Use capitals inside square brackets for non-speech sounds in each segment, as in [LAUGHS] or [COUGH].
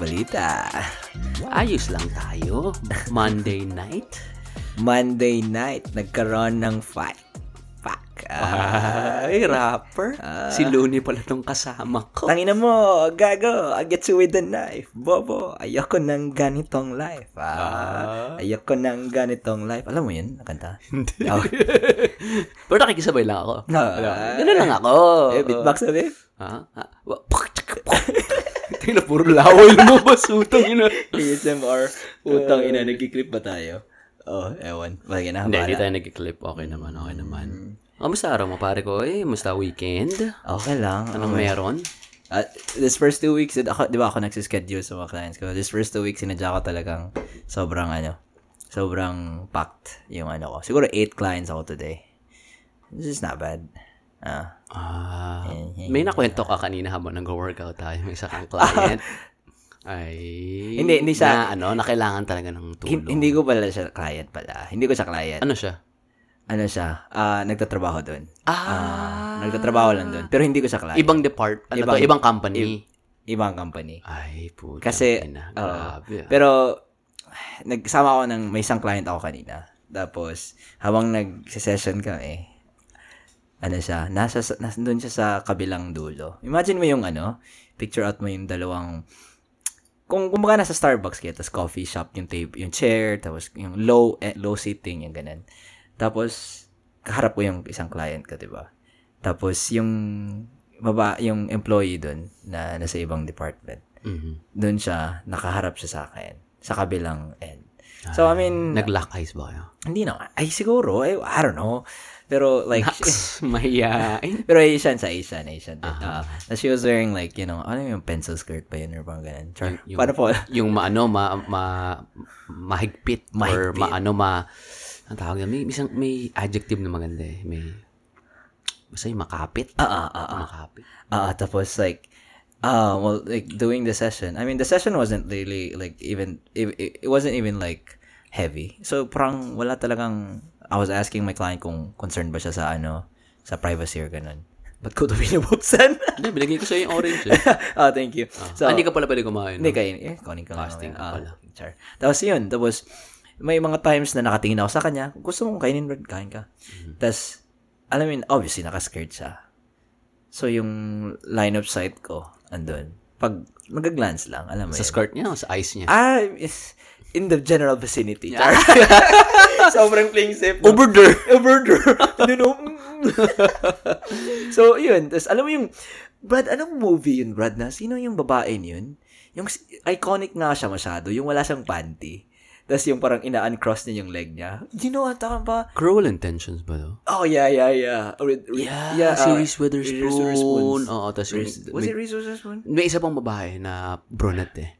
balita. Ayos lang tayo. Monday night. Monday night, nagkaroon ng fight. Fuck. Ah, Ay, rapper. si Looney pala tong kasama ko. tangina mo, gago. I get you with the knife. Bobo, ayoko ng ganitong life. Ah, ayoko ng ganitong life. Alam mo yun, nakanta? [LAUGHS] Hindi. Oh. Pero nakikisabay lang ako. Ah. Ganun lang ako. eh, beatbox na eh. Ha? Ha? Tingnan, puro laway lumabas. Utang ina. ASMR. Utang ina, nagkiklip ba tayo? Oh, ewan. Bagay na, Hindi, hindi tayo nag-clip. Okay naman, okay naman. Kamusta araw mo, pare ko? Eh, musta weekend? Okay lang. Anong meron? Uh, this first two weeks, ako, di ba ako nagsischedule sa mga clients ko. This first two weeks, sinadya ko talagang sobrang ano, sobrang packed yung ano ko. Siguro eight clients ako today. This is not bad. Ah. Ah, may nakwento ka kanina habang nag-workout tayo. May isa kang client. Ay, Hindi, hindi siya- Na, ano, na kailangan talaga ng tulong. hindi ko pala siya client pala. Hindi ko siya client. Ano siya? Ano siya? Ah, nagtatrabaho doon. Ah, Nagtatrabaho lang doon. Pero hindi ko siya client. ibang depart, ano Ibang- to, ibang company. Ibang company. Ay, puta. Kasi, oo. grabe. ah. Pero, nagsama ako ng, may isang client ako kanina. Tapos, habang nag-session kami, ano siya, nasa, nasa doon siya sa kabilang dulo. Imagine mo yung ano, picture out mo yung dalawang, kung kumbaga nasa Starbucks kayo, tapos coffee shop, yung table, yung chair, tapos yung low, eh, low seating, yung ganun. Tapos, kaharap ko yung isang client ko, 'di ba? Tapos, yung, baba, yung employee doon, na nasa ibang department, Mhm. doon siya, nakaharap siya sa akin, sa kabilang end. So, I mean, Nag-lock eyes ba kayo? hindi na, ay siguro, I, I don't know. Pero like, Naks, [LAUGHS] mahiyain. pero Asian sa Asian, Asian. Uh, she was wearing like, you know, ano yung pencil skirt pa yun or parang ganun. Char, Yung- paano po? [LAUGHS] yung maano, ma, ma, mahigpit, or Mahigpit. maano, ma, ang tawag may, isang, may adjective na maganda eh. May, basta yung makapit. Ah, ah, ah, ah. Makapit. Ah, tapos like, uh, well, like doing the session. I mean, the session wasn't really like even it, it wasn't even like heavy. So parang wala talagang. I was asking my client kung concerned ba siya sa ano sa privacy or ganun. Ba't ko ito binubuksan? [LAUGHS] Hindi, binigay ko sa'yo yung orange eh. oh, [LAUGHS] thank you. So, ah, hindi ka pala pwede kumain. Hindi No? kayo, eh, kunin ka mamaya. ka pala. Ah, char. Tapos yun, tapos may mga times na nakatingin ako sa kanya, gusto mong kainin, Brad, kain ka. Mm-hmm. Tapos, alam mo yun, obviously, nakaskirt siya. So, yung line of sight ko, andun. Pag mag-glance lang, alam mo Sa yun. skirt niya o sa eyes niya? Ah, is in the general vicinity. Char. [LAUGHS] Sobrang playing safe. Over there! Over there. [LAUGHS] you know? so, yun. Tapos, alam mo yung, Brad, anong movie yun, Brad, na? Sino yung babae yun? Yung iconic nga siya masyado, yung wala siyang panty. Tapos yung parang ina-uncross niya yung leg niya. You know what, tama ba? Cruel Intentions ba to? Oh, yeah, yeah, yeah. Re- re- Yeah, si uh, Reese Witherspoon. Reese Witherspoon. Oo, tapos yung, Reese- was may, it Reese Witherspoon? may isa pang babae na brunette eh.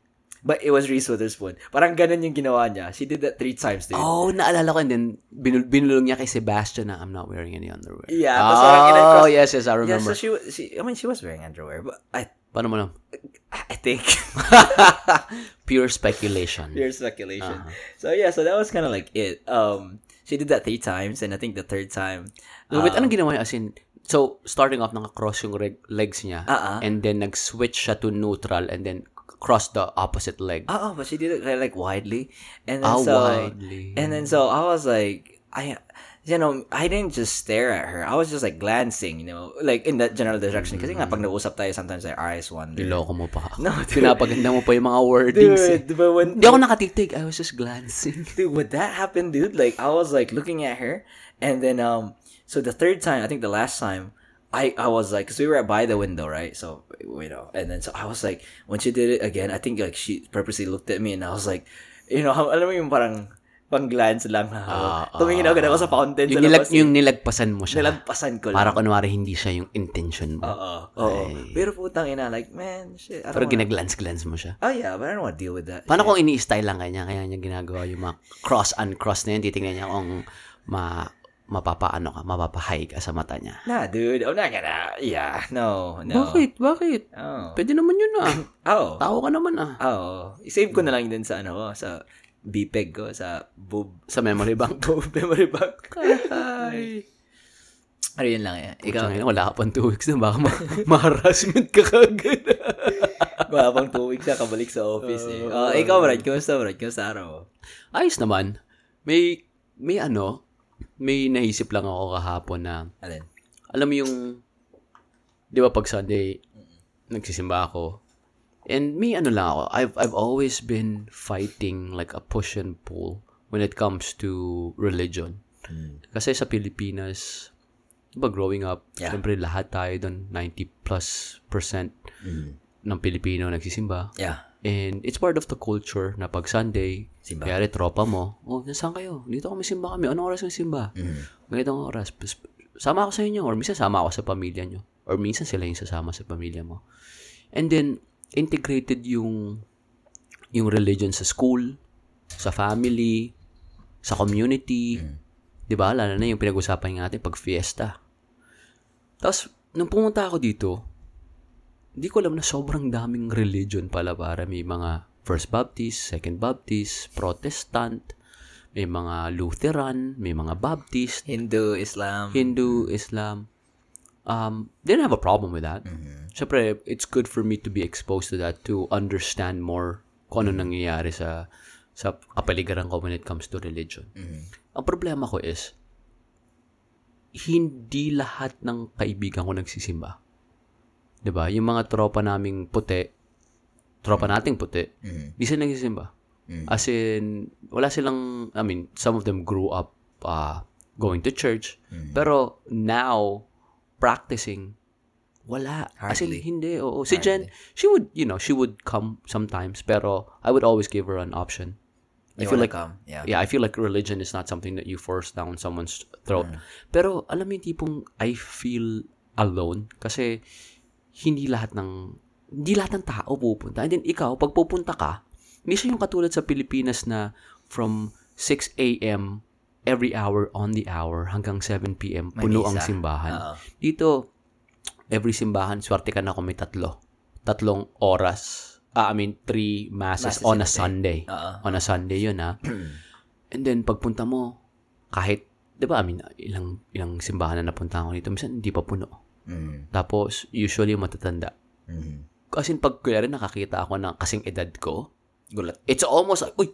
But it was Reese Witherspoon. Parang ganun yung ginawa niya. She did that three times, dude. Oh, naalala ko. And then, binul- binulong niya kay Sebastian na I'm not wearing any underwear. Yeah, Oh, ina-cross- yes, yes, I Yeah, remember. so she, she, I mean, she was wearing underwear, but I, Paano mo lang? I think [LAUGHS] Pure speculation. pure speculation. So yeah, so that was kind of like it. Um, she did that three times, and I think the third time, No, wait, anong ginawa niya? As in, so, starting off, naka-cross yung reg- legs niya. Ah. And then, nag-switch siya to neutral and then cross the opposite leg. oh, but she did it like widely, and then Ah, so, widely. and then so I was like, I, you know, I didn't just stare at her. I was just like glancing, you know, like in that general direction. Kasi nga, pag nausap tayo, sometimes our eyes wander. Niloko mo pa. [LAUGHS] No, dude. Pinapaganda mo pa yung mga wordings. eh. Dude, but when Hindi ako nakatitig. I was just glancing. [LAUGHS] dude, when that happened, dude, like I was like looking at her, and then um, so the third time, I think the last time, I I was like, cause we were by the window, right? So you know, and then so I was like, when she did it again, I think like she purposely looked at me, and I was like, you know, [LAUGHS] alam mo yung parang pang glance lang na Ah, tumingin ako ako sa fountain sa yung, nilag, labas. yung nilagpasan mo siya. nilagpasan ko lang. Para kunwari hindi siya yung intention mo. Oo. Oo. Pero putang ina, like, man, shit. Pero wanna- ginaglance-glance mo siya. Oh yeah, but I don't want to deal with that. Paano kung ini-style lang kanya, kaya niya ginagawa yung mga cross-uncross na yun, titingnan niya kung ma, mapapaano ka, mapapahay ka sa mata niya. Nah, dude, I'm not gonna. Yeah, no, no. Bakit? Bakit? Oh. Pwede naman yun ah. [CLEARS THROAT] Oh. Tao ka naman ah. Oo. I-save ko na lang din sa ano ko, sa BPEG ko, sa boob, Sa memory bank. [LAUGHS] boob memory bank. [LAUGHS] Ay. Ano yun lang yan. Ikaw, Ikaw, wala ka pang two weeks na, baka ma- [LAUGHS] ma-harassment ka kagad. Wala pang two weeks na kabalik sa office eh. Uh, ikaw, Brad, kumusta, Brad? Kumusta araw? Ayos naman. May, may ano, may naisip lang ako kahapon na, Alin? alam mo yung, di ba pag Sunday, nagsisimba ako, and may ano lang ako, I've, I've always been fighting like a push and pull when it comes to religion. Kasi sa Pilipinas, di ba growing up, Yeah. siyempre lahat tayo doon, 90 plus percent ng Pilipino nagsisimba. Yeah. And it's part of the culture na pag Sunday, Simba. kaya tropa mo, oh, nasaan kayo? Dito kami simba kami. Anong oras ng simba? Ganitong oras. Sama ako sa inyo. Or minsan sama ako sa pamilya nyo. Or minsan sila yung sasama sa pamilya mo. And then, integrated yung yung religion sa school, sa family, sa community. Di ba? Lalo na yung pinag-usapan natin pag fiesta. Tapos, nung pumunta ako dito, hindi ko alam na sobrang daming religion pala para may mga First Baptist, Second Baptist, Protestant, may mga Lutheran, may mga Baptist, Hindu, Islam. Hindu, Islam. Um, didn't have a problem with that. Siyempre, it's good for me to be exposed to that to understand more kung ano nangyayari sa sa kapaligiran ko when it comes to religion. Ang problema ko is, hindi lahat ng kaibigan ko nagsisimba. 'Di ba? Yung mga tropa naming puti, tropa nating puti, di sila nagsisimba. As in, wala silang, I mean, some of them grew up uh, going to church, pero now, practicing, wala. As in, Hardly. hindi. Oo. Si Jen, she would, you know, she would come sometimes, pero I would always give her an option. I feel like, come? Yeah. yeah, I feel like religion is not something that you force down someone's throat. Pero alam mo yung tipong I feel alone kasi hindi lahat ng hindi lahat ng tao pupunta. And then ikaw, pag pupunta ka, hindi siya yung katulad sa Pilipinas na from 6 a.m. every hour on the hour hanggang 7 p.m. puno ang simbahan. Oo. Dito, every simbahan, swerte ka na kung may tatlo. Tatlong oras. Ah, I mean, three masses, Masses on a a day. Sunday. Oo. On a Sunday yun, ha? [CLEARS THROAT] And then, pagpunta mo, kahit, di ba, I mean, ilang, ilang simbahan na napunta ako dito, minsan hindi pa puno. Mm. Tapos, usually, matatanda. Mm. Kasi pag kuya rin nakakita ako ng kasing edad ko, Gulat. it's almost like, uy,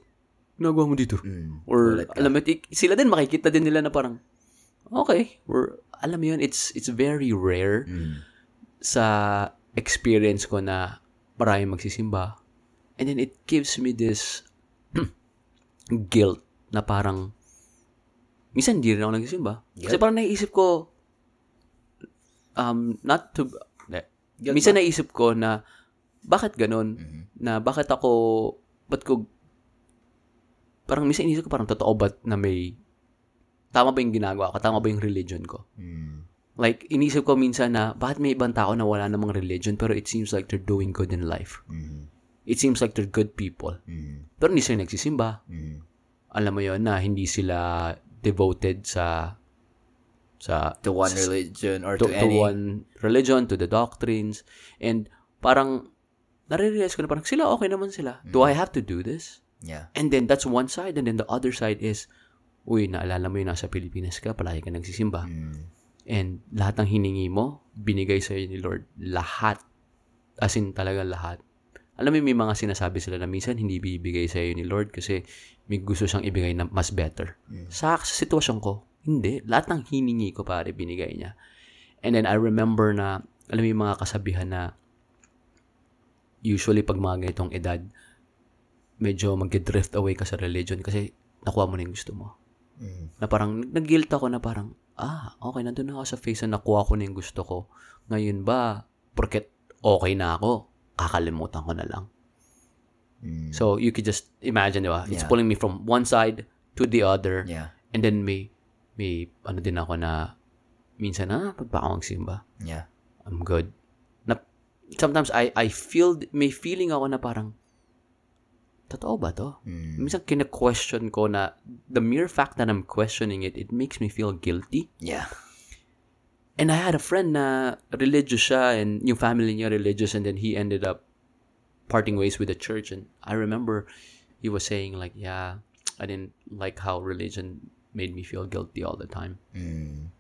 ginagawa mo dito. Mm. Or, Gulat ka. alam mo, sila din, makikita din nila na parang, okay, we're, alam mo yun, it's, it's very rare Mm. sa experience ko na marami magsisimba. And then it gives me this [CLEARS THROAT] guilt na parang minsan hindi rin ako nagsisimba. Kasi parang naisip ko um, not to. Guilt minsan naisip ko na bakit ganun? Mhm. Na bakit ako ba't ko parang minsan inisip ko parang totoo ba na may tama ba yung ginagawa ko? Tama ba yung religion ko? Mm. Like, inisip ko minsan na, bakit may ibang tao na wala namang religion pero it seems like they're doing good in life. Mm. It seems like they're good people. Mm. Pero hindi sila nagsisimba. Mm. Alam mo yon na hindi sila devoted sa sa To one religion or to, to, to any. one religion, to the doctrines. And parang, nare-realize ko na parang, sila okay naman sila. Do I have to do this? Yeah. And then, that's one side. And then the other side is, uy, naalala mo yun, nasa Pilipinas ka, palagi ka nagsisimba. Mm. And lahat ng hiningi mo, binigay sa'yo ni Lord. Lahat. As in, talaga lahat. Alam mo, may mga sinasabi sila na minsan hindi bibigay sa'yo ni Lord kasi may gusto siyang ibigay na mas better. Sa, sa sitwasyon ko, hindi. Lahat ng hiningi ko, pare, binigay niya. And then, I remember na, alam mo yung mga kasabihan na usually pag mga ganitong edad, medyo mag-drift away ka sa religion kasi nakuha mo na yung gusto mo Mm. na parang nag-guilt ako na parang, ah, okay, nandun na ako sa phase na nakuha ko na yung gusto ko. Ngayon ba, porket okay na ako, kakalimutan ko na lang. Mm. So, you could just imagine, di ba? It's Yeah. pulling me from one side to the other. Yeah. And then may, may, ano din ako na, minsan, ah, pag pa ako magsimba, Yeah. I'm good. Na, sometimes I, I feel, may feeling ako na parang, totoo ba to? Mm. Minsan kina-question ko na, the mere fact that I'm questioning it, it makes me feel guilty. Yeah. And I had a friend na religious siya and yung family niya religious and then he ended up parting ways with the church and I remember he was saying like, yeah, I didn't like how religion made me feel guilty all the time. Mm.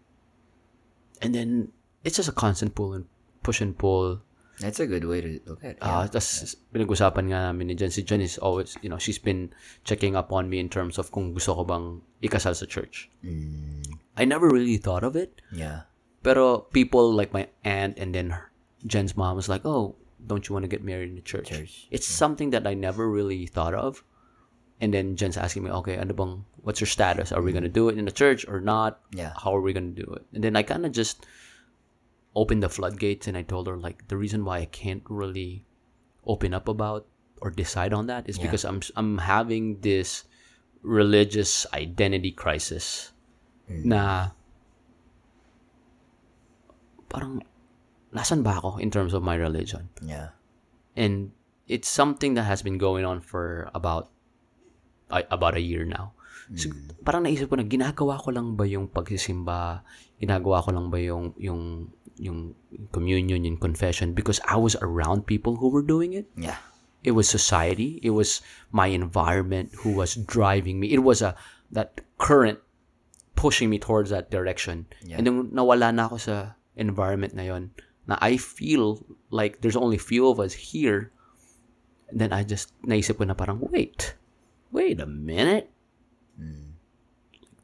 And then it's just a constant pull and push and pull. That's a good way to look at it. Ah, tas pinag-usapan nga namin ni Jen. Si Jen is always, you know, she's been checking up on me in terms of kung gusto ko bang ikasal sa church. I never really thought of it. yeah. Pero people like my aunt and then her, Jen's mom was like, "Oh, don't you want to get married in the church?" Church, It's something that I never really thought of. And then Jen's asking me, "Okay, ano bang what's your status? Are we going to do it in the church or not? Yeah. How are we going to do it?" And then I kind of just opened the floodgates and I told her like the reason why I can't really open up about or decide on that is Yeah. because I'm I'm having this religious identity crisis mm. na parang nasan ba ako in terms of my religion? Yeah. And it's something that has been going on for about I- about a year now. So, parang naisip ko na ginagawa ko lang ba yung pagsisimba, ginagawa ko lang ba yung yung yung communion, yung confession because I was around people who were doing it. Yeah. It was society, it was my environment who was driving me. It was a that current pushing me towards that direction. Yeah. And then nawala na ako sa environment na yon na I feel like there's only few of us here. And then I just naisip ko na parang, wait, wait a minute.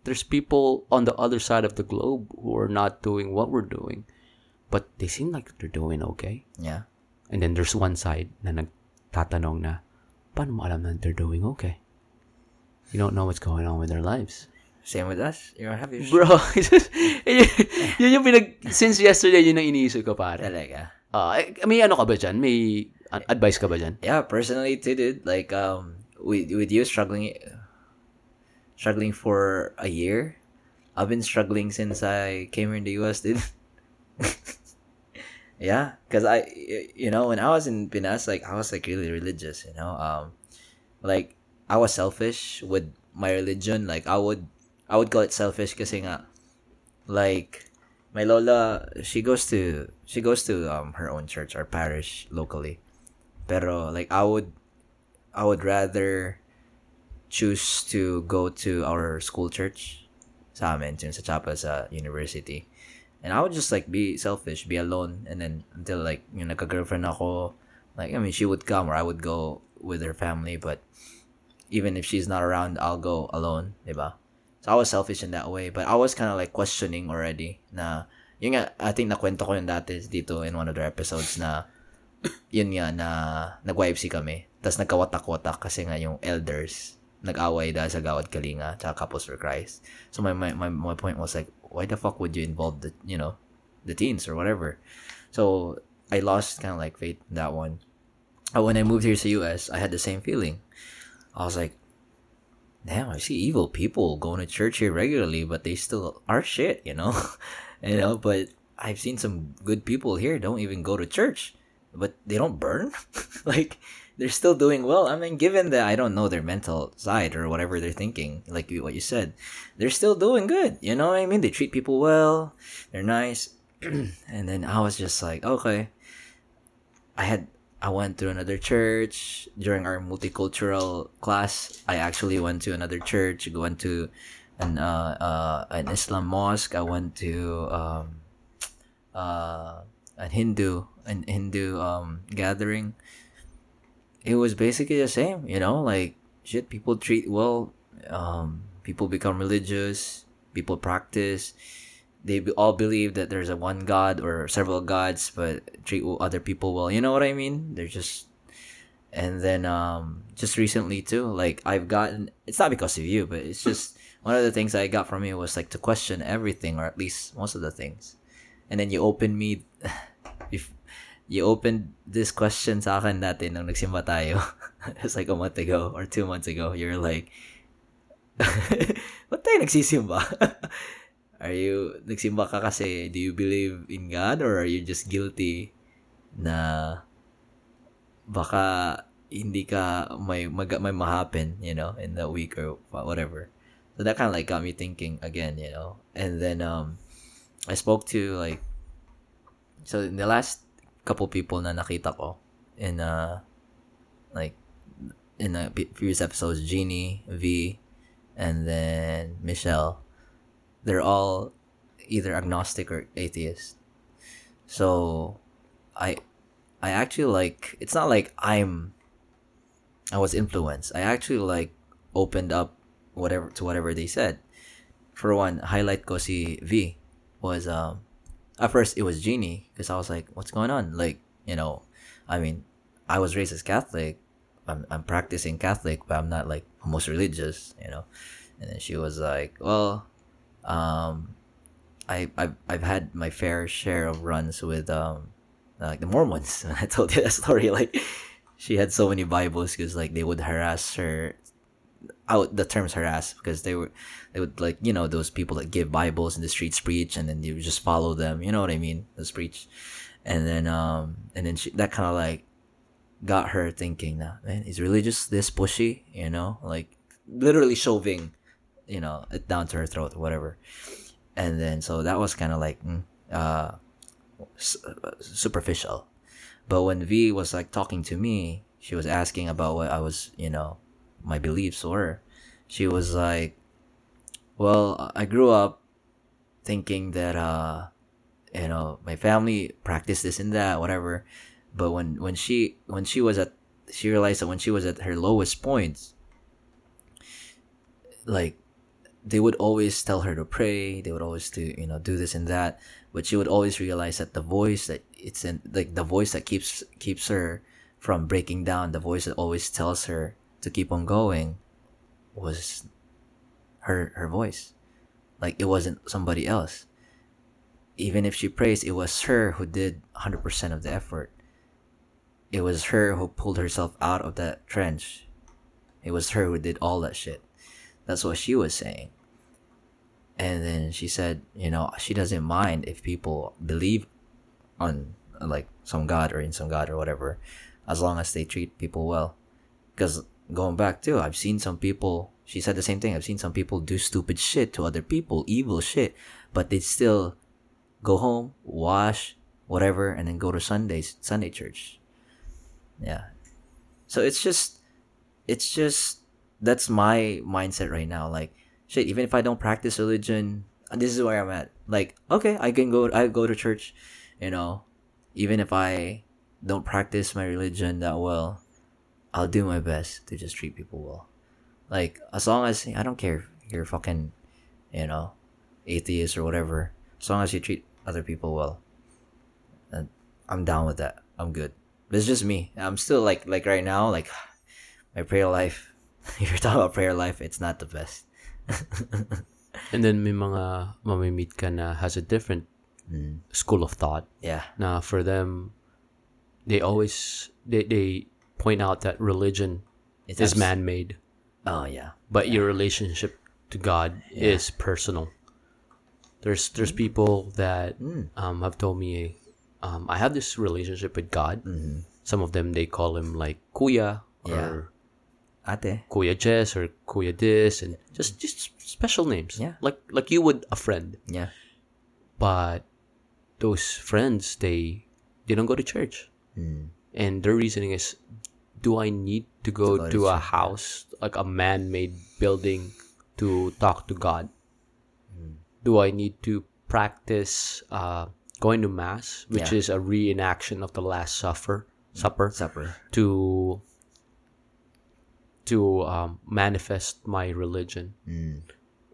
There's people on the other side of the globe who are not doing what we're doing, but they seem like they're doing okay. Yeah. And then there's one side na nagtatanong na, paano mo alam na they're doing okay? You don't know what's going on with their lives. Same with us. You don't have your Bro, [LAUGHS] yun, yun yung pinag, since yesterday, yun ang iniisip ko pare. Talaga. Ah, eh, may ano ka ba dyan? May a- advice ka ba dyan? Yeah, personally too, dude. Like, um, with with you struggling, struggling for a year. I've been struggling since I came here in the U.S., dude. [LAUGHS] yeah, cause I, you know, when I was in Pinas, like I was like really religious, you know. Um, like I was selfish with my religion. Like I would, I would call it selfish, kasi nga, like my lola, she goes to she goes to um her own church or parish locally. Pero like I would I would rather choose to go to our school church sa amin, yun sa chapel sa university. And I would just like be selfish, be alone and then until like you yung nagka-girlfriend ako, like I mean she would come or I would go with her family but even if she's not around, I'll go alone, 'di ba? So I was selfish in that way, but I was kind of like questioning already na yun nga, I think na nakwento ko yun dati dito in one of the episodes na yun nga na nag-YFC kami. Tapos nagkawatak-watak kasi nga yung elders nag-away dahil sa Gawad Kalinga tsaka Couples for Christ. So my, my my my point was like, why the fuck would you involve the you know the teens or whatever? So I lost kind of like faith in that one. But when I moved here to US, I had the same feeling. I was like, damn, I see evil people going to church here regularly, but they still are shit, you know, [LAUGHS] you know. But I've seen some good people here don't even go to church, but they don't burn. [LAUGHS] like they're still doing well. I mean, given that I don't know their mental side or whatever they're thinking, like you- what you said, they're still doing good. You know what I mean? They treat people well. They're nice. [CLEARS THROAT] and then I was just like, okay. I had I went to another church during our multicultural class. I actually went to another church. Went to an uh, uh, an Islam mosque. I went to um, uh, Hindu an Hindu um, gathering. It was basically the same, you know. Like shit, people treat well. Um, people become religious. People practice they all believe that there's a one god or several gods but treat other people well you know what i mean they're just and then um just recently too like i've gotten it's not because of you but it's just one of the things i got from you was like to question everything or at least most of the things and then you opened me [SIGHS] if you opened this question sa akin dati nung nagsimba tayo [LAUGHS] it's like a month ago or two months ago you're like [LAUGHS] Ba't tayo nagsisimba? [LAUGHS] are you, nagsimba ka kasi, do you believe in God or are you just guilty na baka hindi ka may mag, may ma-happen, you know, in the week or wha- whatever. So that kind of like got me thinking again, you know. And then um I spoke to like so in the last couple people na nakita ko in uh like in the previous episodes, Jeannie, V, and then Michelle, they're all either agnostic or atheist. So I I actually like it's not like I'm I was influenced. I actually like opened up whatever to whatever they said. For one, highlight ko si V was um at first it was Jeannie because I was like, what's going on? Like, you know, I mean, I was raised as Catholic. I'm I'm practicing Catholic, but I'm not like most religious, you know. And then she was like, well, um, I I've I've had my fair share of runs with um like the Mormons. And [LAUGHS] I told you that story. [LAUGHS] Like she had so many Bibles because like they would harass her. Out the terms harass because they were they would like you know those people that give Bibles in the streets preach and then you just follow them. You know what I mean? Those preach, and then um and then she that kind of like got her thinking that man is religious this pushy you know like literally shoving you know it down to her throat or whatever and then so that was kind of like mm, uh uh, superficial but when v was like talking to me she was asking about what i was you know my beliefs were. She was like well i grew up thinking that uh you know my family practiced this and that whatever. But when when she when she was at she realized that when she was at her lowest points like they would always tell her to pray they would always do you know do this and that. But she would always realize that the voice that it's in like the voice that keeps keeps her from breaking down the voice that always tells her to keep on going was her her voice. Like it wasn't somebody else. Even if she prays it was her who did 100% of the effort. It was her who pulled herself out of that trench. It was her who did all that shit. That's what she was saying. And then she said, you know, she doesn't mind if people believe on like some god or in some god or whatever, as long as they treat people well. Because going back too, I've seen some people. She said the same thing. I've seen some people do stupid shit to other people, evil shit, but they still go home, wash, whatever, and then go to Sundays, Sunday church. Yeah. So it's just, it's just that's my mindset right now. Like, shit, even if I don't practice religion, uh, this is where I'm at. Like, okay, I can go, I go to church, you know, even if I don't practice my religion that well, I'll do my best to just treat people well. Like, as long as, I don't care if you're fucking, you know, atheist or whatever, as long as you treat other people well, and I'm down with that. I'm good. But it's just me. I'm still like, like right now, like, [SIGHS] my prayer life, [LAUGHS] if you're talking about prayer life, it's not the best. [LAUGHS] And then may mga mamimit ka na has a different mm. school of thought Yeah. na for them they always they, they point out that religion It's is abs- man-made Oh, yeah. but your relationship to God is personal. There's there's people that um, have told me um, I have this relationship with God. Some of them they call him like Kuya or Ate. Kuya Jess or Kuya this and just just special names. Yeah. Like like you would a friend. Yeah. But those friends they they don't go to church. And their reasoning is do I need to go to, to a house like a man-made building to talk to God? Do I need to practice uh, going to mass, which Yeah. is a reenaction of the Last Supper, supper, Supper. to to um, manifest my religion?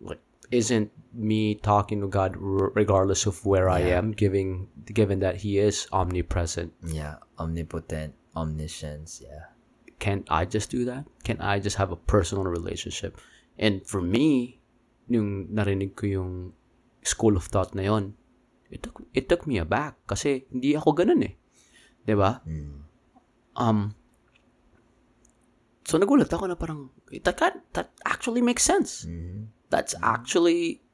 Like, isn't me talking to God r- regardless of where I am, giving given that He is omnipresent? Yeah. Omnipotent. Omniscience. Yeah. Can't I just do that? Can I just have a personal relationship? And for me, yung narinig ko yung school of thought na yon, it took, it took me aback kasi hindi ako ganun eh. 'Di ba? Um, so nagulat ako na parang, that, can- that actually makes sense. That's actually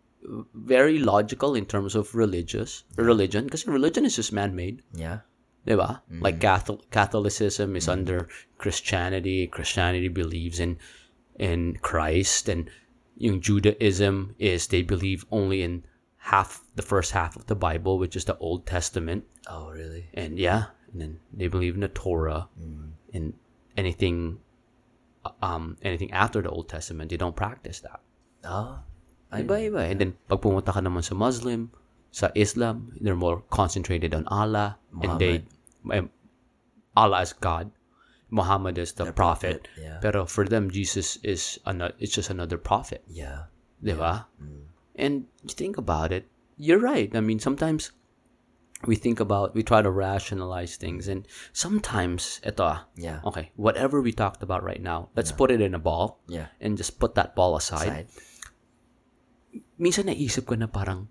very logical in terms of religious religion kasi religion is just man-made. Yeah. Diba? Like Catholic, Catholicism is under Christianity. Christianity believes in in Christ, and yung Judaism is they believe only in half the first half of the Bible, which is the Old Testament, Oh, really? and yeah, and then they believe in the Torah, and anything, uh, um, anything after the Old Testament, they don't practice that. Oh. Iba-iba. And then, pag pumunta ka naman sa Muslim, sa Islam, they're more concentrated on Allah. And they, Allah is God, Muhammad is the, prophet. prophet, yeah. Pero for them, Jesus is another. It's just another prophet. Yeah. Di ba? And you think about it, you're right. I mean, sometimes we think about, we try to rationalize things, and sometimes, ito ah, Yeah. okay, whatever we talked about right now, let's put it in a ball Yeah. and just put that ball aside. Side. Minsan naisip ko na parang,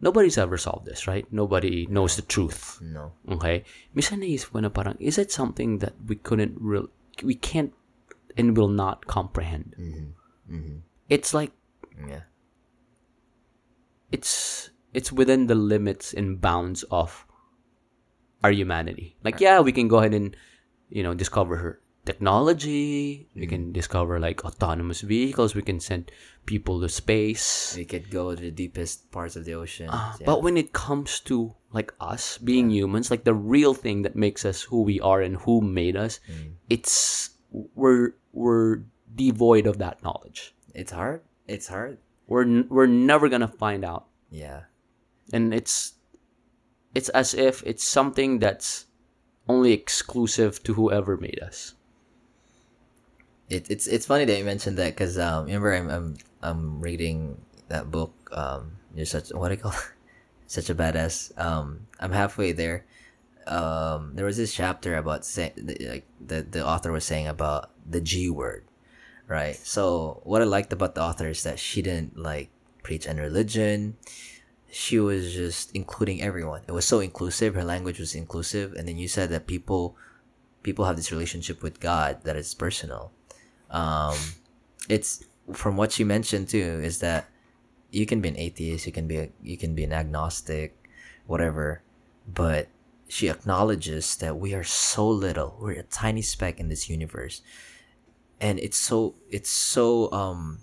nobody's ever solved this, right? Nobody knows the truth. No. Okay? Minsan naisip ko na parang, is it something that we couldn't real, we can't and will not comprehend? Mm-hmm. Mm-hmm. It's like, Yeah. it's it's within the limits and bounds of our humanity. Like, yeah, we can go ahead and you know discover her technology. We can discover like autonomous vehicles. We can send people to space. We could go to the deepest parts of the ocean. Uh, yeah. But when it comes to like us being humans, like the real thing that makes us who we are and who made us, it's we're we're devoid of that knowledge. it's hard. It's hard. We're n- we're never gonna find out. Yeah. and it's it's as if it's something that's only exclusive to whoever made us. It, it's it's funny that you mentioned that because um, remember I'm I'm I'm reading that book. Um, you're such what do you call [LAUGHS] such a badass. Um, I'm halfway there. Um, there was this chapter about say, like the the author was saying about the G word, right? So what I liked about the author is that she didn't like preach any religion. She was just including everyone. It was so inclusive. Her language was inclusive, and then you said that people people have this relationship with God that is personal um it's from what you mentioned too is that you can be an atheist you can be a, you can be an agnostic whatever but she acknowledges that we are so little we're a tiny speck in this universe. And it's so it's so um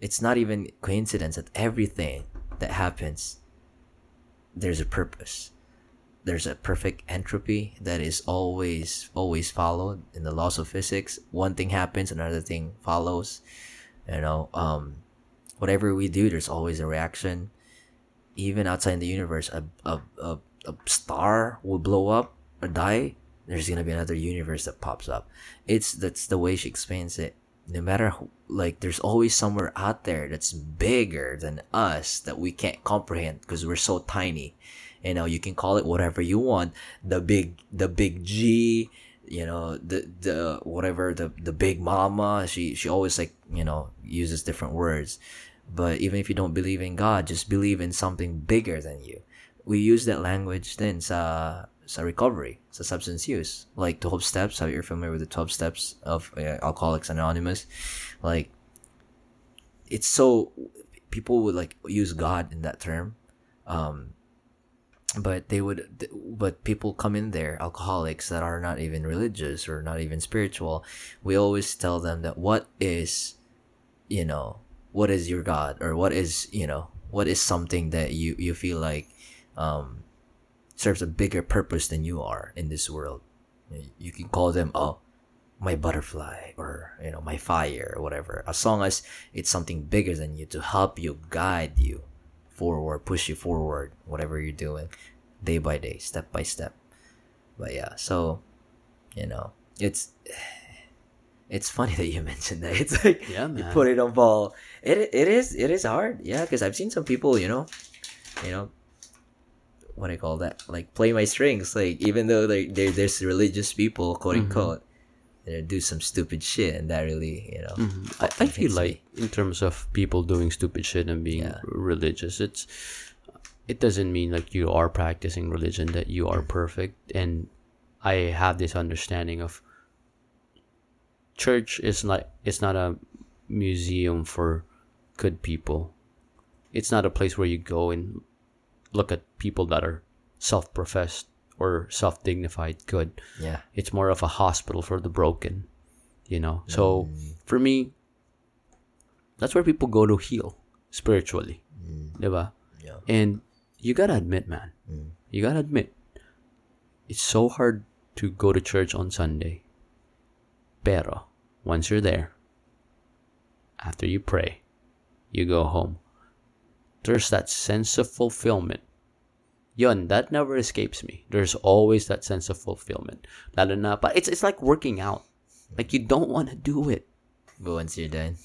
it's not even coincidence that everything that happens there's a purpose there's a perfect entropy that is always always followed in the laws of physics. One thing happens another thing follows you know um whatever we do there's always a reaction. Even outside the universe a a, a, a star will blow up or die. There's gonna be another universe that pops up. It's that's the way she explains it. No matter like there's always somewhere out there that's bigger than us that we can't comprehend because we're so tiny you know you can call it whatever you want. The big the big g you know the the whatever the the big mama she she always like you know uses different words. But even if you don't believe in god just believe in something bigger than you. We use that language then sa sa recovery sa substance use. Like 12 steps. How you're familiar with the 12 steps of uh, alcoholics anonymous? Like it's so people would like use god in that term. Um but they would but people come in there alcoholics that are not even religious or not even spiritual we always tell them that what is you know what is your god or what is you know what is something that you you feel like um serves a bigger purpose than you are in this world. You can call them oh my butterfly or you know my fire or whatever. As long as it's something bigger than you to help you guide you forward, push you forward, whatever you're doing, day by day, step by step. But yeah, so you know, it's [SIGHS] it's funny [LAUGHS] that you mentioned that. It's like Yeah, you man. put it on ball. It it is it is hard, yeah, because I've seen some people, you know, you know, what I call that? Like play my strings. Like even though like there there's religious people, quote Mm-hmm. unquote, they do some stupid shit, and that really, you know, mm-hmm. I, I feel like in terms of people doing stupid shit and being Yeah. religious, it's it doesn't mean like you are practicing religion that you are mm-hmm. perfect. And I have this understanding of church is not it's not a museum for good people. It's not a place where you go and look at people that are self-professed or self-dignified good. Yeah, it's more of a hospital for the broken you know? So mm. for me that's where people go to heal spiritually mm. diba? Yeah. and you gotta admit man. Mm. You gotta admit it's so hard to go to church on sunday pero once you're there after you pray you go home. There's that sense of fulfillment yun, that never escapes me. There's always that sense of fulfillment. Lalo na, but it's, it's like working out. Like, you don't want to do it. But once you're done,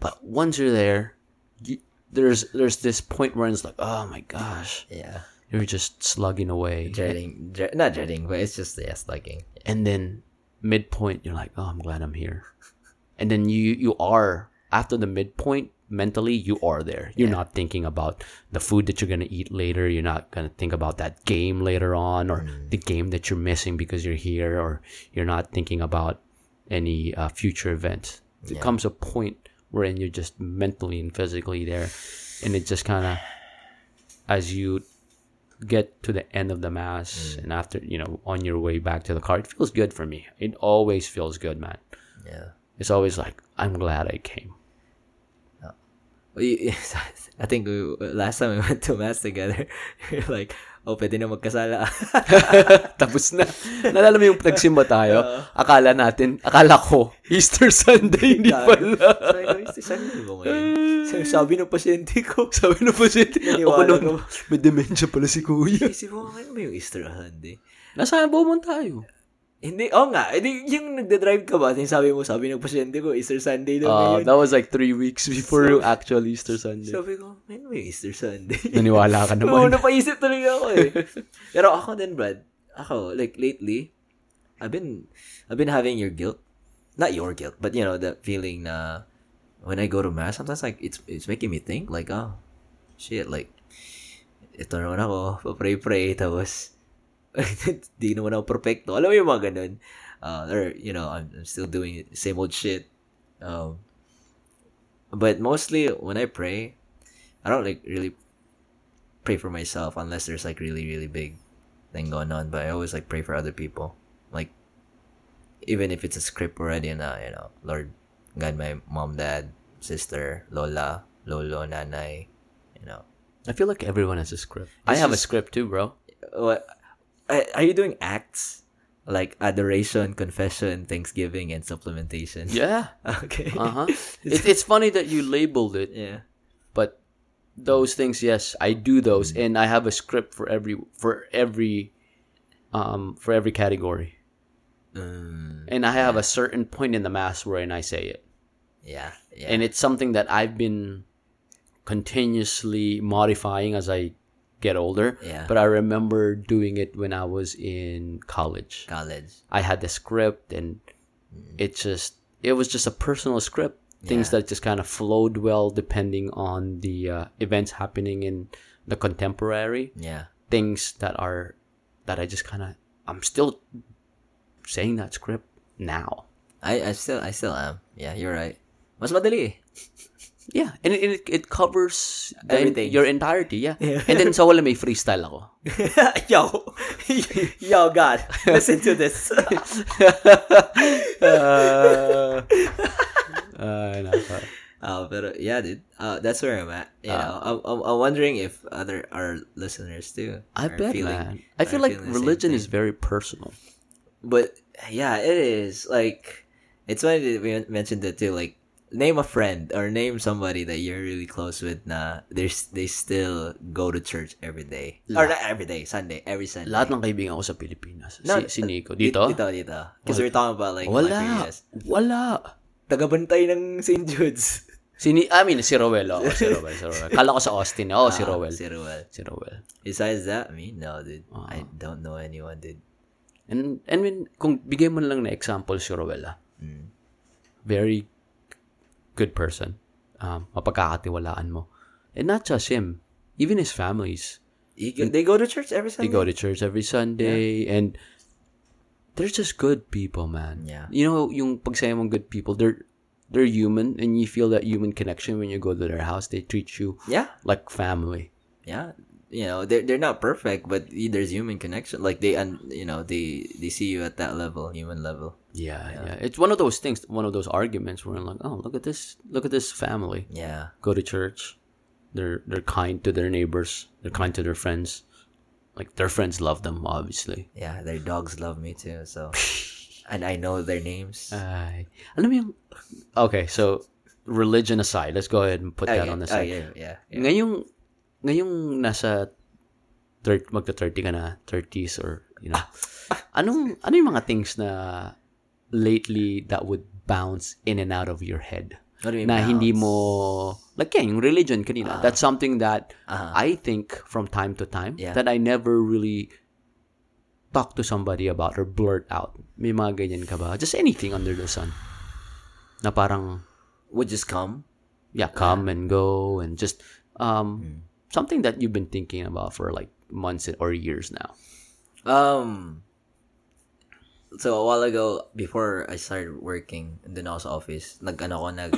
But once you're there, you, there's there's this point where it's like, oh my gosh, yeah, you're just slugging away. dreading, dre- not dreading, but it's just yeah, slugging. and then midpoint you're like oh i'm glad i'm here and then you you are after the midpoint mentally you are there. You're not thinking about the food that you're going to eat later. You're not going to think about that game later on or the game that you're missing because you're here or you're not thinking about any uh, future events. It comes a point wherein you're just mentally and physically there and it just kind of as you get to the end of the mass and after you know on your way back to the car it feels good for me. It always feels good man. Yeah. it's always like i'm glad i came [LAUGHS] I think we, last time we [LAUGHS] went to mass together, [LAUGHS] you're like, oh, pwede na magkasala. tapos na. Nalala mo yung nagsimba tayo? Akala natin akala ko Easter Sunday hindi pala. Sabi ko, "Is this Sunday ba ngayon? Sabi, sabi ng pasyente ko. sabi na pa siya ako nung may dementia pala si kuya. Isip mo, ngayon ba yung Easter Sunday? nasaan? Ba mo tayo Hindi, oh nga. Hindi, yung nagde-drive ka ba? Yung sabi mo, sabi ng pasyente ko, Easter Sunday daw uh, ngayon. that was like three weeks before yung actual Easter Sunday Sabi ko, ba yung Easter Sunday? naniwala ka [LAUGHS] Oo, naman napaisip talaga ako eh. Pero ako din, Brad. Ako, like, lately, I've been, I've been having your guilt. Not your guilt, but, you know, that feeling na when I go to mass, sometimes, like, it's, it's making me think, like, oh, shit, like, ito naman ako, papray-pray, tapos, [LAUGHS] di naman ako perfecto. Alam mo yung mga ganun. Uh, or, you know, I'm, I'm still doing same old shit. Um, but mostly, when I pray, I don't, like, really pray for myself unless there's like really really big thing going on but i always like pray for other people like even if it's a script already and uh, you know lord guide my mom dad sister lola lolo nanay you know I feel like everyone has a script I This have a script too bro what are you doing acts? Like adoration confession thanksgiving and supplementation? Yeah. [LAUGHS] Okay. Uh-huh. [LAUGHS] It, it's funny that you labeled it yeah. but those things yes i do those and i have a script for every for every um for every category. Mm, and i have a certain point in the mass wherein i say it. Yeah yeah. And it's something that i've been continuously modifying as i get older Yeah. but i remember doing it when i was in college. College. I had the script and it just it was just a personal script. Things Yeah. that just kind of flowed well depending on the uh, events happening in the contemporary. Yeah. Things that are that i just kind of i'm still saying that script now. I i still i still am. Yeah you're right. Mas madali eh. [LAUGHS] yeah and it, it, it covers Everything. your entirety yeah. Yeah. and then sa wala may freestyle ako [LAUGHS] yo, [LAUGHS] yo, God, listen to this. [LAUGHS] uh, uh, naka- uh, but yeah, dude, uh, that's where I'm at. You know, I'm, I'm, I'm wondering if other our listeners too. I bet, feeling- man. I feel like feeling the same religion is very personal. But yeah, it is like it's funny that we mentioned it too. Like, name a friend or name somebody that you're really close with. Na they they still go to church every day or not every day, Sunday, every Sunday. Lahat ng kaibigan ko sa Pilipinas. No, si, si Nico. Di- Dito? Dito, dito. Because we're talking about like my Wala. Wala. Tagabantay ng St. Jude's. Si Ni, I mean, si Rowell. Oh, si Rowell, si Rowell. Kala ko sa Austin. Oh, si Ah, Rowell. Si Ruel. Si Rowell. Besides that, me, no, dude. Ah. I don't know anyone, dude. And, and when, kung bigay mo lang na example si Rowell, ah. Mm. Very good person. Um, mapagkakatiwalaan mo. And not just him. Even his families. Go- they go to church every Sunday. They go to church every Sunday. And they're just good people, man. Yeah. You know, yung pagsayo mong good people, they're they're human and you feel that human connection when you go to their house. They treat you Yeah, like family. yeah. You know, they're they're not perfect, but there's human connection. Like they, un, you know, they they see you at that level, human level. Yeah, yeah, It's one of those things, one of those arguments where I'm like, oh, look at this, look at this family. Yeah, Go to church. They're they're kind to their neighbors. They're kind to their friends. Like their friends love them, obviously. yeah. Their dogs love me too. So, [LAUGHS] and I know their names. Ay, alam yung, okay, so religion aside, let's go ahead and put that Okay, on the oh, side. yeah, yeah, yeah. Ngayong, ngayong nasa thir- magta-30 ka na, 30s or, you know, [LAUGHS] anong, ano yung mga things na lately that would bounce in and out of your head? What do you mean na hindi mo, like yeah, yung religion kanina, that's something that Uh-huh. I think from time to time Yeah. that I never really talk to somebody about or blurt out. May mga ganyan ka ba? Just anything under the sun. Na parang, would just come. yeah, come and go and just um Hmm. something that you've been thinking about for like months or years now. Um. So a while ago, before I started working in the NOS office, nag ano ko nag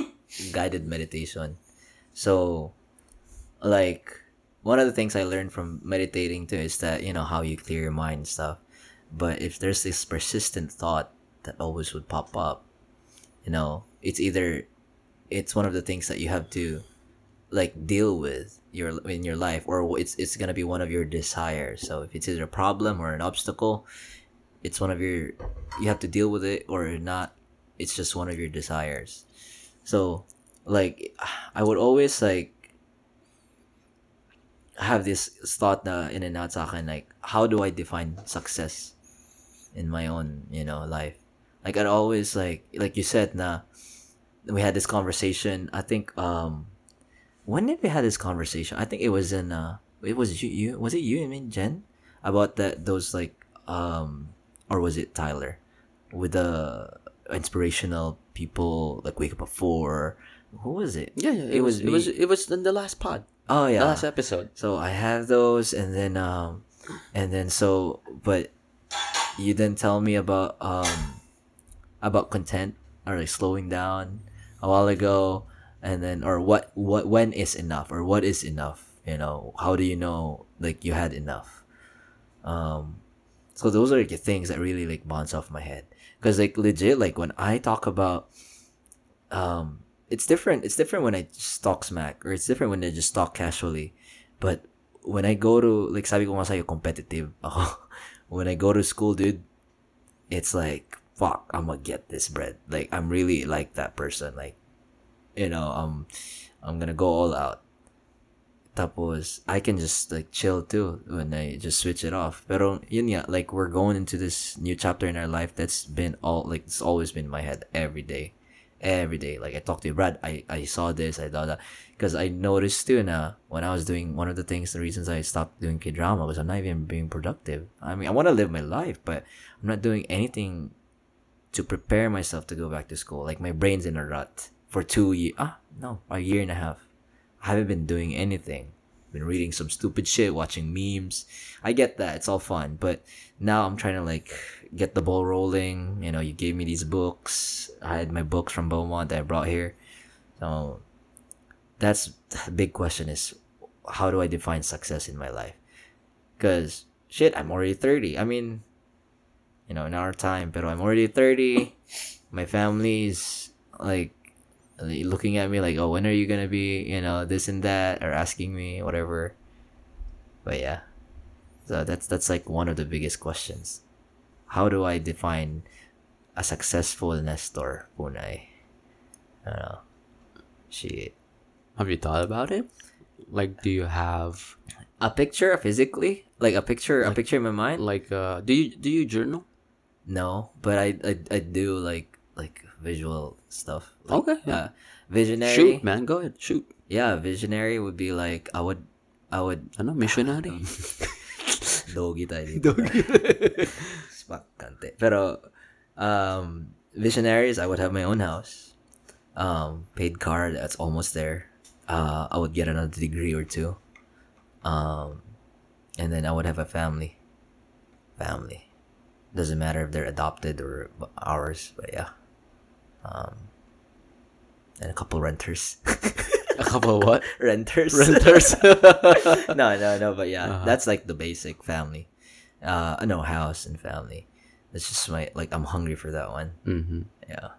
guided meditation. So, like one of the things I learned from meditating too is that you know how you clear your mind and stuff. But if there's this persistent thought that always would pop up, you know, it's either it's one of the things that you have to like deal with your in your life or it's it's to be one of your desires so if it's either a problem or an obstacle it's one of your you have to deal with it or not it's just one of your desires. So like i would always like have this thought na in and out sa akin like how do i define success in my own you know life? Like i'd always like like you said na we had this conversation i think um when did we have this conversation? I think it was in uh it was you, you was it you I mean Jen? About that those like um or was it Tyler with the inspirational people like wake up at four who was it Yeah, yeah. it, was, it was it was in the last pod. oh The yeah last episode. so I have those and then um and then so but you didn't tell me about um about content or like slowing down a while ago and then or what what when is enough or what is enough you know how do you know like you had enough um so those are the things that really like bounce off my head. Because like legit like when i talk about um it's different it's different when i just talk smack or it's different when i just talk casually. But when i go to like sabi ko nga sa'yo competitive [LAUGHS] when i go to school dude it's like fuck i'm gonna get this bread. Like i'm really like that person. Like you know um i'm gonna go all out tapos i can just like chill too when i just switch it off pero yun nga like we're going into this new chapter in our life that's been all like it's always been in my head every day every day like i talked to you brad i i saw this i thought that because i noticed too na when i was doing one of the things the reasons i stopped doing k-drama was i'm not even being productive i mean i want to live my life but i'm not doing anything to prepare myself to go back to school. Like my brain's in a rut for two years. Ah, no, a year and a half. I haven't been doing anything. Been reading some stupid shit, watching memes. I get that it's all fun, but now I'm trying to like get the ball rolling. You know, you gave me these books. I had my books from Beaumont that I brought here. So that's the big question: is how do I define success in my life? Because shit, I'm already thirty. I mean, you know, in our time, but I'm already 30. My family's like looking at me like, oh, when are you gonna be, you know, this and that, or asking me whatever. But yeah, so that's that's like one of the biggest questions. How do I define a successful Nestor Punay? I don't know. Shit. Have you thought about it? Like, do you have A picture physically, like a picture, a picture in my mind. like uh do you do you journal? No, but I I, I do like like visual stuff. Like, Okay, yeah. Uh, visionary. Shoot, man, go ahead, shoot. Yeah, visionary would be like I would I would Ano, missionary. dogi tayo dito. Spak kante. Pero um visionaries I would have my own house. Um paid car that's almost there. Uh I would get another degree or two. Um and then I would have a family. Family. Doesn't matter if they're adopted or ours, but yeah. Um and a couple renters. A couple of what? [LAUGHS] renters. Renters. [LAUGHS] no, no, no, but yeah, Uh-huh. that's like the basic family. Uh, no house and family. That's just my like. I'm hungry for that one. hmm Yeah.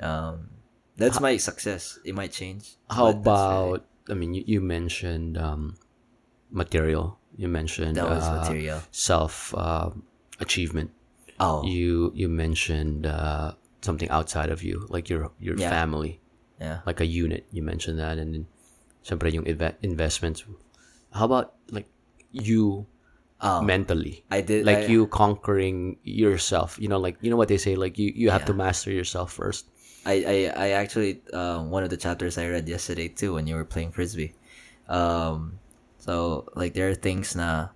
Um, that's my success. It might change. How about? I mean, you, you mentioned um, material. You mentioned that was uh, material? self uh, achievement. Oh, You you mentioned uh, something outside of you, like your your Yeah. family, yeah. like a unit. You mentioned that, and then, syempre yung inve- investments. How about like you Oh, mentally. I did Like I- you conquering yourself. You know, like you know what they say, like you, you have to master yourself first. I, I, I actually um, one of the chapters I read yesterday too when you were playing frisbee. Um, so like there are things na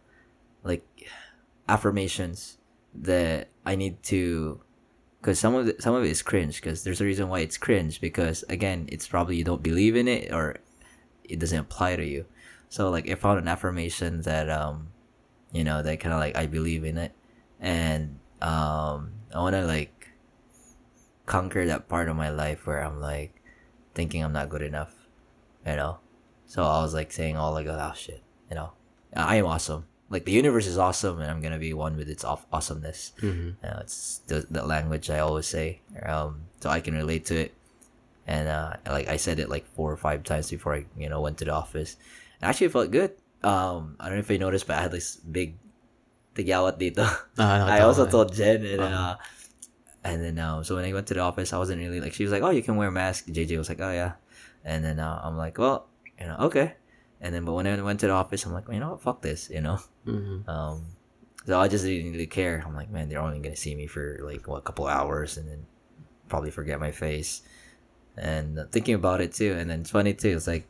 like affirmations that I need to because some of it, some of it is cringe because there's a reason why it's cringe because again it's probably you don't believe in it or it doesn't apply to you. So like I found an affirmation that um you know that kind of like I believe in it and um I want to like conquer that part of my life where I'm like thinking I'm not good enough, you know. So I was like saying all like oh shit, you know, I am awesome. Like the universe is awesome, and I'm gonna be one with its awesomeness. Mm-hmm. You know, it's the, the language I always say, um, so I can relate to it. And uh, like I said it like four or five times before I you know went to the office. It actually felt good. Um, I don't know if you noticed, but I had this big tigyawat dito. [LAUGHS] Ah, [LAUGHS] I also told Jen and then, uh, and then um, so when I went to the office, I wasn't really like she was like, oh, you can wear a mask. JJ was like, oh yeah, and then uh, I'm like, well, you know, okay. And then but when I went to the office, I'm like, you know what, fuck this, you know. Mhm. Um, so I just didn't really care. I'm like, man, they're only gonna see me for like what a couple hours, and then probably forget my face. And thinking about it too, and then it's funny too. It's like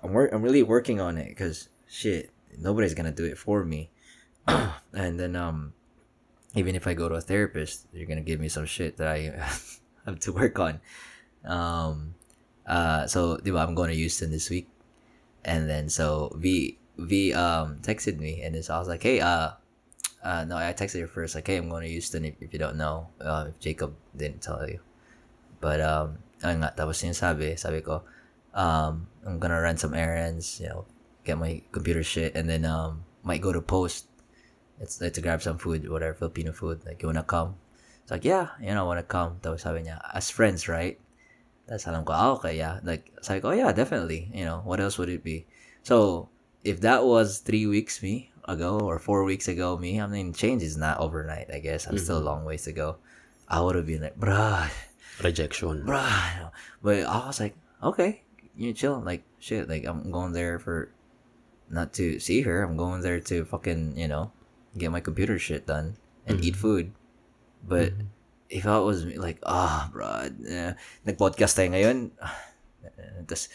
I'm wor- I'm really working on it because shit, nobody's gonna do it for me. [CLEARS THROAT] and then um, even if I go to a therapist, you're gonna give me some shit that I [LAUGHS] have to work on. Um, uh, so diba, I'm going to Houston this week, and then so V V um texted me, and so I was like, hey, uh, uh, no, I texted her first, like, hey, I'm going to Houston. If, if you don't know, uh, if Jacob didn't tell you, but um, ayun nga, tapos yung sabi, sabi ko, um, I'm gonna run some errands, you know, get my computer shit, and then um, might go to Post. It's like to grab some food, whatever Filipino food. Like, you wanna come? It's like, yeah, you know, wanna come. Tapos sabi niya, as friends, right? Tapos alam ko, ah, okay, yeah. Like, it's like, oh, yeah, definitely. You know, what else would it be? So, if that was three weeks me ago or four weeks ago me, I mean, change is not overnight, I guess. I'm still a long ways to go. I would have been like, bruh, Rejection. bruh. But I was like, okay, you chill. Like, shit, like, I'm going there for not to see her. I'm going there to fucking, you know, get my computer shit done and eat food. But if I was like, ah, bro, uh, nag-podcast tayo ngayon, [SIGHS] tapos,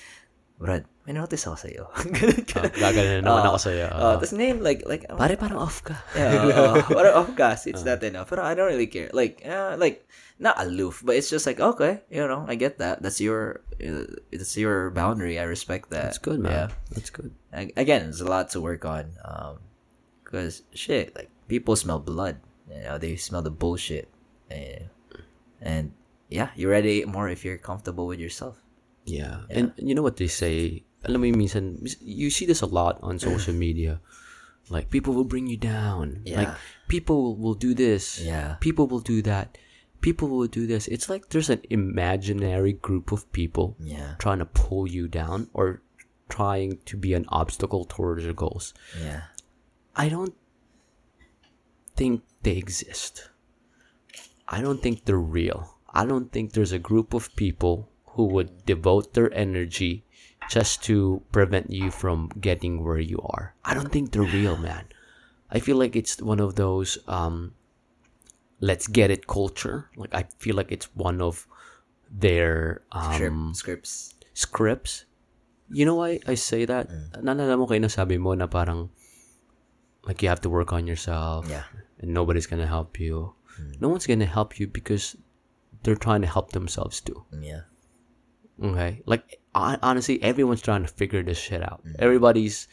Brad, may notice ako sa'yo. Ganun [LAUGHS] ka. Ah, gaganon naman Ah, ako sa'yo. ah, ah. tapos name, like, like, Pare, parang off ka. yeah, uh, what off gas, it's not enough. But I don't really care. Like, uh, like not aloof, but it's just like okay, you know, I get that. That's your, uh, it's your boundary. I respect that. That's good, man. Yeah. That's good. Ag- Again, there's a lot to work on. Um, because shit, like people smell blood. You know, they smell the bullshit. And, and yeah, you're ready more if you're comfortable with yourself. Yeah. And you know what they say? Mo yung minsan, you see this a lot on social [CLEARS THROAT] media. Like, people will bring you down. Like, Yeah. people will do this. Yeah. People will do that. People will do this. It's like there's an imaginary group of people Yeah. trying to pull you down or trying to be an obstacle towards your goals. Yeah. I don't think they exist. I don't think they're real. I don't think there's a group of people who would devote their energy just to prevent you from getting where you are. I don't think they're real, man. I feel like it's one of those um let's get it culture. Like I feel like it's one of their um scripts. scripts. You know why I say that? Naalala mo kayo na sabi mo na parang like you have to work on yourself Yeah. and nobody's gonna help you. No one's gonna help you because they're trying to help themselves too. Yeah. Okay? Like honestly, everyone's trying to figure this shit out. Everybody's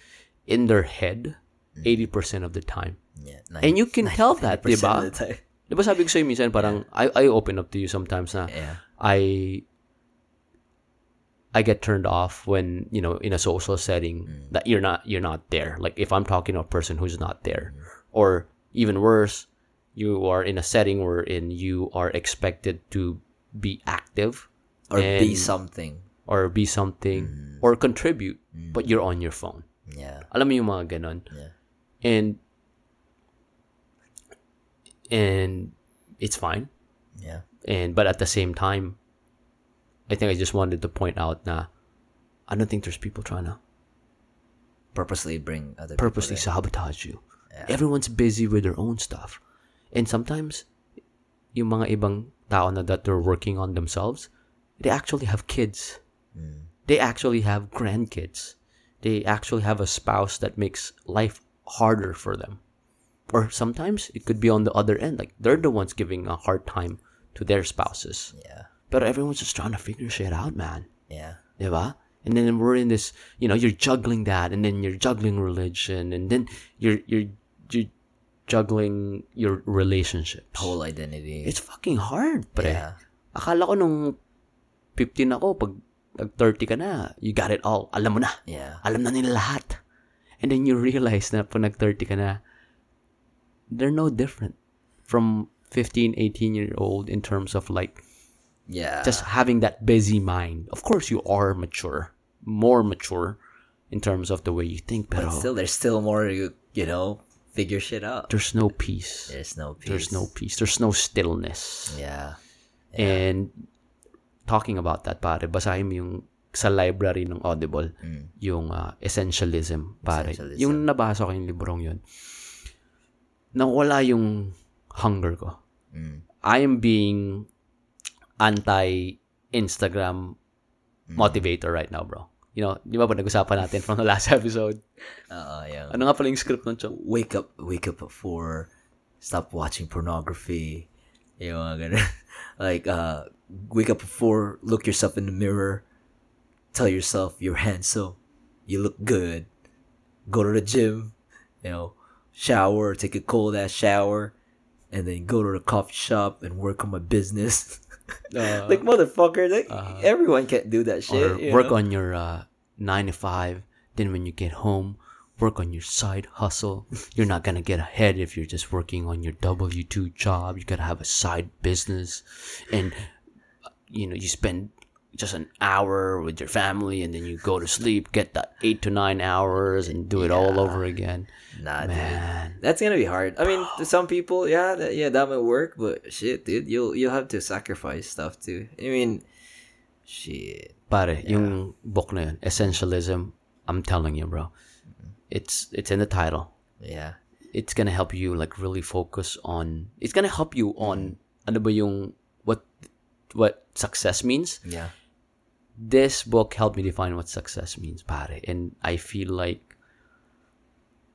in their head 80% of the time. Yeah. And you can tell that, 90% diba? Di ba sabi ko sa'yo minsan parang I, I open up to you sometimes na Yeah. I I get turned off when you know in a social setting that you're not you're not there. Like if I'm talking to a person who's not there, or even worse, you are in a setting wherein you are expected to be active Or be something. or be something mm. or contribute, mm. but you're on your phone. Yeah. Alam mo yung mga ganon. Yeah. And and it's fine. Yeah. And but at the same time, I think I just wanted to point out na I don't think there's people trying to Purposely bring other purposely sabotage you. Everyone's busy with their own stuff. And sometimes, yung mga ibang tao na that they're working on themselves, they actually have kids. Mm. They actually have grandkids. They actually have a spouse that makes life harder for them. Or sometimes it could be on the other end, like they're the ones giving a hard time to their spouses. Yeah. But everyone's just trying to figure shit out, man. Yeah. Diba? And then we're in this, you know, you're juggling that, and then you're juggling religion, and then you're you're you're juggling your relationships. Whole identity. It's fucking hard, pre. Yeah. Akala ko nung 15 ako, pag nag-30 ka na, you got it all. Alam mo na. Yeah. Alam na nila lahat. And then you realize na pag nag-30 ka na, they're no different from 15, 18 year old in terms of like Yeah. just having that busy mind. Of course, you are mature, more mature in terms of the way you think, but still, there's still more you you know figure shit out. there's no peace. There's no peace. There's no peace. There's no stillness. Yeah. And talking about that, pare, basahin mo yung sa library ng Audible, yung uh, Essentialism, pare. Mm. Essentialism. Yung nabasa ko yung librong yun, nawala yung hunger ko. Mm. I am being anti-Instagram Mm. motivator right now, bro. You know, di ba ba nag-usapan natin from the last [LAUGHS] episode? Uh, yeah. Ano nga pala yung script nun, Chong? Wake up, wake up at four. Stop watching pornography. Yung mga ganun. [LAUGHS] like, uh, wake up at four. Look yourself in the mirror. Tell yourself you're handsome. You look good. Go to the gym. You know, shower. Take a cold ass shower. And then go to the coffee shop and work on my business. [LAUGHS] Uh, like motherfucker, like everyone can't do that shit. or work know? on your uh, 9 to 5. Then when you get home, work on your side hustle. [LAUGHS] You're not going to get ahead if you're just working on your W2 job. You got to have a side business. And, uh, you know, you spend just an hour with your family and then you go to sleep, get that 8 to 9 hours and do it all over again. Nah, dude. Man. That's gonna be hard. I mean, to [SIGHS] some people, yeah, that, yeah, that might work, but shit, dude, you'll you'll have to sacrifice stuff too. I mean, shit. Pare, yung book na yun, Essentialism, I'm telling you, bro. It's it's in the title. Yeah, it's gonna help you like really focus on it's gonna help you on ano ba yung what what success means? Yeah, this book helped me define what success means pare. And i feel like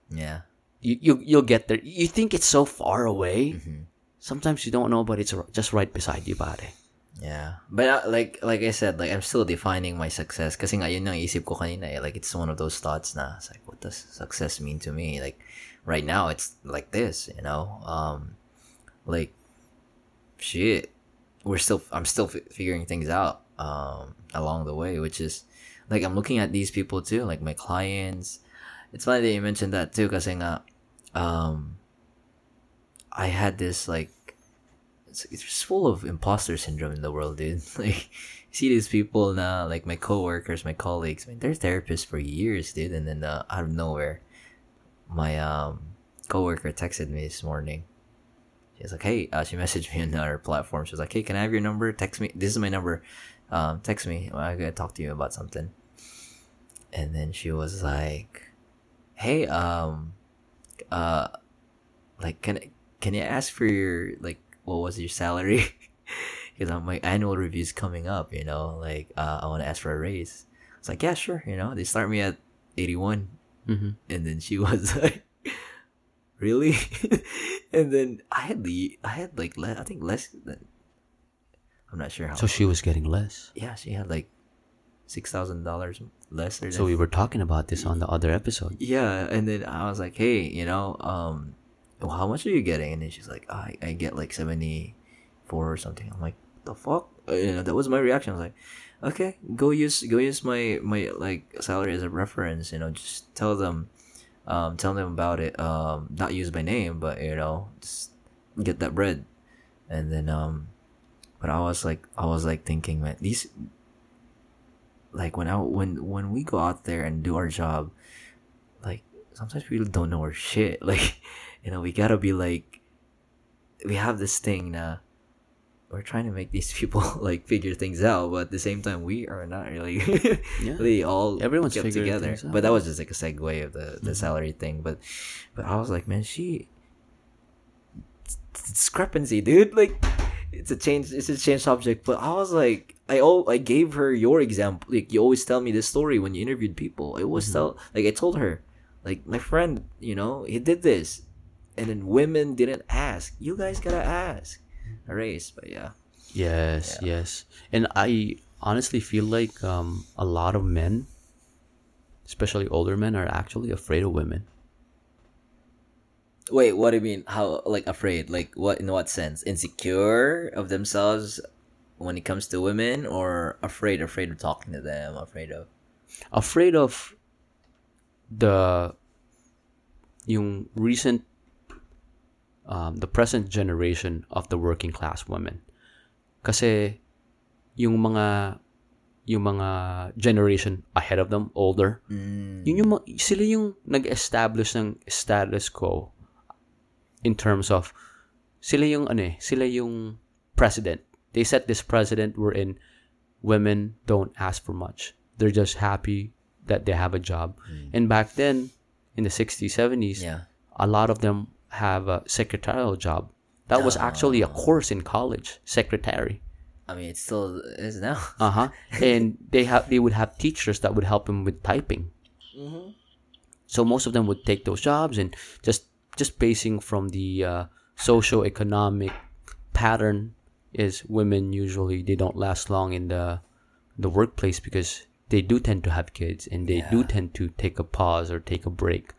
yeah, you, you you'll get there. You think it's so far away. Mm-hmm. Sometimes you don't know but it's just right beside you pare yeah. But uh, like like I said, like I'm still defining my success. Kasi nga yun ang isip ko kanina. Eh. Like it's one of those thoughts na. It's like, what does success mean to me? Like right now, it's like this. You know, um, like shit. We're still. I'm still fi- figuring things out. Um, along the way, which is like I'm looking at these people too, like my clients. It's funny that you mentioned that too, kasi nga, um, I had this like it's, it's full of imposter syndrome in the world, dude. [LAUGHS] Like, see these people now, like my coworkers, my colleagues. I mean, they're therapists for years, dude. And then uh, out of nowhere, my um coworker texted me this morning. She's like, "Hey," uh, she [LAUGHS] messaged me on our platform. She was like, "Hey, can I have your number? Text me. This is my number. Um, text me. I gotta talk to you about something." And then she was like, "Hey, um, uh, like, can can you ask for your like what was your salary? [LAUGHS] Because my annual review's coming up. You know, like uh, I want to ask for a raise. It's like, yeah, sure. You know, they start me at eighty one, mm-hmm. and then she [LAUGHS] was like, really? [LAUGHS] and then I had the I had like le- I think less than I'm not sure how. so she was getting less yeah, she had like six thousand dollars less. Or so we were talking about this on the other episode yeah, and then I was like, hey, you know, um, well, how much are you getting? And then she's like, I I get like seventy four or something. I'm like, the fuck? Uh, You know, that was my reaction. I was like, okay, go use go use my my like salary as a reference. You know, just tell them, um, tell them about it. Um, not use my name, but you know, just get that bread. And then um, but I was like, I was like thinking, man, these. Like when I when when we go out there and do our job, like sometimes people don't know our shit. [LAUGHS] Like, you know, we gotta be like, we have this thing now. we're trying to make these [LAUGHS] people like figure things out, but at the same time, we are not really [LAUGHS] Yeah. really all Everyone's kept together. Mm-hmm. But that was just like a segue of the the salary thing. But but I was like, man, she discrepancy, dude. [LAUGHS] Like it's a change. It's a change subject. But I was like, I oh, I gave her your example. Like you always tell me this story when you interviewed people. I always Mm-hmm. tell like I told her, like my friend, you know, he did this, and then women didn't ask. You guys gotta ask. A race, but yeah. Yes, yes. And I honestly feel like um, a lot of men, especially older men, are actually afraid of women. Wait, what do you mean? How like afraid? Like what? In what sense? Insecure of themselves when it comes to women, or afraid? Afraid of talking to them? Afraid of? Afraid of the yung recent um, the present generation of the working class women. Kasi yung mga yung mga generation ahead of them, older, yun yung, sila yung nag-establish ng status quo in terms of, sila yung, ano eh, sila yung president. They set this president wherein women don't ask for much. They're just happy that they have a job. And back then, in the 60s, 70s, Yeah. a lot of them have a secretarial job. That was actually a course in college, secretary. I mean, it still is now. [LAUGHS] Uh huh. and they have they would have teachers that would help them with typing. So most of them would take those jobs and just just basing from the uh, socio-economic pattern is women usually they don't last long in the the workplace because they do tend to have kids and they do tend to take a pause or take a break.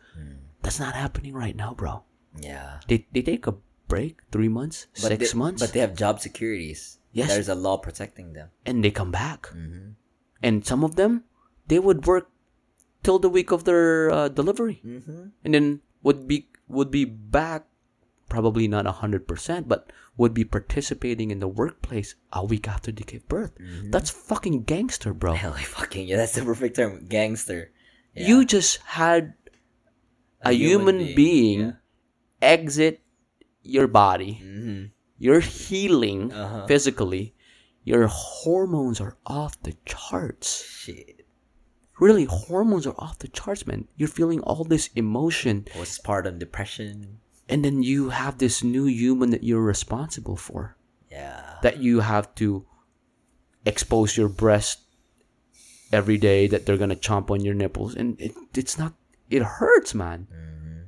That's not happening right now, bro. Yeah. They they take a break three months, But six they, months, But they have job securities. Yes. There's a law protecting them. and they come back. And some of them, they would work till the week of their uh, delivery, Mm-hmm. and then would be would be back, probably not hundred percent, but would be participating in the workplace a week after they gave birth. That's fucking gangster, bro. [LAUGHS] Hell, fucking yeah, that's the perfect term. Gangster. Yeah. You just had a, human, human being, being, exit your body. Mm-hmm. You're healing Uh-huh. physically. Your hormones are off the charts. Shit. really hormones are off the charts man you're feeling all this emotion Postpartum depression. and then you have this new human that you're responsible for Yeah. that you have to expose your breast every day that they're gonna chomp on your nipples and it, it's not it hurts man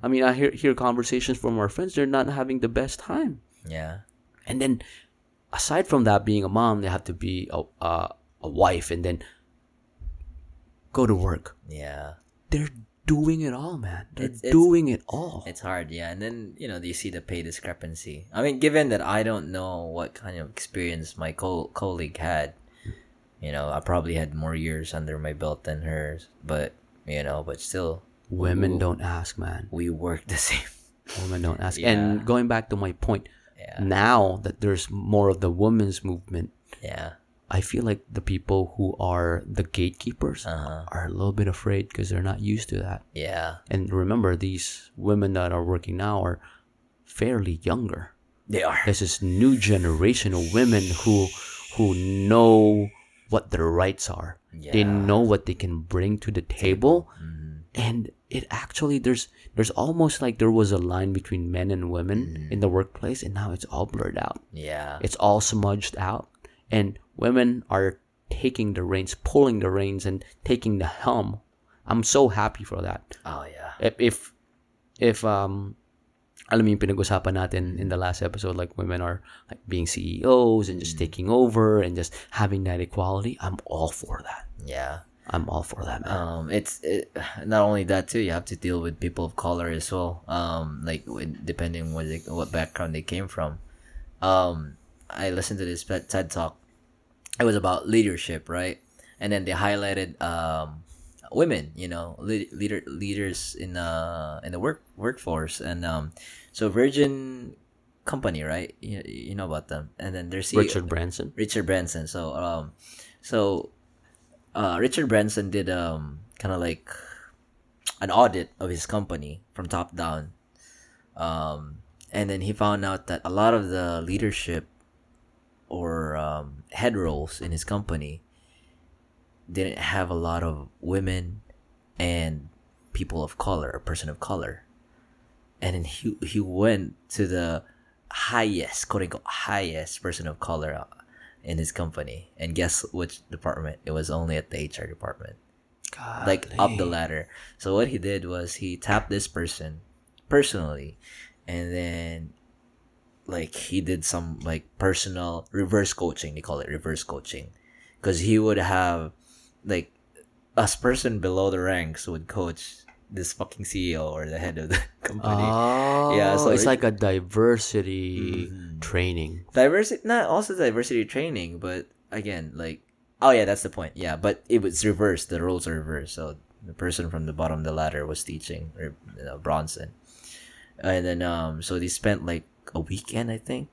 i mean i hear hear conversations from our friends they're not having the best time Yeah. and then aside from that being a mom they have to be a, a, a wife and then go to work Yeah. they're doing it all, man. They're It's- it's- doing it all. It's hard, yeah. And then, you know, you see the pay discrepancy. I mean, given that I don't know what kind of experience my co- colleague had, you know, I probably had more years under my belt than hers. But, you know, but still, Women don't ask, man. we work the [LAUGHS] same. Women don't ask. Yeah. And going back to my point, Yeah. now that there's more of the women's movement, Yeah. I feel like the people who are the gatekeepers Uh-huh. are a little bit afraid because they're not used to that. Yeah. And remember, these women that are working now are fairly younger. They are. There's this new generation of women who who know what their rights are. Yeah. They know what they can bring to the table, Mm-hmm. and it actually there's there's almost like there was a line between men and women Mm-hmm. in the workplace, and now it's all blurred out. Yeah. It's all smudged out, and women are taking the reins, pulling the reins, and taking the helm. I'm so happy for that Oh, yeah. if if, if um alam mo yung pinag-usapan natin in the last episode like women are like being CEOs and just taking over and just having that equality I'm all for that Yeah. I'm all for that man. Um it's it, not only that too you have to deal with people of color as well um like with, depending what they, what background they came from. Um i listened to this TED talk. It was about leadership right? And then they highlighted um women you know lead, leader leaders in uh in the work workforce. And um so virgin company right? You, you know about them. And then there's Richard Branson? Richard Branson. So um so uh Richard Branson did um kind of like an audit of his company from top down. Um and then he found out that a lot of the leadership or um, head roles in his company didn't have a lot of women and people of color, a person of color. And then he he went to the highest, quote unquote, highest person of color in his company. And guess which department? It was only at the HR department. Like up the ladder. So what he did was he tapped this person personally and then like he did some like personal reverse coaching they call it reverse coaching because he would have like us person below the ranks would coach this fucking ceo or the head of the [LAUGHS] company. Oh, Yeah, so it's it- like a diversity training. diversity not also diversity training but again like oh yeah that's the point. Yeah but it was reversed. The roles are reversed. So the person from the bottom of the ladder was teaching or you know, branson. And then um so they spent like a weekend i think.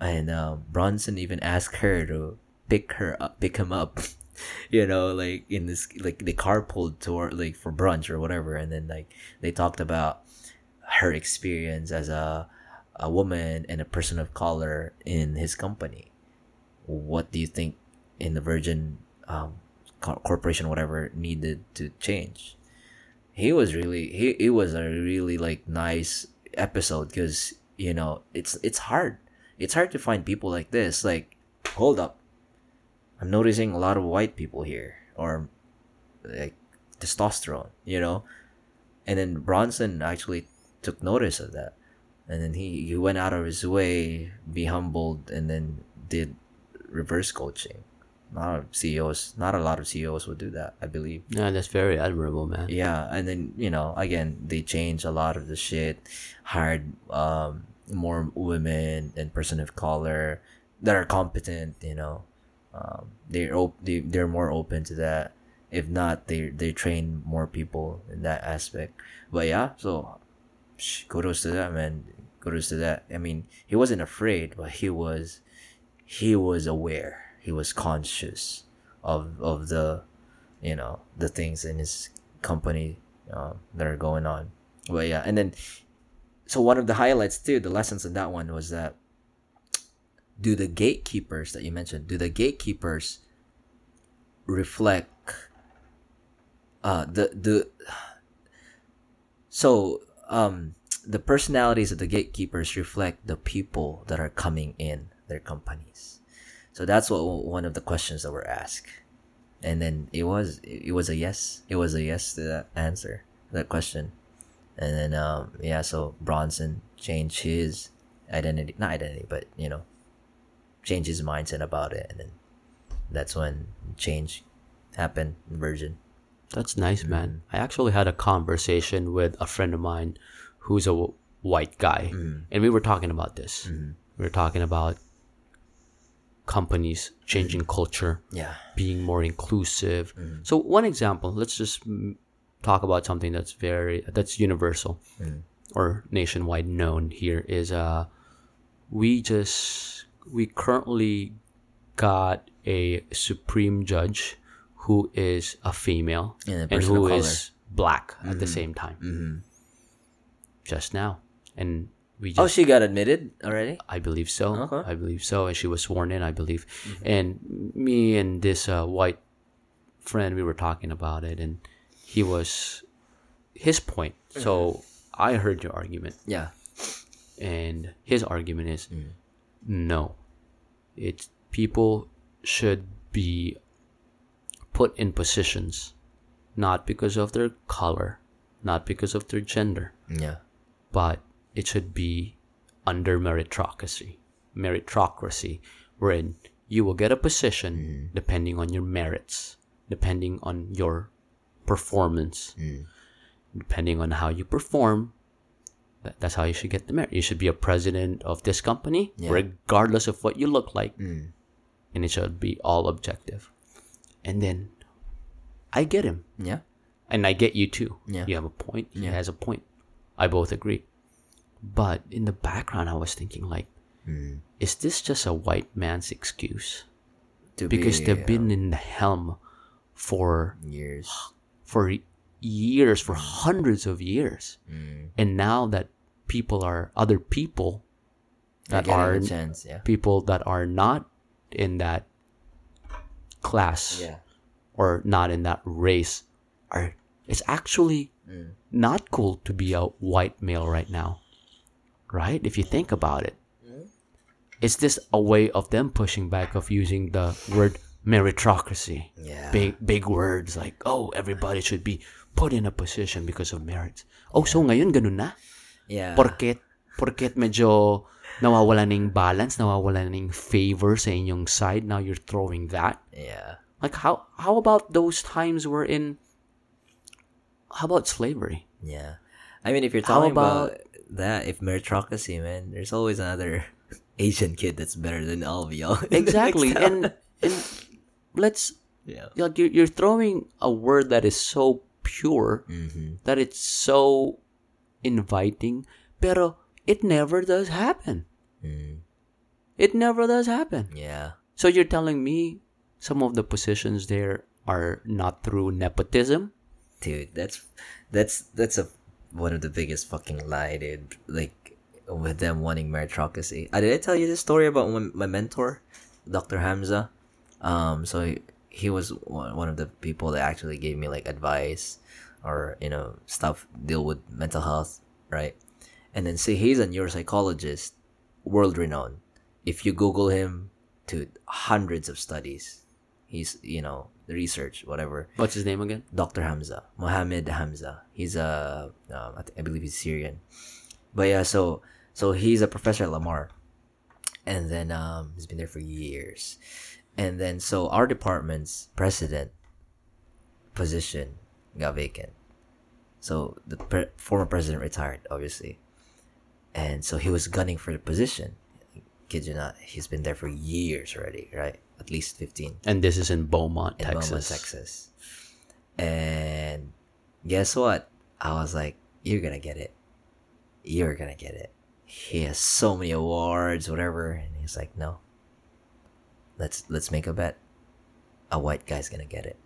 And um branson even asked her to pick her up pick him up [LAUGHS] [LAUGHS] you know like in this like the carpooled toward like for brunch or whatever and then like they talked about her experience as a a woman and a person of color in his company. What do you think in the Virgin um, co- corporation, whatever, needed to change? He was really he it was a really like nice episode because you know it's it's hard. It's hard to find people like this. Like, hold up, I'm noticing a lot of white people here, or like testosterone, you know, and then Branson actually took notice of that. And then he, he went out of his way be humbled and then did reverse coaching. Not ceos not a lot of ceos would do that i believe. Yeah, that's very admirable, man. yeah and then you know again they changed a lot of the shit hired um more women and person of color that are competent you know um they're op- they, they're more open to that. If not they they train more people in that aspect. But yeah so sh- kudos to that man. Kudos to that. I mean he wasn't afraid but he was he was aware. He was conscious of of the you know the things in his company um, that are going on. But yeah and then so one of the highlights too the lessons in that one was that do the gatekeepers that you mentioned do the gatekeepers reflect uh the the so um the personalities of the gatekeepers reflect the people that are coming in their companies. So that's what one of the questions that were asked. And then it was it was a yes it was a yes to that answer that question. And then um yeah so branson changed his identity not identity but you know changed his mindset about it and then that's when change happened virgin That's nice, man. Mm-hmm. I actually had a conversation with a friend of mine who's a w- white guy, mm-hmm. and we were talking about this. Mm-hmm. We were talking about companies changing culture, yeah. being more inclusive. So one example, let's just talk about something that's very that's universal or nationwide known here is uh we just we currently got a supreme judge who is a female And a and who is black at the mm-hmm. same time. Mm-hmm. Just now. And we oh she got admitted already I believe so. Okay. I believe so. And she was sworn in, I believe. Mm-hmm. And me and this uh, white friend, we were talking about it, and he was his point. So I heard your argument, yeah and his argument is mm. No. It's people should be put in positions not because of their color, not because of their gender, yeah but it should be under meritocracy. Meritocracy, wherein you will get a position mm-hmm. depending on your merits, depending on your performance, mm. depending on how you perform. That- That's how you should get the merit. You should be a president of this company, Yeah. regardless of what you look like, and it should be all objective. And then, I get him yeah and I get you too. Yeah. You have a point. He Yeah. has a point. I both agree. But in the background, I was thinking, like, Hmm. is this just a white man's excuse? to Because be, they've been in the helm for years for years, for hundreds of years, Hmm. and now that people are other people that are chance, yeah. people that are not in that class Yeah. or not in that race are it's actually Mm. not cool to be a white male right now right if you think about it Mm. is this a way of them pushing back of using the word meritocracy Yeah. big big words like oh everybody should be put in a position because of merit oh so ngayon ganun na Yeah. porket porket medyo nawawala ng balance nawawala ng favor sa inyong side now you're throwing that yeah. like how how about those times we're in how about slavery Yeah. I mean, if you're talking about- about, that, if meritocracy, man, there's always another [LAUGHS] Asian kid that's better than all of y'all. [LAUGHS] exactly and and let's yeah. like you're, you're throwing a word that is so pure Mm-hmm. that it's so inviting pero it never does happen Mm. it never does happen Yeah. so you're telling me some of the positions there are not through nepotism Dude, that's that's that's a one of the biggest fucking lie, dude. Like with them wanting meritocracy. Uh, did I tell you this story about my mentor, Dr. Hamza? Um, so he, was one of the people that actually gave me like advice or you know stuff deal with mental health, right? And then see, he's a neuropsychologist, world renowned. If you Google him, to hundreds of studies, he's you know research whatever. what's his name again Dr. Hamza, Mohammed Hamza. He's a, um, I, th- I believe he's Syrian, but yeah. So so he's a professor at Lamar, and then um, he's been there for years, and then so our department's president position got vacant. So the pre- former president retired, obviously, and so he was gunning for the position. Kid you not, he's been there for years already, right? At least fifteen and this is in beaumont in texas Beaumont, Texas. And guess what? I was like, "You're gonna get it. You're gonna get it." He has so many awards, whatever, and he's like, "No. Let's let's make a bet. A white guy's gonna get it."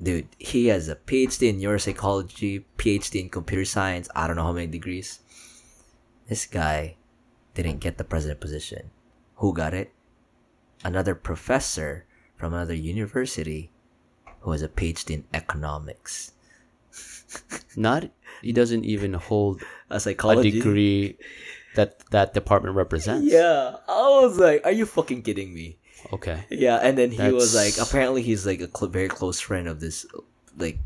Dude, he has a PhD in neuropsychology, PhD in computer science. I don't know how many degrees. This guy didn't get the president position. Who got it? another professor from another university who has a PhD in economics. [LAUGHS] not he doesn't even hold A a psychology. degree that that department represents Yeah, I was like, "Are you fucking kidding me?" Okay Yeah, and then he was like, apparently he's like a cl- very close friend of this, like,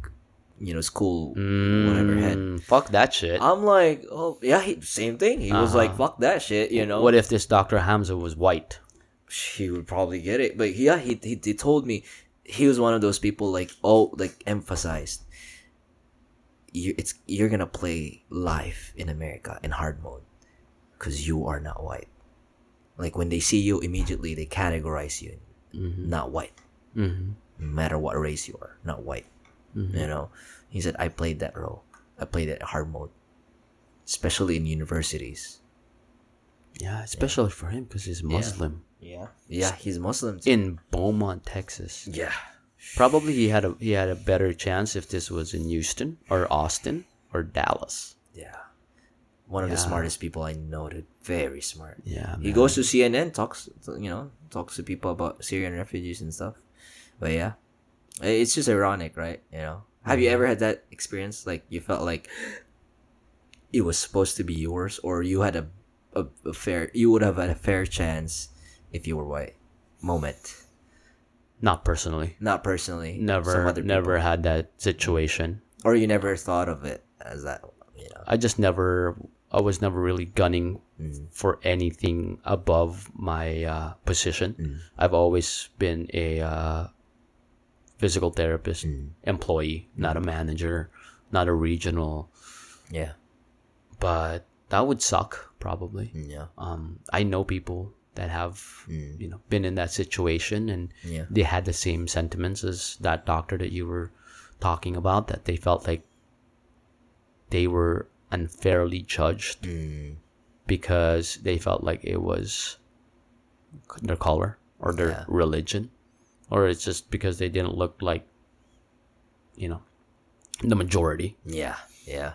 you know, school whatever head. Mm, fuck that shit I'm like, oh yeah, he, same thing. He was Uh-huh. like, "Fuck that shit," you know. what if this dr hamza was white he would probably get it. But yeah, he, he he told me he was one of those people like oh like emphasized you it's you're gonna play life in America in hard mode because you are not white. Like when they see you, immediately they categorize you not white, mm-hmm. no matter what race you are, not white. You know, he said I played that role. I played it hard mode, especially in universities. yeah especially for him because he's muslim Yeah, yeah, he's Muslim. Too. in beaumont texas Yeah, probably he had a he had a better chance if this was in houston or austin or dallas Yeah. One of the smartest people I know, dude. Very smart. yeah He goes to CNN, talks, you know, talks to people about Syrian refugees and stuff. But yeah, it's just ironic, right? You know, have you ever had that experience? Like you felt like it was supposed to be yours, or you had a, a, a fair, you would have had a fair chance if you were white. Moment, not personally not personally. never other never had that situation or you never thought of it as that. You know, I just never, I was never really gunning Mm. for anything above my uh, position. Mm. I've always been a uh, physical therapist Mm. employee, not a manager, not a regional. yeah, But that would suck probably. yeah, Um, I know people that have, Mm. you know, been in that situation and yeah. they had the same sentiments as that doctor that you were talking about. That they felt like they were unfairly judged Mm. because they felt like it was their color or their Yeah. religion, or it's just because they didn't look like, you know, the majority. Yeah, yeah.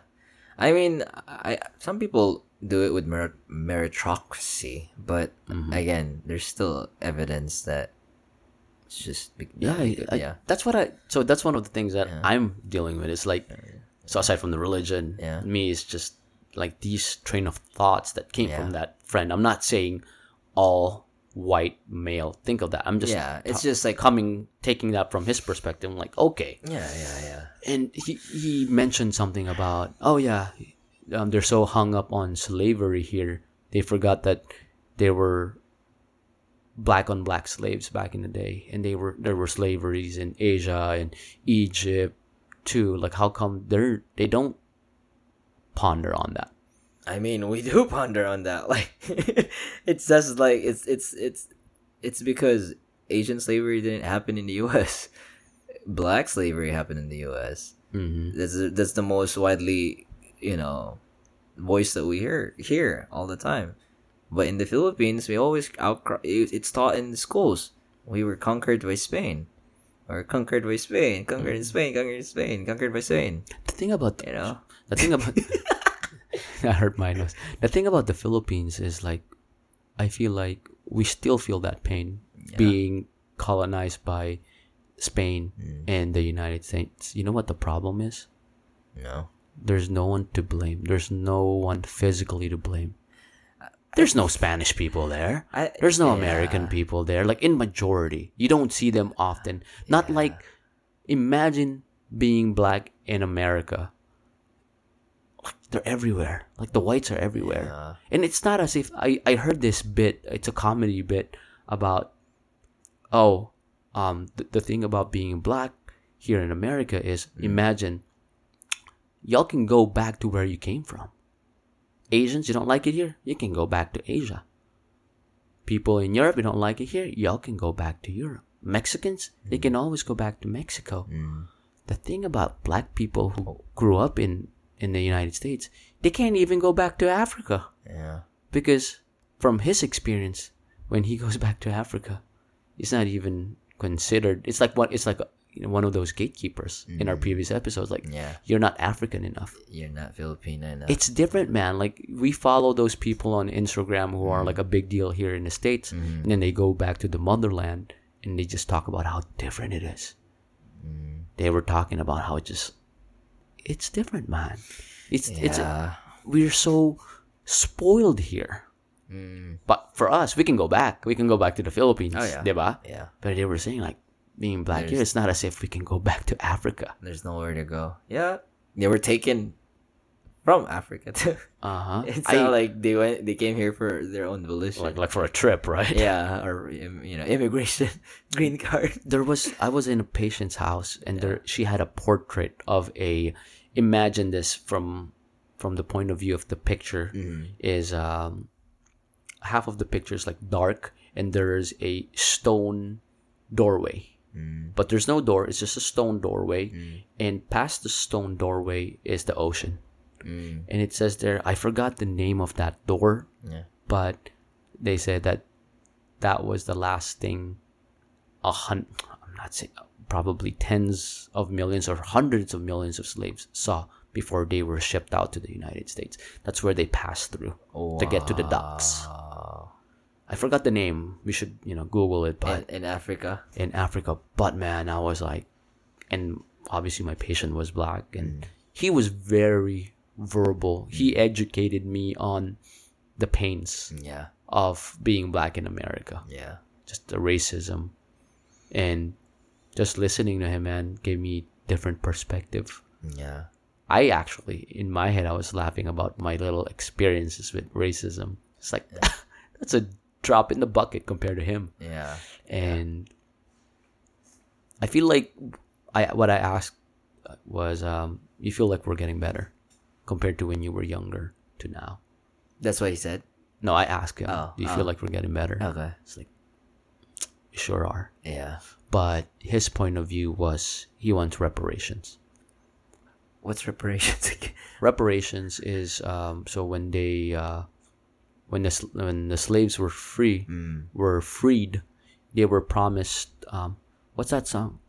I mean, I some people do it with merit- meritocracy, but Mm-hmm. again, there's still evidence that it's just yeah, I, I- yeah, that's what I. So that's one of the things that I'm dealing with. It's like, so aside from the religion, Yeah. me is just like these train of thoughts that came from that friend. I'm not saying all white male think of that. I'm just yeah. It's just like coming taking that from his perspective. I'm like, okay, yeah, yeah, yeah. and he he mentioned something about oh yeah um, they're so hung up on slavery here they forgot that there were black on black slaves back in the day and they were there were slaveries in asia and egypt too like how come they're they don't ponder on that I mean, we do [LAUGHS] ponder on that. Like, [LAUGHS] it's just like it's it's it's it's because Asian slavery didn't happen in the U.S. [LAUGHS] Black slavery happened in the U.S. mm-hmm. That's that's the most widely, you know, voice that we hear here all the time. But in the Philippines, we always outcry. It's taught in the schools. We were conquered by Spain, or conquered by Spain, conquered in mm. Spain, conquered in Spain, conquered by Spain. the thing about You know, The thing about [LAUGHS] I hurt my nose. The thing about the Philippines is like I feel like we still feel that pain being colonized by Spain mm. and the United States. You know what the problem is? no. There's no one to blame. There's no one physically to blame. There's no Spanish people there. I- There's no yeah. American people there. Like in majority, you don't see them often. Not like imagine being black in America. Like, They're everywhere. Like the whites are everywhere. Yeah. And it's not as if I I heard this bit. It's a comedy bit about oh, um the, the thing about being black here in America is imagine y'all can go back to where you came from. Asians, you don't like it here? You can go back to Asia. People in Europe, you don't like it here? Y'all can go back to Europe. Mexicans, they can always go back to Mexico. The thing about black people who grew up in, in the United States, they can't even go back to Africa Yeah. because from his experience, when he [LAUGHS] goes back to Africa, it's not even considered. It's like what it's like you know, one of those gatekeepers in our mm-hmm. previous episodes. Like, Yeah. you're not African enough. You're not Filipino enough. It's different, man. Like we follow those people on Instagram who are like a mm-hmm. big deal here in the states, mm-hmm. and then they go back to the motherland and they just talk about how different it is. They were talking about how it just it's different, man. It's it's yeah. we're so spoiled here. But for us, we can go back. We can go back to the Philippines, Oh, yeah. diba? Yeah. But they were saying like being black here, it's not as if we can go back to Africa. There's nowhere to go. Yeah. They were taken from Africa too. Uh huh. [LAUGHS] It's not like they went. They came here for their own volition. like like for a trip, right? yeah, or you know, immigration, [LAUGHS] green card. there was I was in a patient's house and there she had a portrait of a imagine this from from the point of view of the picture is um half of the picture is like dark and there's a stone doorway Mm. but there's no door it's just a stone doorway mm. and past the stone doorway is the ocean mm. and it says there i forgot the name of that door Yeah. but they said that that was the last thing a hun- I'm not saying probably tens of millions or hundreds of millions of slaves saw before they were shipped out to the United States. That's where they passed through to get to the docks. I forgot the name. We should, you know, Google it. But in, in Africa. in Africa, but man, I was like, and obviously my patient was black, and mm. he was very verbal. He mm. educated me on the pains Yeah. of being black in America Yeah. just the racism and just listening to him man gave me different perspective Yeah. i actually in my head i was laughing about my little experiences with racism it's like [LAUGHS] that's a drop in the bucket compared to him Yeah. and i feel like i what i asked was um you feel like we're getting better compared to when you were younger to now That's what he said. no i asked him Oh, do you feel like we're getting better Okay. it's like we sure are Yeah. but his point of view was he wants reparations. What's reparations [LAUGHS] again? Reparations is um, so when they uh, when the when the slaves were free were freed, they were promised um, what's that song?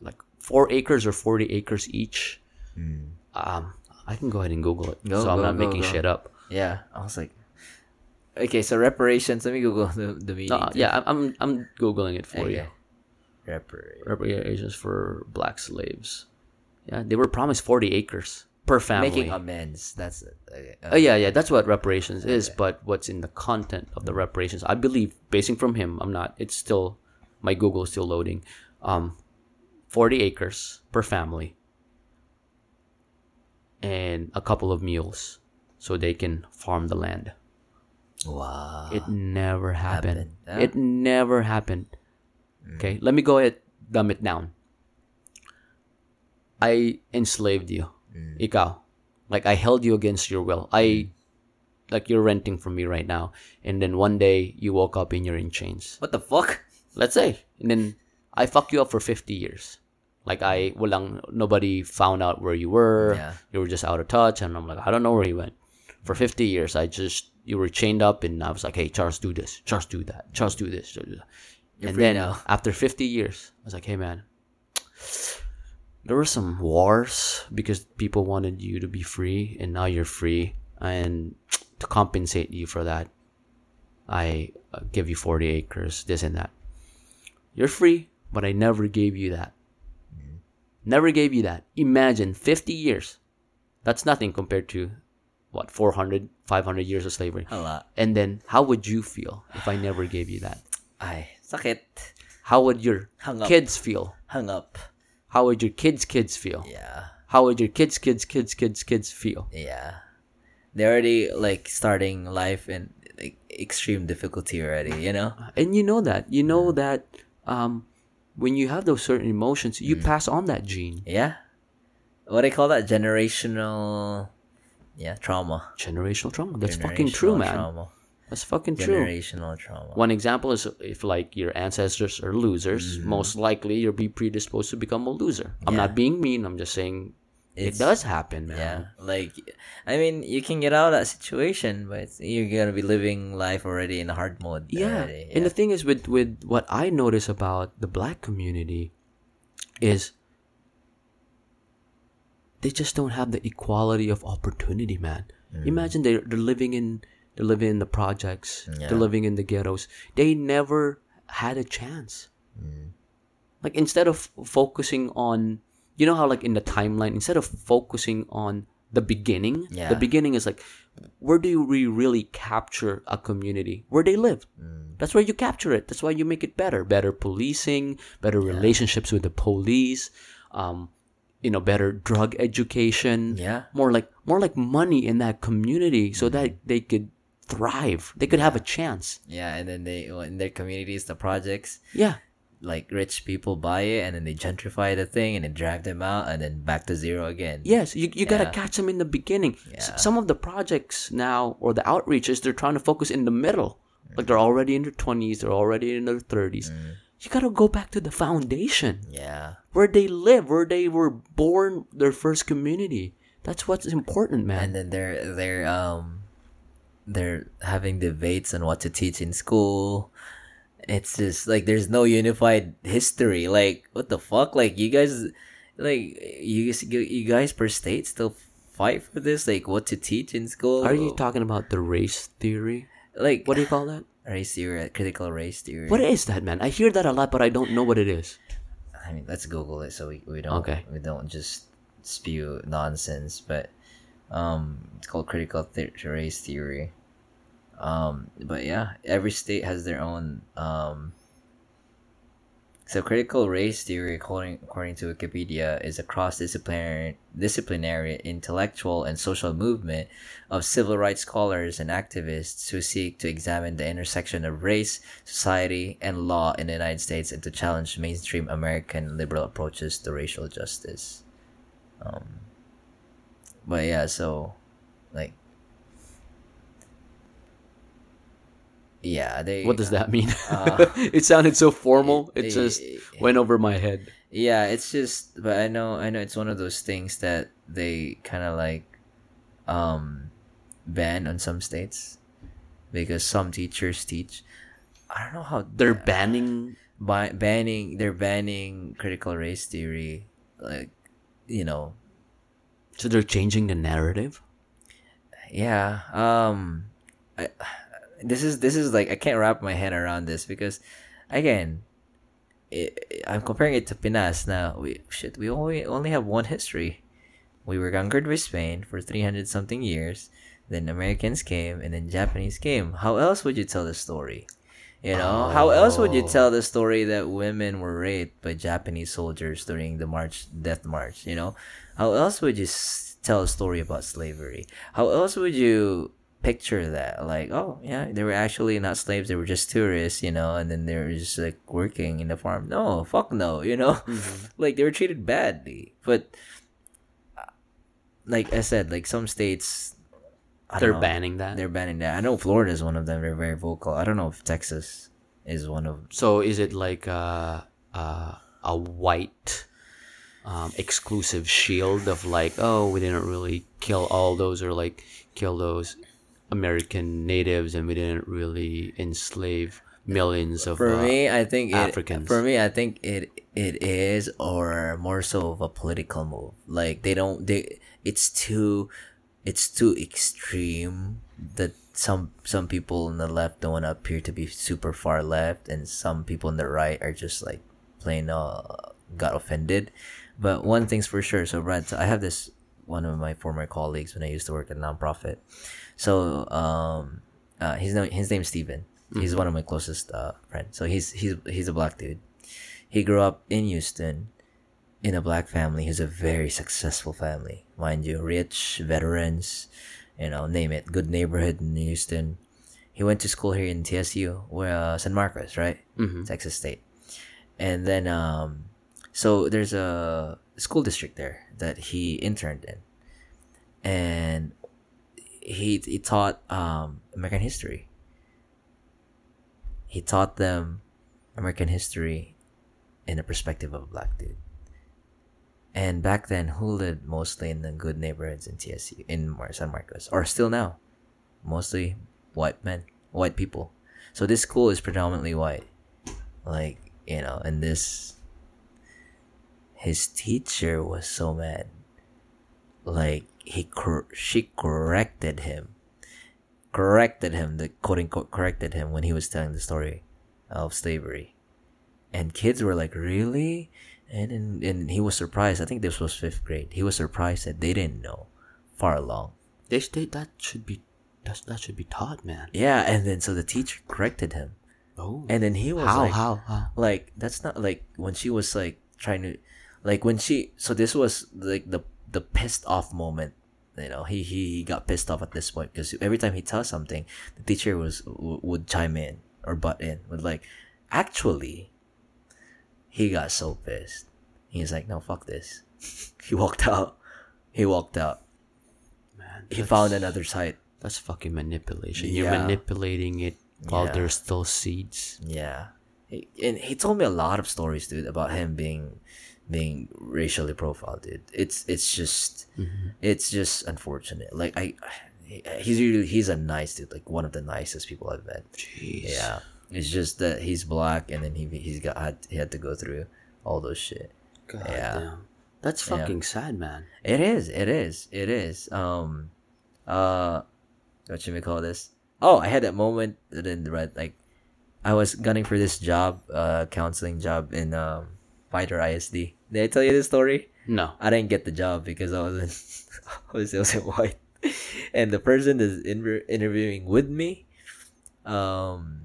Like four acres or forty acres each. Um, I can go ahead and Google it, Go, so I'm not go, making go. shit up. Yeah, I was like, okay, so reparations. Let me Google [LAUGHS] the, the meaning. No, yeah, I'm I'm, I'm googling it for you. Reparations. Reparations for black slaves. Yeah, they were promised 40 acres per family. Making amends. That's okay. Uh, yeah, yeah, that's what reparations is. But what's in the content of the reparations? I believe, basing from him, I'm not. It's still my Google is still loading. Um, forty acres per family, and a couple of mules, so they can farm the land. wow. It never happened. Happened, huh? It never happened. Okay, let me go ahead dumb it down. I enslaved you. Mm. Ikaw. Like I held you against your will. I mm. like you're renting from me right now. And then one day you woke up and you're in chains. what the fuck? Let's say. And then I fucked you up for 50 years. Like I walang nobody found out where you were. Yeah. You were just out of touch and I'm like I don't know where you went. For 50 years I just you were chained up and I was like, "Hey, Charles do this. Charles do that. Charles do this." Charles do that. You're and then now. after 50 years, I was like, "Hey man, there were some wars because people wanted you to be free and now you're free and to compensate you for that i uh, give you 40 acres this and that you're free but i never gave you that never gave you that imagine 50 years that's nothing compared to what 400 500 years of slavery A lot. and then how would you feel if i never gave you that [SIGHS] Ay, sakit. how would your Hung up. kids feel Hung up. How would your kids kids feel Yeah. how would your kids kids kids kids kids feel Yeah. They're already like starting life in like extreme difficulty already, you know? and you know that you know that um when you have those certain emotions you pass on that gene Yeah. What do they call that? Generational yeah, trauma. generational trauma that's fucking true man Trauma. That's fucking true Generational trauma. one example is if like your ancestors are losers mm-hmm. most likely you'll be predisposed to become a loser i'm not being mean i'm just saying It's- it does happen man Yeah, like I mean, you can get out of that situation, but you're gonna be living life already in a hard mode. yeah. already, and the thing is with with what i notice about the black community is they just don't have the equality of opportunity man mm. imagine they're, they're living in they're living in the projects. Yeah. they're living in the ghettos. They never had a chance. Mm. Like instead of focusing on you know how like in the timeline instead of focusing on the beginning Yeah. the beginning is like where do we really capture a community? Where they live. Mm. That's where you capture it. That's why you make it better. Better policing better relationships with the police um you know better drug education. Yeah. more like more like money in that community so that mm. they could thrive they could have a chance Yeah, and then they in their communities, the projects, yeah like rich people buy it, and then they gentrify the thing, and then drag them out, and then back to zero again. Yes, you, you gotta catch them in the beginning. S- some of the projects now or the outreaches they're trying to focus in the middle. Like they're already in their twenties, they're already in their thirties. You gotta go back to the foundation Yeah, where they live, where they were born, their first community. That's what's important, man. and then they're they're um they're having debates on what to teach in school. It's just like there's no unified history. Like what the fuck? Like you guys, like you guys, you guys per state still fight for this. Like what to teach in school? Are you talking about the race theory? like What do you call that? [SIGHS] race theory? Critical race theory. What is that, man? I hear that a lot, but I don't know what it is. I mean, let's Google it so we, we don't Okay. we don't just spew nonsense. But um, it's called critical the- race theory. Um, but yeah, every state has their own um. So critical race theory, according according to Wikipedia, is a cross-disciplinary disciplinary intellectual and social movement of civil rights scholars and activists who seek to examine the intersection of race, society, and law in the United States and to challenge mainstream American liberal approaches to racial justice. Um, but yeah, so like yeah, they What does that mean? Uh, [LAUGHS] it sounded so formal. It eh, just eh, went over my head. yeah it's just but i know i know it's one of those things that they kind of like um ban on some states because some teachers teach i don't know how They're banning by banning they're banning critical race theory like you know So they're changing the narrative. yeah. Um, I, this is this is like I can't wrap my head around this because, again, it, I'm comparing it to Pinas. Now we shit, we only only have one history. We were conquered by Spain for 300 something years. Then Americans came, and then Japanese came. How else would you tell the story? You know, how else would you Oh. tell the story that women were raped by Japanese soldiers during the march, death march? You know, how else would you s- tell a story about slavery? How else would you picture that? Like, oh yeah, they were actually not slaves; they were just tourists, you know, and then they were just like working in the farm. No, fuck no, you know, [LAUGHS] like they were treated badly. But uh, like I said, like some states, I They're know, banning that. they're banning that. I know Florida is one of them. They're very vocal. I don't know if Texas is one of. So is it like a a, a white um, exclusive shield of like, oh, we didn't really kill all those or like kill those American natives, and we didn't really enslave millions of For uh, me, I think it, Africans. For me, I think it it is, or more so of a political move. Like they don't. They it's too, it's too extreme that some some people on the left don't appear to be super far left, and some people on the right are just like plain uh got offended. But one thing's for sure. So Brad, so I have this one of my former colleagues when I used to work at a nonprofit. So um, uh, his name his name's Steven. He's one of my closest uh, friends. So he's he's he's a black dude. He grew up in Houston, in a black family. He's a very successful family, mind you, rich veterans, you know, name it, good neighborhood in Houston. He went to school here in TSU, where uh, San Marcos, right, Mhm. Texas State, and then um, so there's a school district there that he interned in, and he he taught um, American history. He taught them American history in the perspective of a black dude. And back then, who lived mostly in the good neighborhoods in TSU in San Marcos, or still now, mostly white men, white people. So this school is predominantly white, like you know, and this. His teacher was so mad, like he cor- she corrected him, corrected him, the quote unquote corrected him when he was telling the story of slavery, and kids were like, really, and and, and he was surprised. I think this was fifth grade. He was surprised that they didn't know far along. They state that should be that that should be taught, man. Yeah, and then so the teacher corrected him, Oh, and then he was how like, how how? like that's not like when she was like trying to like when she so this was like the the pissed off moment you know he he got pissed off at this point because every time he tells something the teacher was w- would chime in or butt in with like actually he got so pissed he's like no fuck this [LAUGHS] he walked out he walked out Man, he found another site That's fucking manipulation. You're manipulating it while Yeah. there's still seeds. Yeah. He, and he told me a lot of stories, dude, about him being being racially profiled, dude. It's it's just it's just unfortunate. Like I [SIGHS] he's really he's a nice dude, like one of the nicest people I've met. Jeez. Yeah. It's just that he's black and then he he's got had he had to go through all those shit. God Yeah. damn. That's Yeah. fucking sad, man. It is, it is, it is. Um uh what should we call this? Oh, I had that moment that in the red like I was gunning for this job, uh counseling job in um Fighter ISD. Did I tell you this story? No. I didn't get the job because I wasn't [LAUGHS] I was, I wasn't white. And the person that's in- interviewing with me, um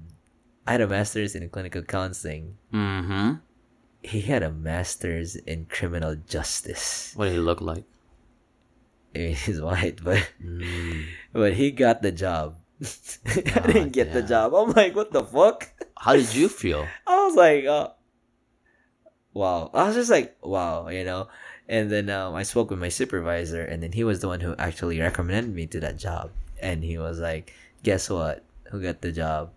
I had a master's in clinical counseling. Mm-hmm. He had a master's in criminal justice. What did he look like? [LAUGHS] He's white, but Mm. but he got the job. [LAUGHS] I didn't get the job. I'm like, what the fuck? How did you feel? I was like, uh, wow. I was just like, wow, you know. And then um, I spoke with my supervisor, and then he was the one who actually recommended me to that job. And he was like, guess what? Who got the job?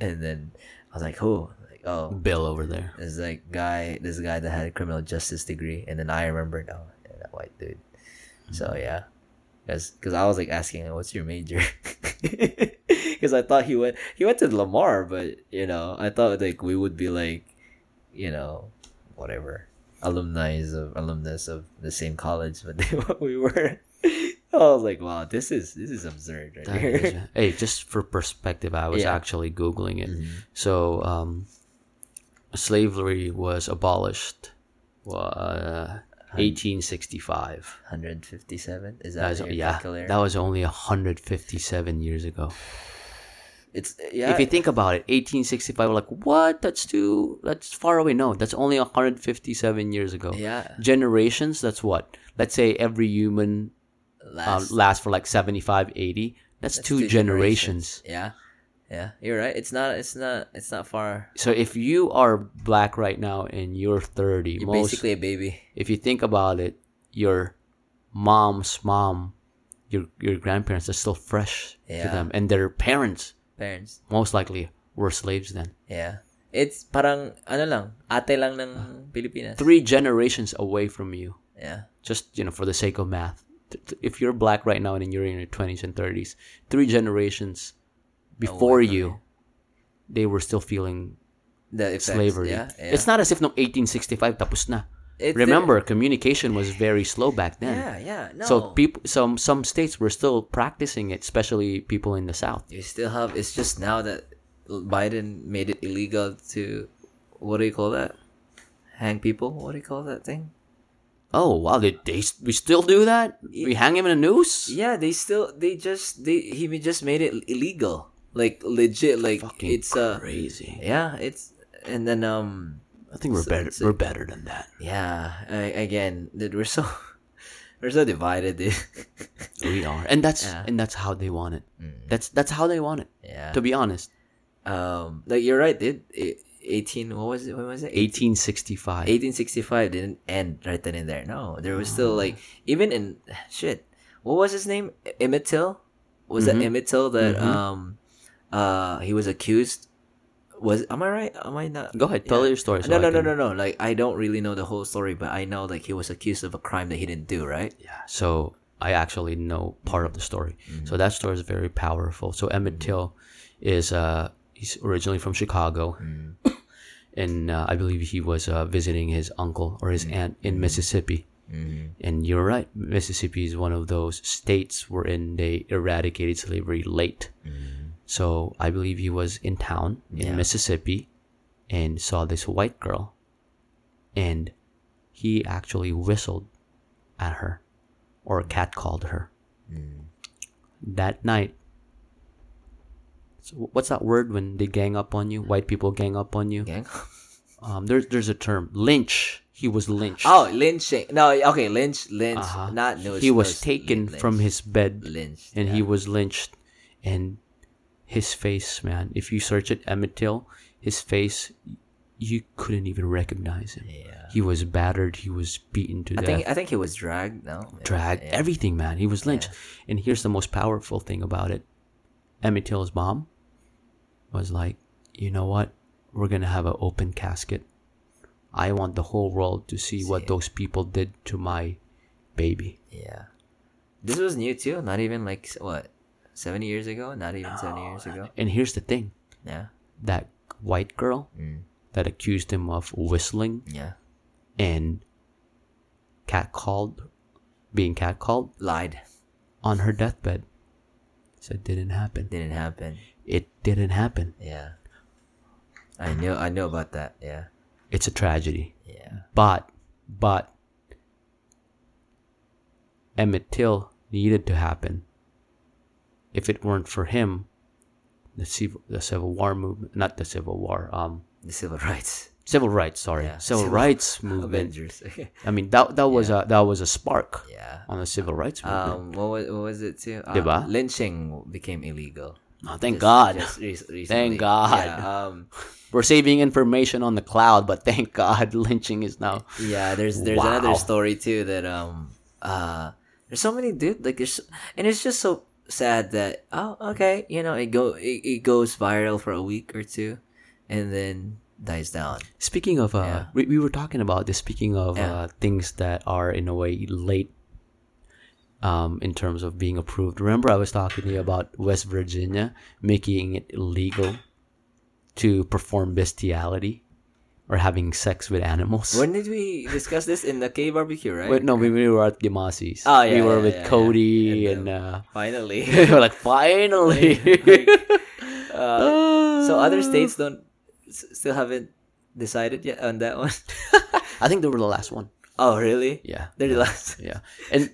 And then I was like, who? Like, oh, Bill over there. this like guy, this guy that had a criminal justice degree. And then I remembered, oh, yeah, that white dude. So yeah, because because I was like asking, what's your major? [LAUGHS] Because I thought he went he went to Lamar, but you know I thought like we would be like, you know, whatever alumni of alumnus of the same college, but [LAUGHS] we were. [LAUGHS] I was like, wow, this is this is absurd right That here. is- hey, just for perspective, I was Yeah. actually googling it. So, um, slavery was abolished. Uh, 1865. 157 is That that was, yeah, that was only 157 years ago. It's yeah. If you think about it, 1865, like, what? That's too, that's far away. No, that's only 157 years ago. yeah, Generations, that's what? Let's say every human um, last lasts for like 75, 80. That's, that's two, generations. Yeah, yeah, you're right. It's not. It's not. It's not far. So if you are black right now and you're 30, You're most, basically a baby. if you think about it, your mom's mom, your your grandparents are still fresh to them, and their parents Parents. most likely were slaves then. Yeah. It's parang ano lang, ate lang ng Pilipinas. Three generations away from you, Yeah. just you know, for the sake of math. Th- th- If you're black right now and you're in your 20s and 30s, three generations before from you, they were still feeling The effects, slavery. Yeah. yeah. It's not as if no 1865 tapos na. It's Remember, communication was very slow back then. Yeah, yeah. No. So people, some some states were still practicing it, especially people in the South. you still have. It's just now that Biden made it illegal to, what do you call that? Hang people. What do you call that thing? Oh wow, they, they we still do that? We hang him in a noose? Yeah, they still. They just. They he just made it illegal. Like legit. Like Fucking it's uh. crazy. Yeah, it's and then um. I think we're So- better. so- we're better than that. Yeah. I, again, dude, we're so. [LAUGHS] We're so divided, dude. [LAUGHS] We are, and that's Yeah. and that's how they want it. That's that's how they want it. yeah. To be honest, um, like you're right, dude. E- Eighteen. What was it? When was it? 1865. 1865 didn't end right then and there. No, there was still like even in shit. What was his name? Emmett Till. Was that Emmett Till that um uh he was accused? Was am I right? Am I not? Go ahead, tell your story. so No, no, no, can- no, no. Like I don't really know the whole story, but I know like he was accused of a crime that he didn't do. Right? Yeah. So I actually know part of the story. Mm-hmm. So that story is very powerful. So Emmett Till is uh he's originally from Chicago, Mm-hmm. and uh, I believe he was uh, visiting his uncle or his Mm-hmm. aunt in Mississippi. And you're right, Mississippi is one of those states wherein they eradicated slavery late. So I believe he was in town in Yeah. Mississippi and saw this white girl, and he actually whistled at her or catcalled her. That night, so what's that word when they gang up on you? White people gang up on you. Gang. Um, there's there's a term lynch. He was lynched. Oh, lynching. No, okay, lynch, lynch, Uh-huh. not no. he was taken lynch. from his bed lynched, and yeah. he was lynched and his face man. If you search it emmett till his face you couldn't even recognize him. Yeah. he was battered. He was beaten to I death. Think I think he was dragged. No, dragged. Yeah. everything man. He was lynched. And here's the most powerful thing about it. Emmett till's mom was like you know what? We're gonna have an open casket. I want the whole world to see what those people did to my baby. Yeah. This was new too. Not even like what, seventy years ago. Not even seventy years ago. and here's the thing Yeah. that white girl Mm. that accused him of whistling Yeah. and catcalled, being catcalled Lied. on her deathbed. Said didn't happen. Didn't happen. It didn't happen. Yeah. I know. I know about that. Yeah. It's a tragedy. Yeah. But, but, Emmett Till needed to happen. If it weren't for him, the civil, the Civil War movement, not the Civil War, um, The civil rights. civil rights. Sorry, Yeah, civil, civil- rights [LAUGHS] movement. Avengers. [LAUGHS] I mean that that was a that was a spark yeah. on the civil rights movement. Um. What was what was it too? Uh, Diba? Lynching became illegal. oh, thank Just- God. Just re- Thank God. Yeah. [LAUGHS] Um. We're saving information on the cloud, but thank God lynching is now. Yeah, there's there's Wow. another story too that um uh there's so many dude like there's and it's just so sad that oh okay you know it go it, it goes viral for a week or two and then dies down. Speaking of, uh, Yeah. we, we were talking about this. Speaking of uh, things that are in a way late, um, in terms of being approved. Remember, I was talking to you about West Virginia making it illegal to perform bestiality. Or having sex with animals. When did we discuss this in the K barbecue, right? Wait, no, we, we were at Gimasi's. Oh, yeah, we were yeah, with yeah, yeah. Cody And, and, uh, Finally. [LAUGHS] we were like, finally. [LAUGHS] Uh, [LAUGHS] so other states don't s- still haven't decided yet on that one. I think they were the last one. oh, really? Yeah. They're the last. Yeah. And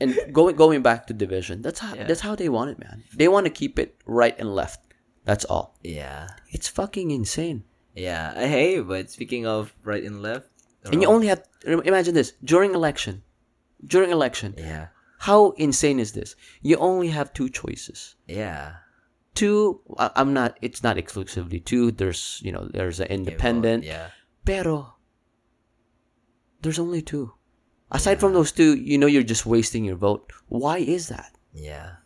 and going going back to division, that's how Yeah. that's how they want it, man. They want to keep it right and left. That's all. Yeah. It's fucking insane. Yeah. Uh, Hey, but speaking of right and left. And you only have imagine this during election. During election, Yeah. how insane is this? You only have two choices. Yeah. Two, I'm not. It's not exclusively two. There's you know there's an independent. Yeah. Pero there's only two. Aside from those two, you know you're just wasting your vote. Why is that? Yeah.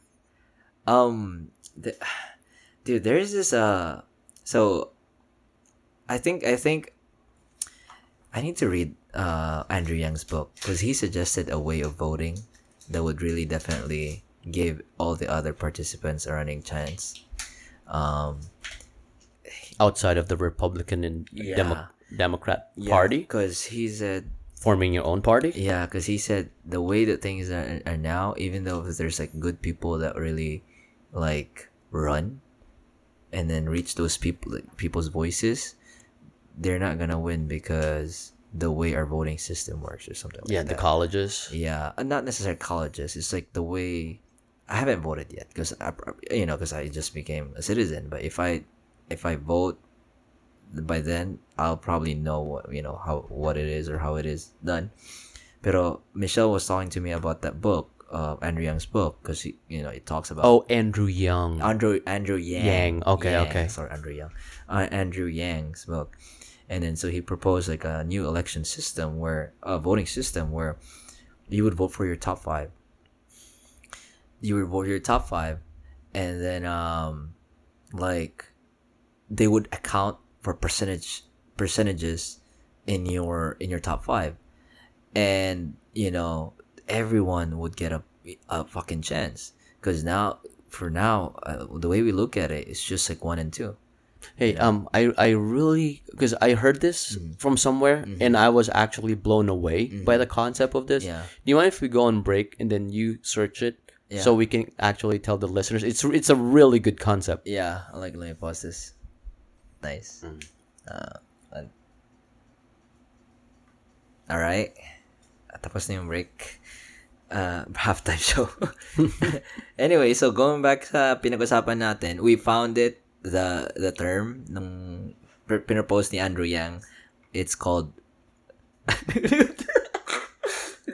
Um, the, [SIGHS] dude, there's this, uh, so I think, I think I need to read, uh, Andrew Young's book because he suggested a way of voting that would really definitely give all the other participants a running chance. Um, Outside of the Republican and Yeah. Demo- Democrat Party, because he said, forming your own party. Yeah, because he said the way that things are, are now, even though there's like good people that really like run and then reach those people like, people's voices, they're not gonna win because the way our voting system works or something. Yeah, like the that. colleges. Yeah, uh, not necessarily colleges. It's like the way I haven't voted yet because I, you know because I just became a citizen. But if I if I vote by then, I'll probably know what you know how what it is or how it is done. Pero Michelle was talking to me about that book, uh, Andrew Young's book, because you know it talks about Oh, Andrew Young. Andrew Andrew Yang. Yang, okay, Yang, okay. Sorry, Andrew Yang. Uh, Andrew Yang's book, and then so he proposed like a new election system where a voting system where you would vote for your top five. You would vote your top five, and then um, like they would account for percentage percentages in your in your top five, and you know everyone would get a a fucking chance. Because now for now uh, the way we look at it it's just like one and two Hey, um, I I really because I heard this Mm-hmm. from somewhere and I was actually blown away by the concept of this. Yeah. Do you mind if we go on break and then you search it Yeah. so we can actually tell the listeners? It's it's a really good concept. yeah I like let me pause this nice Mm. uh, all right tapos na yung break uh, [LAUGHS] halftime show [LAUGHS] [LAUGHS] anyway so going back sa pinag-usapan natin we found it the the term pr- pinropose ni Andrew Yang it's called [LAUGHS]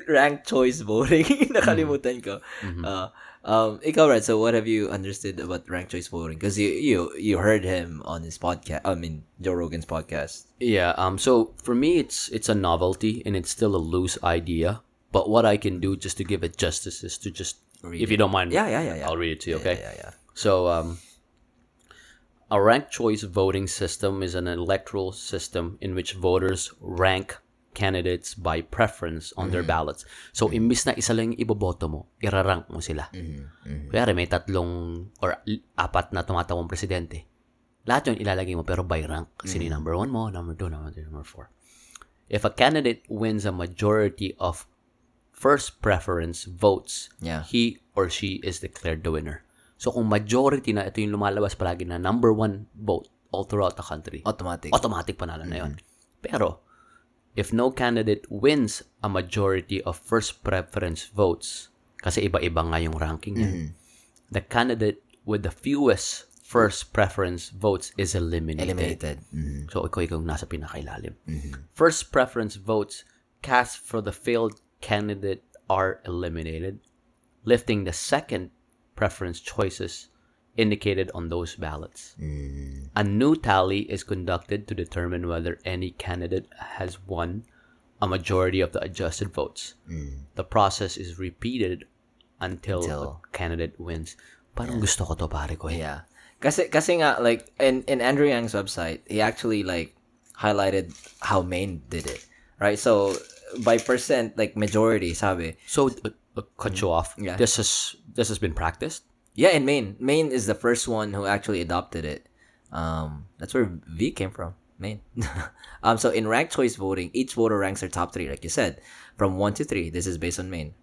ranked choice voting [LAUGHS] nakalimutan ko uh, um ikaw Red so what have you understood about ranked choice voting because you you you heard him on his podcast I mean Joe Rogan's podcast Yeah. Um. So for me, it's it's a novelty and it's still a loose idea. But what I can do just to give it justice is to just, Read if you don't mind, yeah yeah yeah yeah I'll read it to you. Okay. yeah yeah, yeah. So, um, a ranked choice voting system is an electoral system in which voters rank candidates by preference on their ballots. So, imbis na isa lang yung iboboto mo, irarank mo sila. Kaya may tatlong or apat na tumatawang presidente. Lahat yun ilalagay mo pero by rank. Sino yung number one mo, number two, number three, number four. If a candidate wins a majority of first preference votes, Yeah. he or she is declared the winner. So kung majority na ito yung lumalabas palagi na number one vote all throughout the country, automatic automatic panalo na yun. Pero, if no candidate wins a majority of first preference votes, kasi iba-iba nga yung ranking niya, the candidate with the fewest first preference votes is eliminated. eliminated Mhm. So, ikaw ikaw nasa pinakailalim. First preference votes cast for the failed candidate are eliminated, lifting the second preference choices indicated on those ballots. A new tally is conducted to determine whether any candidate has won a majority of the adjusted votes. The process is repeated until, Until- a candidate wins. Parang gusto ko to pare ko eh. Yeah. Kasi kasi nga like in in Andrew Yang's website, he actually like highlighted how Maine did it. Right? So by percent like majority, sabi. So, cut you off. Yeah. This is this has been practiced. Yeah, in Maine. Maine is the first one who actually adopted it. Um that's where V came from. Maine. [LAUGHS] um, so in ranked choice voting, each voter ranks their top three, like you said, from one to three. This is based on Maine.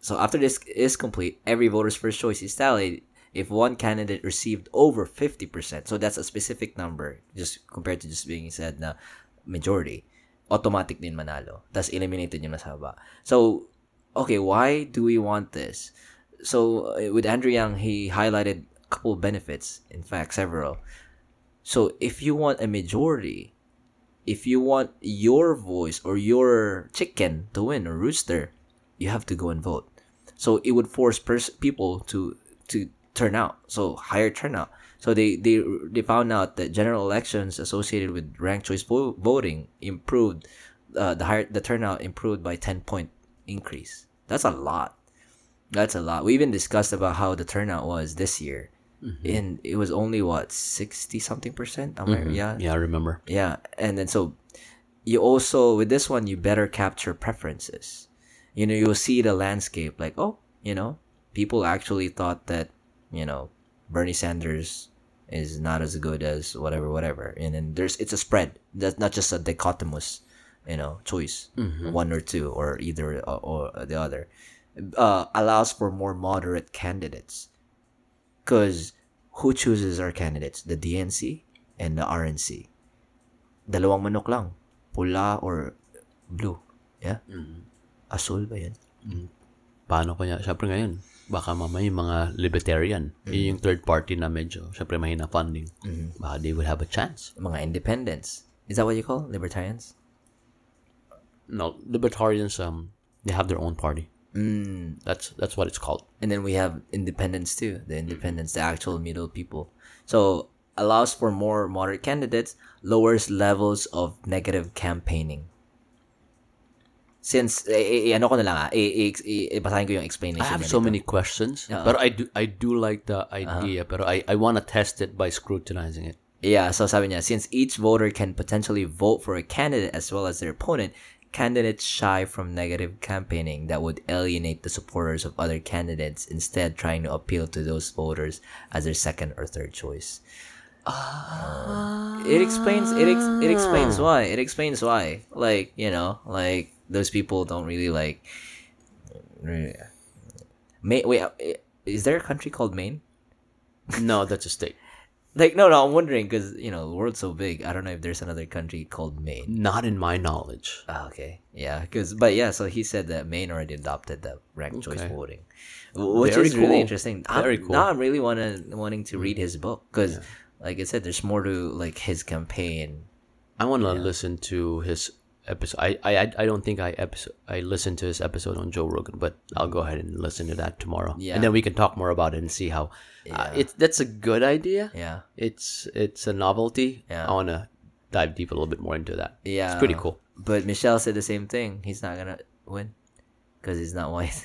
So after this is complete, every voter's first choice is tallied if one candidate received over 50%. So that's a specific number, just compared to just being said na majority. Automatic din manalo. That's eliminated yung nasa. So, okay, why do we want this? So, uh, with Andrew Yang, he highlighted a couple of benefits. In fact, several. So if you want a majority, if you want your voice or your chicken to win or rooster, you have to go and vote. So it would force pers- people to to turn out. So higher turnout. So they they they found out that general elections associated with ranked choice vo- voting improved uh, the higher the turnout improved by 10 point increase. That's a lot. That's a lot. We even discussed about how the turnout was this year. Mm-hmm. And it was only what 60 something percent am I- mm-hmm. yeah. Yeah, I remember. yeah. And then so you also with this one you better capture preferences. You know you'll see the landscape like oh you know people actually thought that you know bernie sanders is not as good as whatever whatever. And then there's it's a spread. That's not just a dichotomous you know choice one or two or either uh, or the other uh, allows for more moderate candidates because who chooses our candidates? The DNC and the RNC. Dalawang manok lang. Pula or blue. Yeah? Asul ba yan? Paano kaya? Siyempre ngayon, baka mamaya yung mga libertarian, yun yung third party na medyo, siyempre mahina funding. Baka they will have a chance. Mga independents. Is that what you call libertarians? No, libertarians, um, they have their own party. Mm. That's that's what it's called. And then we have independents too. The independents, the actual middle people. So allows for more moderate candidates, lowers levels of negative campaigning. Since, eh, eh, ano ko na lang ah, eh, eh, eh, basahin ko yung explanation. I have so many questions, Yeah. but I do I do like the idea, but I I want to test it by scrutinizing it. Yeah, so sabi niya, since each voter can potentially vote for a candidate as well as their opponent, candidates shy from negative campaigning that would alienate the supporters of other candidates, instead trying to appeal to those voters as their second or third choice. it explains it ex- it explains why. It explains why. Like, you know, like those people don't really like Maine, wait, uh, is there a country called Maine? No, that's a state. Like, no, no, I'm wondering because you know the world's so big. I don't know if there's another country called Maine. Not in my knowledge. Ah, okay, yeah, because but yeah, so he said that Maine already adopted the ranked choice voting, which Very is really interesting. Very I'm, cool. Now I'm really wanna wanting to read his book because, like I said, there's more to like his campaign. I want to listen to his episode. I, I I don't think I episode I listened to his episode on Joe Rogan, but I'll go ahead and listen to that tomorrow. Yeah. and then we can talk more about it and see how. Uh, it's that's a good idea. Yeah, It's it's a novelty. Yeah. I want to dive deep a little bit more into that. yeah, it's pretty cool. But Michelle said the same thing. He's not gonna win because he's not white.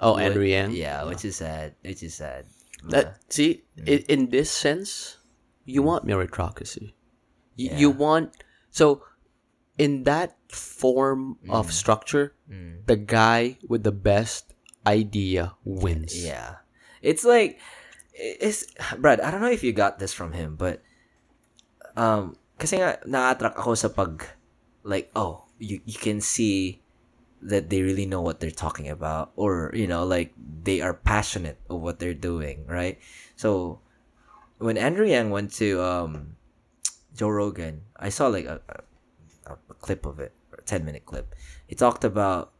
Oh, Andrew Yang. Yeah, which is sad. Which is sad. That see, Mm. in this sense, you want meritocracy. Y- You want so in that form Mm. of structure, the guy with the best idea wins. Yeah. It's like it's Brad, I don't know if you got this from him, but um kasi nga na-attract ako sa pag like oh, you you can see that they really know what they're talking about or you know like they are passionate of what they're doing, right? So when Andrew Yang went to um Joe Rogan, I saw like a, a, a clip of it, a 10 minute clip. He talked about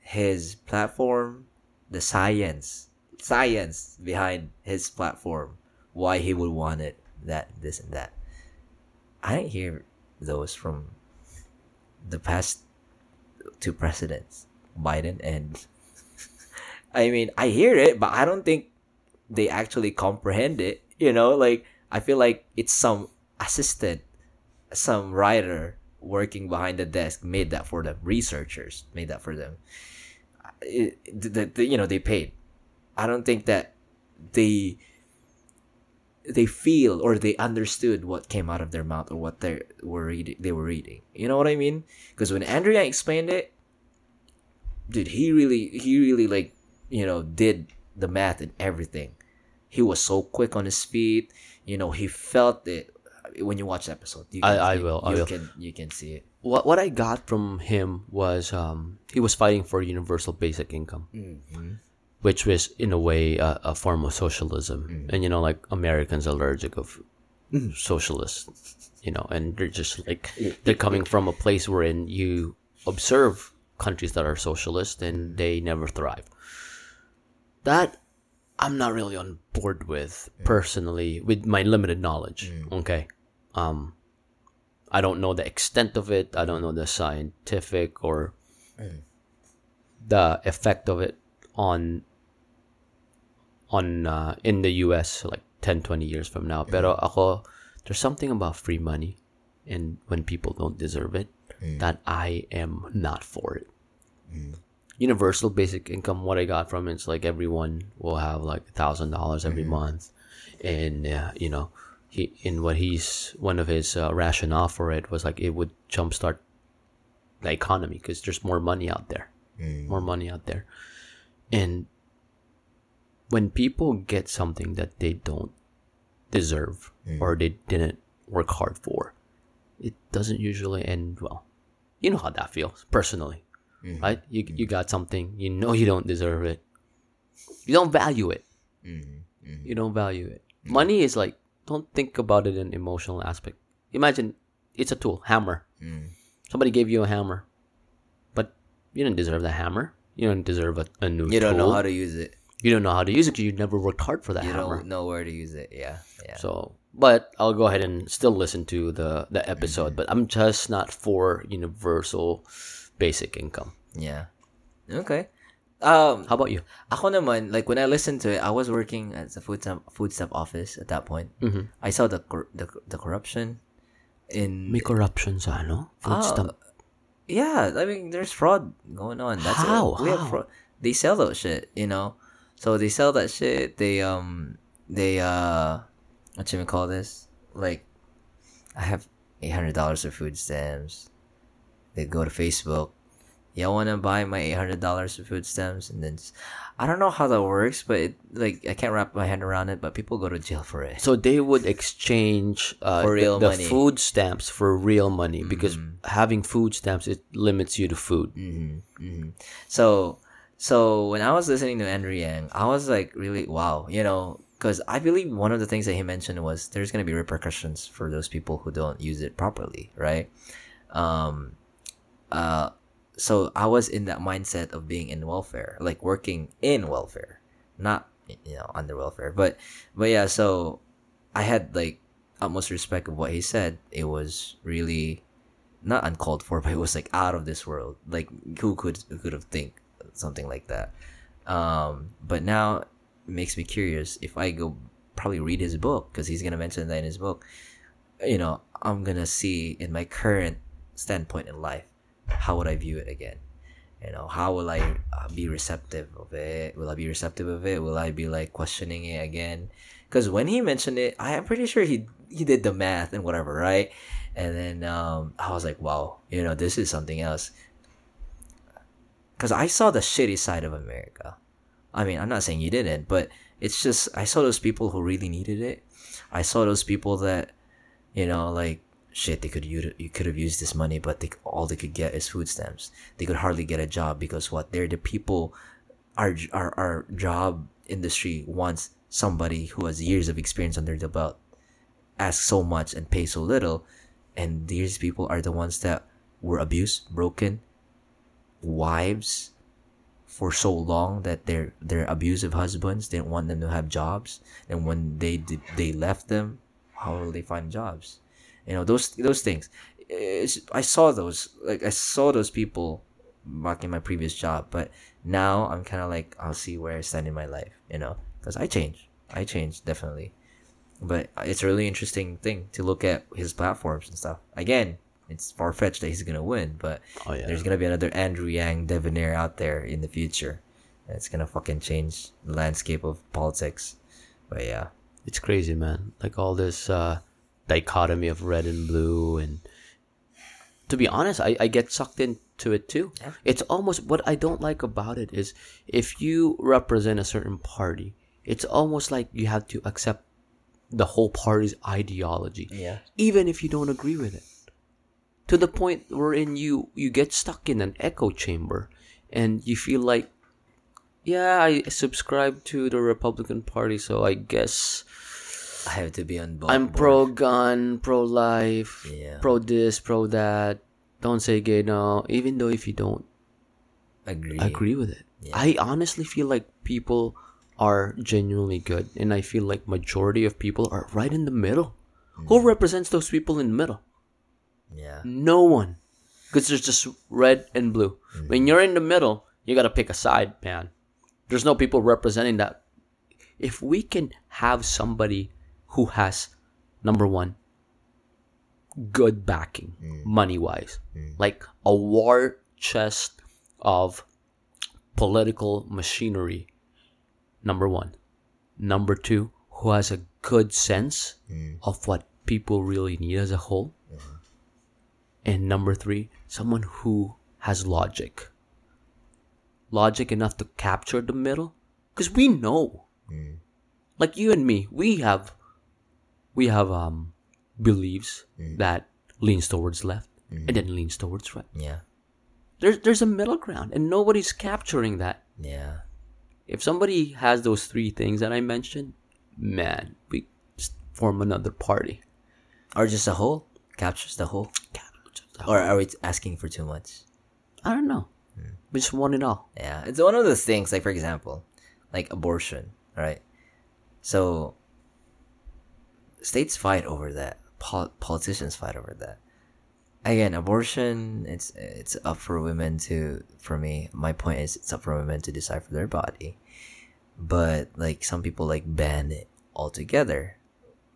his platform, the science, science behind his platform, why he would want it, that, this, and that. I didn't hear those from the past two presidents, Biden and. [LAUGHS] I mean, I hear it, but I don't think they actually comprehend it. You know, like I feel like it's some assistant, some writer working behind the desk made that for them. Researchers made that for them. It, the, the, you know, they paid. I don't think that they they feel or they understood what came out of their mouth or what they were reading. They were reading. You know what I mean? Because when Andrew explained it, dude, he really, he really like, you know, did the math and everything. He was so quick on his feet. You know, he felt it. when you watch the episode. You I- I you- will, I You will. can you can see it. what what I got from him was um, he was fighting for universal basic income, which was in a way a, a form of socialism. Mm. And you know, like Americans are allergic of mm. socialists, you know, and they're just like they're coming from a place wherein you observe countries that are socialist and mm. they never thrive. That I'm not really on board with personally, with my limited knowledge. Okay. Um, I don't know the extent of it. I don't know the scientific or the effect of it on on uh, in the US like 10 20 years from now. Pero ako there's something about free money and when people don't deserve it that I am not for it. Universal basic income what I got from it is like everyone will have like a thousand dollars every month. And uh, you know he in what he's one of his uh, rationale for it was like it would jumpstart the economy because there's more money out there, more money out there, and when people get something that they don't deserve or they didn't work hard for, it doesn't usually end well. You know how that feels personally, mm-hmm. right? You mm-hmm. you got something you know you don't deserve it, you don't value it, mm-hmm. you don't value it. Money is like don't think about it in emotional aspect. Imagine it's a tool, hammer. Somebody gave you a hammer, but you didn't deserve the hammer. You don't deserve a, a new You don't know how to use it. You don't know how to use it because you never worked hard for that You hammer. don't know where to use it. Yeah, yeah. So, but I'll go ahead and still listen to the the episode. But I'm just not for universal basic income. Yeah. Okay. Um, How about you? ako naman, like when I listened to it, I was working at the food stamp, food stamp office at that point. Mhm. I saw the cor- the, the corruption in May corruption sa ano? Food Ah, stamp. yeah. I mean, there's fraud going on. That's it. How? We have fraud. They sell that shit, you know. So they sell that shit. They um they uh what you even call this? Like, I have eight hundred dollars of food stamps. They go to Facebook. Y'all want to buy my eight hundred dollars of food stamps, and then just, I don't know how that works, but it, like I can't wrap my hand around it. But people go to jail for it. So they would exchange uh, For real the, the money. food stamps for real money because having food stamps it limits you to food. So, so when I was listening to Andrew Yang, I was like, really, wow, you know, because I believe one of the things that he mentioned was there's going to be repercussions for those people who don't use it properly, right? Um, uh, so I was in that mindset of being in welfare, like working in welfare, not you know under welfare, but but yeah. So I had like utmost respect of what he said. It was really not uncalled for, [LAUGHS] but it was like out of this world. Like who could who could have think something like that? Um, but now it makes me curious if I go probably read his book because he's gonna mention that in his book. You know, I'm gonna see in my current standpoint in life how would I view it again. You know, how will I uh, be receptive of it? Will I be receptive of it? Will I be like questioning it again? Because when he mentioned it, I am pretty sure he he did the math and whatever, right? And then um, I was like, wow, you know, this is something else. Because I saw the shitty side of America. I mean, I'm not saying you didn't, but it's just I saw those people who really needed it. I saw those people that, you know, like shit, they could you you could have used this money, but they all they could get is food stamps. They could hardly get a job because what they're the people, our our our job industry wants somebody who has years of experience under the belt, ask so much and pay so little, and these people are the ones that were abused, broken, wives for so long that their their abusive husbands didn't want them to have jobs. And when they did, they left them how will they find jobs? You know those those things. It's, i saw those like i saw those people back in my previous job but now i'm kind of like i'll see where i stand in my life you know because i change. I change definitely. But it's a really interesting thing to look at his platforms and stuff. Again it's far-fetched that he's gonna win but Oh yeah. there's gonna be another Andrew Yang debonair out there in the future. It's gonna fucking change the landscape of politics. But yeah. It's crazy, man. Like all this uh, dichotomy of red and blue, and to be honest, I, I get sucked into it too. Yeah. It's almost what I don't like about it is if you represent a certain party, it's almost like you have to accept the whole party's ideology. Yeah. Even if you don't agree with it. To the point wherein you you get stuck in an echo chamber and you feel like yeah, I subscribe to the Republican Party, so I guess I have to be on board. I'm pro gun, pro life, Yeah. pro this, pro that. Don't say gay no, even though if you don't agree. agree with it. I honestly feel like people are genuinely good and I feel like majority of people are right in the middle. Who mm. represents those people in the middle? Yeah. No one. Because there's just red and blue. Mm-hmm. When you're in the middle, you gotta pick a side, man. There's no people representing that. If we can have somebody who has, number one, good backing, mm. money wise, mm. like a war chest of political machinery, number one. Number two, who has a good sense mm. of what people really need as a whole. Uh-huh. And number three, someone who has logic. Logic enough to capture the middle. Because we know. Mm. Like you and me, we have we have um beliefs mm. that leans towards left mm. and then leans towards right. Yeah. There's there's a middle ground and nobody's capturing that. Yeah. If somebody has those three things that I mentioned, man, we just form another party. Or just a whole captures the whole. Or are we asking for too much? I don't know. Hmm. We just want it all. Yeah, it's one of those things. Like for example, like abortion, right? So states fight over that. Pol- politicians fight over that. Again, abortion. It's it's up for women to. For me, my point is, it's up for women to decide for their body. But like some people like ban it altogether.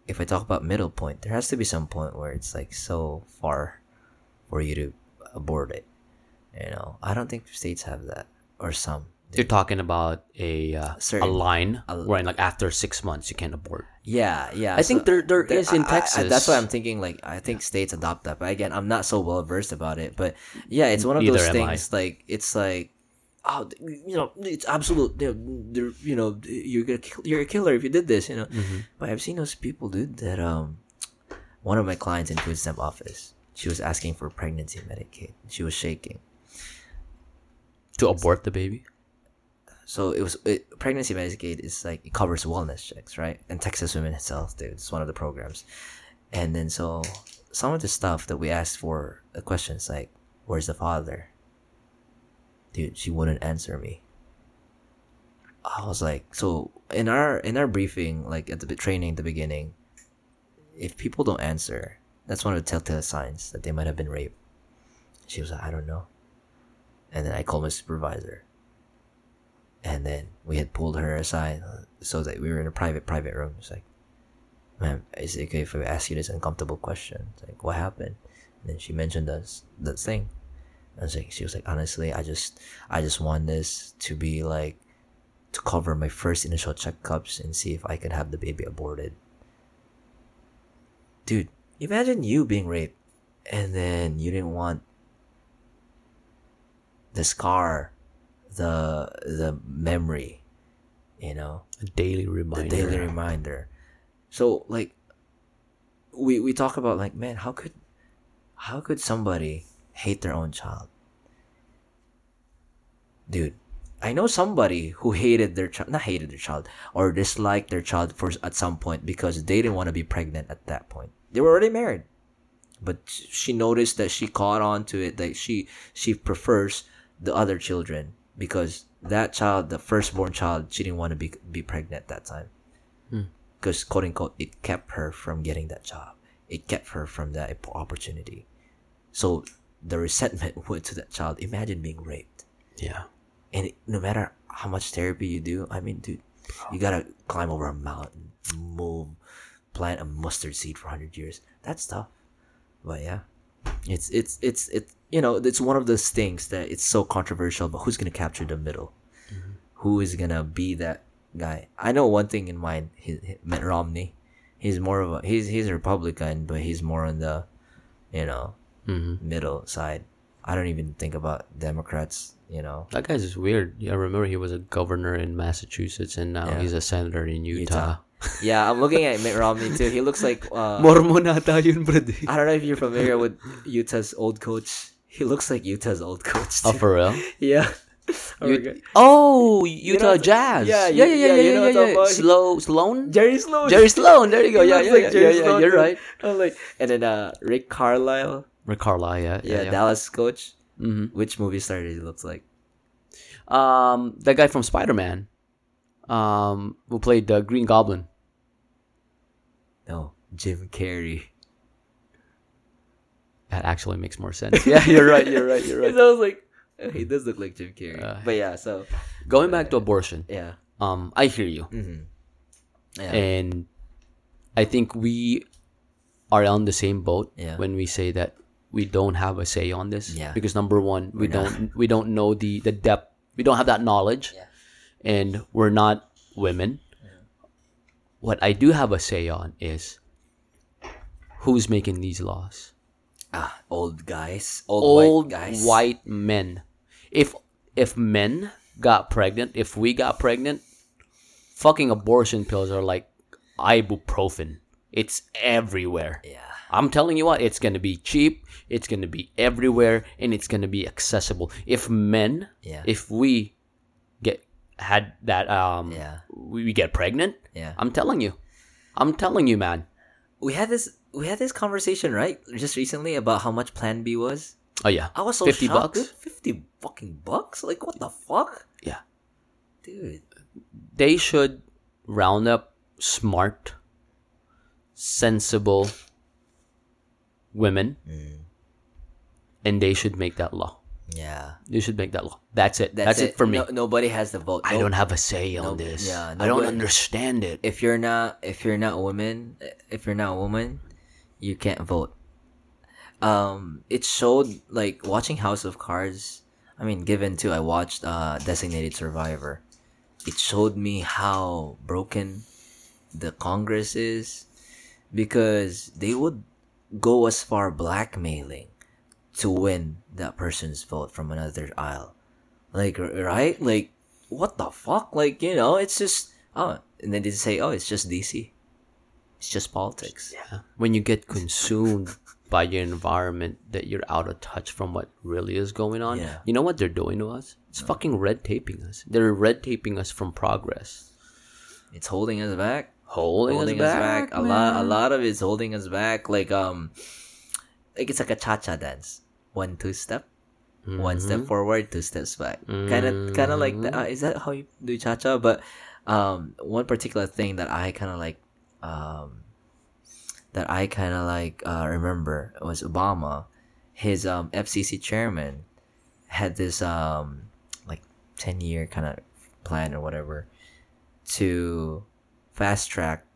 If I talk about middle point, there has to be some point where it's like so far for you to abort it. You know, I don't think states have that, or some. You're talking about a uh, a Certain- line where like after six months you can't abort. Yeah, yeah. I think there- there is in I- I- Texas. that's why I'm thinking like I think states adopt that. But again, I'm not so well versed about it. But yeah, it's one of Neither those am I. things. Like it's like, oh, you know, it's absolute. You know, you know, you're gonna kill, you're a killer if you did this. You know. Mm-hmm. But I've seen those people, dude. That um, one of my clients in food stamp office, she was asking for pregnancy Medicaid. She was shaking. To abort the baby? So it was it, pregnancy Medicaid is like it covers wellness checks, right? And Texas Women's Health, dude, it's one of the programs. And then so some of the stuff that we asked for, the questions like, "Where's the father?" Dude, she wouldn't answer me. I was like, so in our in our briefing, like at the training at the beginning, if people don't answer, that's one of the telltale signs that they might have been raped. She was like, I don't know. And then I called my supervisor and then we had pulled her aside so that we were in a private private room. It's like, ma'am, is it okay if I ask you this uncomfortable question? It's like, what happened? And then she mentioned us that thing. I was like, she was like, honestly, I just, I just want this to be like, to cover my first initial checkups and see if I could have the baby aborted. Dude, imagine you being raped, and then you didn't want the scar the the memory you know? A daily the reminder. daily reminder. So like we we talk about like man how could how could somebody hate their own child? Dude i know somebody who hated their child not hated their child or disliked their child for at some point because they didn't want to be pregnant at that point they were already married. But she noticed that she caught on to it that she she prefers the other children because that child the firstborn child she didn't want to be be pregnant that time. Hmm. Because quote unquote it kept her from getting that job. It kept her from that opportunity. So the resentment [LAUGHS] went to that child. Imagine being raped. Yeah. and no matter how much therapy you do i mean dude you gotta climb over a mountain move plant a mustard seed for 100 years. That's tough. But yeah. It's it's it's it's you know it's one of those things that it's so controversial but who's gonna capture the middle? Who is gonna be that guy? I know one thing in mind he, he- mitt romney. He's more of a he's he's a republican but he's more on the you know hmm middle side. I don't even think about democrats you know. That guy's just weird. Yeah, I remember he was a governor in Massachusetts and now Yeah. he's a senator in Utah. Utah. Yeah, I'm looking at Mitt Romney too. He looks like uh, Mormon ata yun, bro. I don't know if you're familiar with Utah's old coach. He looks like Utah's old coach. Oh, for real? [LAUGHS] yeah. Oh oh, Utah know- Jazz. yeah, yeah, you- yeah, yeah, yeah, you yeah, know yeah, yeah. Slow, Sloan? Jerry Sloan. Jerry Sloan. There you go. Yeah, yeah, like yeah, yeah, yeah. You're right. I'm like, and then uh, Rick Carlisle. Rick Carlisle, yeah, Yeah, yeah. Dallas coach. hmm Which movie star does he looks like? Um, that guy from Spider Man, um, who played the Green Goblin. No, Jim Carrey. That actually makes more sense. [LAUGHS] Yeah, you're right. You're right. You're [LAUGHS] right. I was like, he does look like Jim Carrey. Uh, but yeah, so Going back to abortion, yeah. um, I hear you, Mm-hmm. Yeah. and I think we are on the same boat Yeah. when we say that we don't have a say on this. Yeah. Because number one, we We're not. don't we don't know the the depth. We don't have that knowledge, Yeah. and we're not women. What I do have a say on is who's making these laws. ah, old guys, old, old white guys. white men. If if men got pregnant, if we got pregnant, fucking abortion pills are like ibuprofen. It's everywhere. Yeah. I'm telling you what, it's gonna be cheap, it's gonna be everywhere, and it's gonna be accessible. If men, Yeah. if we had that um Yeah. we, we get pregnant, Yeah. I'm telling you. I'm telling you, man. we had this we had this conversation right just recently about how much Plan B was. Oh yeah. I was so 50 shocked. bucks? dude. Fifty fucking bucks? Like what the fuck, Yeah. dude? they should round up smart, sensible women, and they should make that law. Yeah. You should make that law. That's it. That's, it. for me. No, nobody has the vote. I No- don't have a say on no- this. yeah, I don't understand it. If you're not, if you're not a woman, if you're not a woman, you can't vote. Um, it showed like watching House of Cards. I mean, given too, I watched uh Designated Survivor. It showed me how broken the Congress is because they would go as far blackmailing to win that person's vote from another aisle. Like, right? Like, what the fuck? Like, you know, it's just, oh, and then they say, oh, it's just DC. It's just politics. Yeah. When you get consumed [LAUGHS] by your environment, that you're out of touch from what really is going on. Yeah. You know what they're doing to us? It's fucking red taping us. They're red taping us from progress. It's holding us back. Holding, holding us back. A lot, a lot of it's holding us back. Like, um, like it's like a cha-cha dance. One, two step. One step forward, two steps back. Kind of, kind of like that. Uh, is that how you do cha-cha? But um, one particular thing that I kind of like, um, that I kind of like uh, remember was Obama. His um FCC chairman had this um like ten year kind of plan or whatever to fast track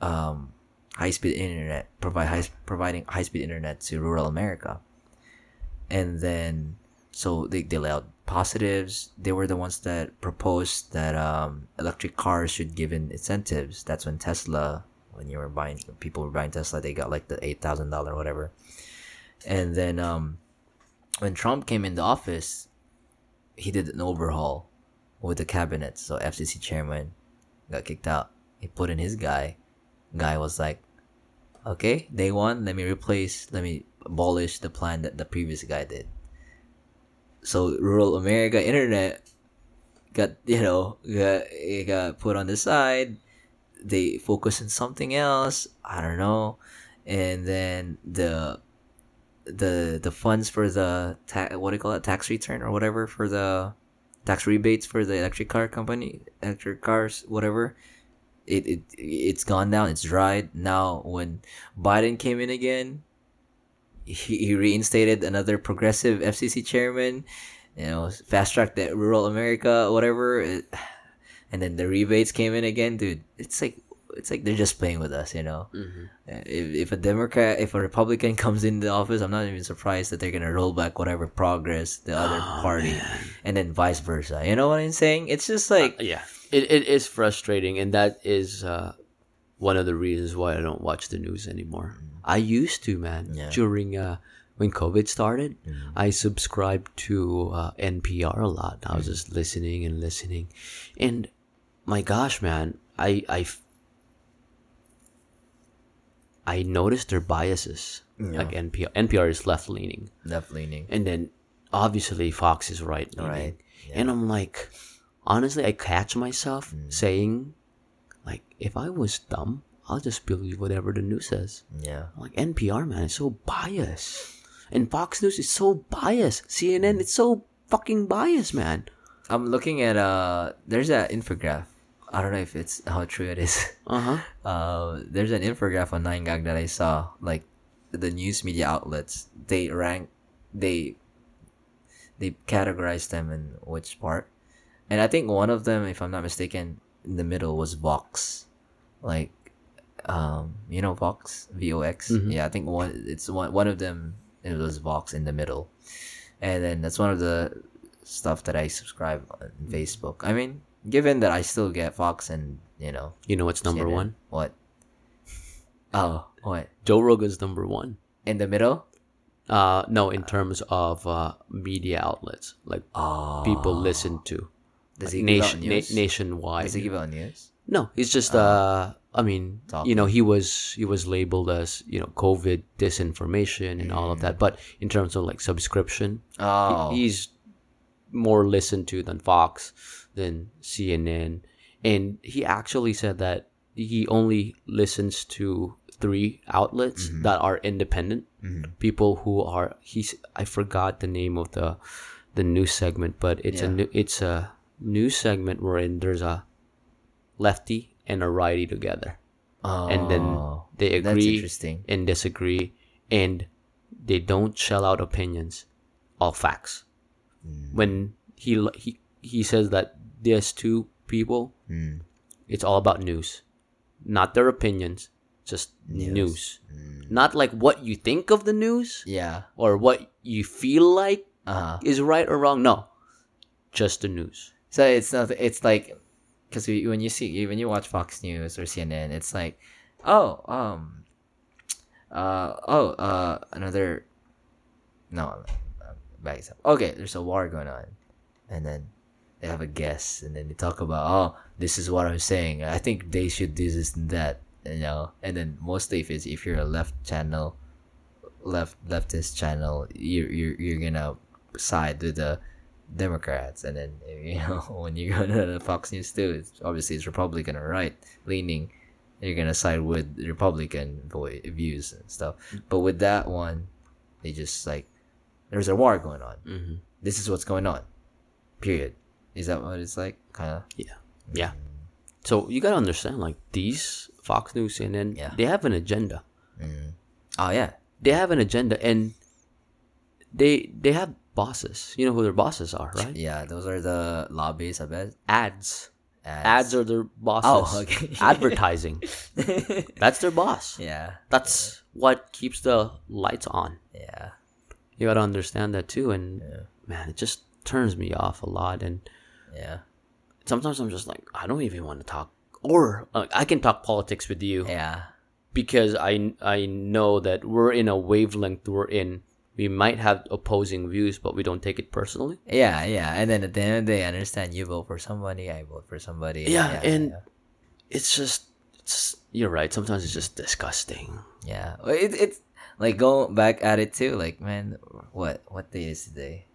um high speed internet provide high providing high speed internet to rural America and then so they, they out positives. They were the ones that proposed that um, electric cars should give in incentives. That's when tesla when you were buying people were buying tesla they got like the $8000 whatever. And then um, when trump came into office he did an overhaul with the cabinet. So fcc chairman got kicked out. He put in his guy. Guy was like okay day one let me replace let me abolish the plan that the previous guy did. So rural america internet got you know got, it got put on the side. They focus on something else. I don't know. And then the the the funds for the ta- what do you call it? Tax return or whatever for the tax rebates for the electric car company electric cars whatever. It, it it's gone down. It's dried. Now when biden came in again he, reinstated another progressive fcc chairman you know fast track that rural america whatever. And then the rebates came in again dude. It's like it's like they're just playing with us you know? Mm-hmm. Uh, if, if a democrat if a republican comes in the office i'm not even surprised that they're gonna roll back whatever progress the other oh, party and then vice versa. You know what i'm saying? It's just uh, like yeah. It, it is frustrating and that is uh, one of the reasons why i don't watch the news anymore i used to man Yeah. during uh, when covid started i subscribed to uh, npr a lot i was just listening and listening and my gosh man I I I noticed their biases. Like NPR, NPR is left leaning, Left leaning. and then obviously Fox is right leaning. Right, And I'm like, honestly, I catch myself Mm. saying, like, if I was dumb, I'll just believe whatever the news says. Yeah. Like NPR, man, is so biased, and Fox News is so biased. CNN, it's so fucking biased, man. I'm looking at uh there's an infograph. I don't know if it's how true it is. Uh huh. [LAUGHS] Uh there's an infograph on 9gag that I saw like the news media outlets they rank they they categorize them in which part. And I think one of them if I'm not mistaken in the middle was Vox. Like um you know Vox V O X. Yeah, I think one it's one one of them it was Vox in the middle. And then that's one of the stuff that I subscribe on Facebook. I mean, given that I still get Fox and, you know, You know what's number CNN. one? What? Oh, what? Joe Rogan's number one. In the middle? Uh, no, in terms of uh, media outlets, like Oh. people listen to, Does like he give out nation, na- news? nationwide. Does he give out news? no, he's just. Uh, I mean, you know, he was he was labeled as you know COVID disinformation and all of that. Mm. But in terms of like subscription, he- Oh. he's more listened to than Fox, than CNN, and he actually said that he only listens to three outlets mm-hmm. that are independent. Mm-hmm. People who are he's I forgot the name of the the news segment, but it's a new, it's a news segment wherein there's a lefty and a righty together, oh. and then they agree and disagree, and they don't shell out opinions, all facts. Hmm. When he he he says that there's two people, Hmm. it's all about news, not their opinions, just news. Hmm. Not like what you think of the news Yeah. or what you feel like Uh-huh. is right or wrong. No, just the news. So it's not. It's like because when you see when you watch Fox News or CNN, it's like, oh, um, uh, oh, uh, another. No, back up. Okay, there's a war going on, and then they have a guest, and then they talk about, oh, this is what I'm saying. I think they should do this and that, you know. And then mostly if it's if you're a left channel, left leftist channel, you you you're gonna side with the Democrats, and then [LAUGHS] you know when you go to the Fox News too, it's obviously it's Republican or right leaning. You're gonna side with Republican views and stuff. But with that one, they just like there's a war going on. Mm-hmm. This is what's going on. Period. Is that what it's like? Kind of. Yeah, yeah. So you gotta understand, like these Fox News, CNN, Yeah. they have an agenda. Oh yeah. They have an agenda, and they they have bosses. You know who their bosses are, right? Yeah. Those are the lobbies. I bet. Ads. Ads. Ads are their bosses. Oh, okay. [LAUGHS] Advertising. That's their boss. [LAUGHS] Yeah. That's what keeps the lights on. Yeah. You gotta understand that too. And man, it just turns me off a lot. And Yeah. sometimes I'm just like, I don't even want to talk. Or uh, I can talk politics with you Yeah. because I I know that we're in a wavelength we're in. We might have opposing views, but we don't take it personally. Yeah, yeah. And then at the end of the day, I understand you vote for somebody, I vote for somebody. Yeah, and yeah. it's just it's you're right. Sometimes it's just disgusting. Yeah. It, it's like going back at it too. Like, man, what what day is today?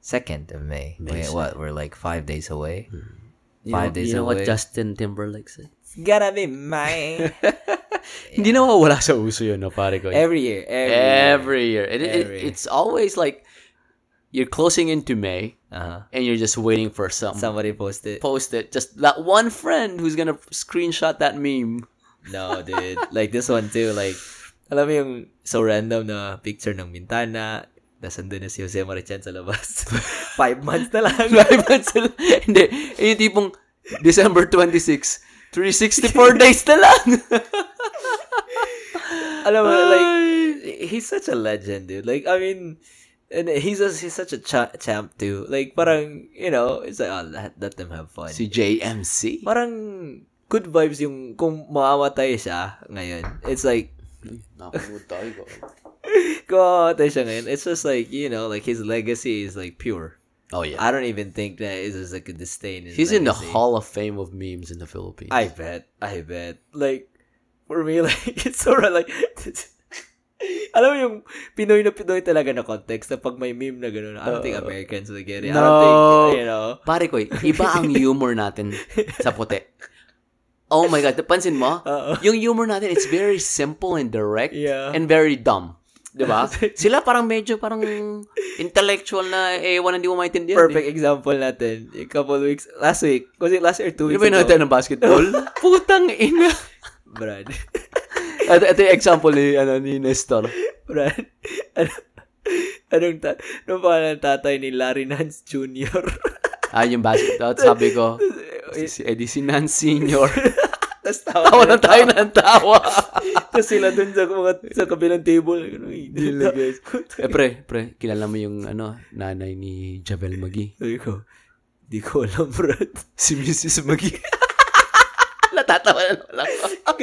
Second of May. May Wait, what? We're like five days away. Hmm. You Five know, days you know what. Justin Timberlake said? It's gonna be mine. [LAUGHS] [LAUGHS] Hindi na wala sa uso yun, no, pare ko. every year. Every, Every year. It, it- Every- it's always like you're closing into May Uh-huh. and you're just waiting for some Somebody posted. post it. Just that one friend who's gonna screenshot that meme. No, dude. like this one too. Like, alam mo yung so random na picture ng bintana. Nasaan doon na si Jose Marichan sa labas. [LAUGHS] Five months na lang. Five months na lang. [LAUGHS] Hindi. Yung tipong December 26, 364 days na lang. Alam mo, like, he's such a legend, dude. Like, I mean, and he's a, he's such a cha- champ too. Like, parang, you know, it's like, oh, let, let them have fun. si JMC. Parang, good vibes yung, kung mamamatay siya ngayon. It's like, Nakalimut tayo ko. [LAUGHS] kung mamamatay siya ngayon, it's just like, you know, like, his legacy is like pure. Oh yeah. I don't even think that is like a disdain. He's in the. Hall of Fame of memes in the Philippines. I bet. I bet. Like, for me, [LAUGHS] like, it's sort of like, [LAUGHS] alam mo yung Pinoy na Pinoy talaga na context na pag may meme na gano'n, I don't think Americans will get it. I don't No. think, you know. Pare ko, iba ang humor natin [LAUGHS] sa puti. Oh my God, napansin mo? Oo. Yung humor natin, it's very simple and direct Yeah. and very dumb. Di ba? Sila parang medyo parang intellectual na ewan hindi mo maintindihan. Perfect example natin. A couple weeks, last week, was it last or two weeks ba yung ago? natin ng basketball? Putang ina. Brad. [LAUGHS] Ito, ito yung example ni, ano, ni Nestor. Brad. Ano, anong, ta- anong pangalan ng tatay ni Larry Nance Jr.? [LAUGHS] Ah, yung basketball. [LAUGHS] Sabi ko, si, si Eddie Sinan Senior. Tapos tawa, Tawa na tayo ng tawa. Tapos sila dun sa, mga, sa kabilang table. Ano, Dila, guys. eh, pre, pre, kilala mo yung, ano, nanay ni Javel Magi. Sabi ko, di ko alam, Brad. Si Mrs. Magi. [LAUGHS] Natatawa na lang ako.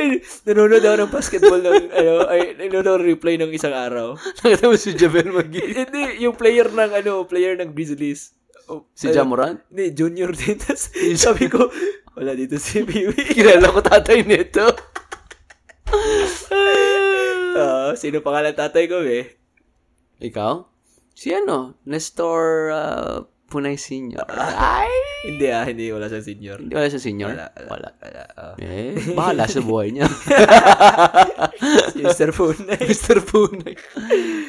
Eh, [LAUGHS] nanonood ako ng basketball ng, ano, ay, nanonood replay ng isang araw. Nakita mo si Javel Magi. [LAUGHS] Hindi, yung player ng, ano, player ng Grizzlies. Oh, Si ano, Jamoran? Hindi, junior din. Tapos, sabi ko, wala dito si Biwi. Kilala ko tatay nito. Ah, sino pangalan tatay ko, eh? Ikaw? Si ano? Nestor uh, Punay Senior. Ay! Hindi ah, hindi. Wala sa senior. Hindi wala sa senior? Wala. Wala. wala. ah. Eh, [LAUGHS] bahala sa buhay niya. si Mr. Funay. Mr. Punay.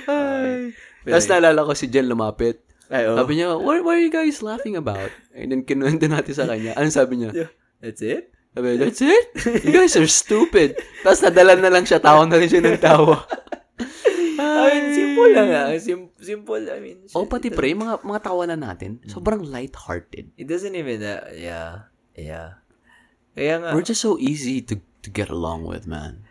Ay. Tapos naalala ko si Jen lumapit. Ay, oh. Sabi niya, what, what are you guys laughing about? And then kinuwento natin sa kanya. Ano sabi niya? That's it? Sabi niya, that's it? You guys are stupid. Tapos nadala na lang siya. Tawa na rin siya ng tawa. [LAUGHS] I mean, simple lang ah. Sim- simple, I mean. O shit, pati pre, mga, mga tawanan natin, sobrang light-hearted. It doesn't even, uh, yeah. Yeah. Kaya nga, We're just so easy to to get along with, man.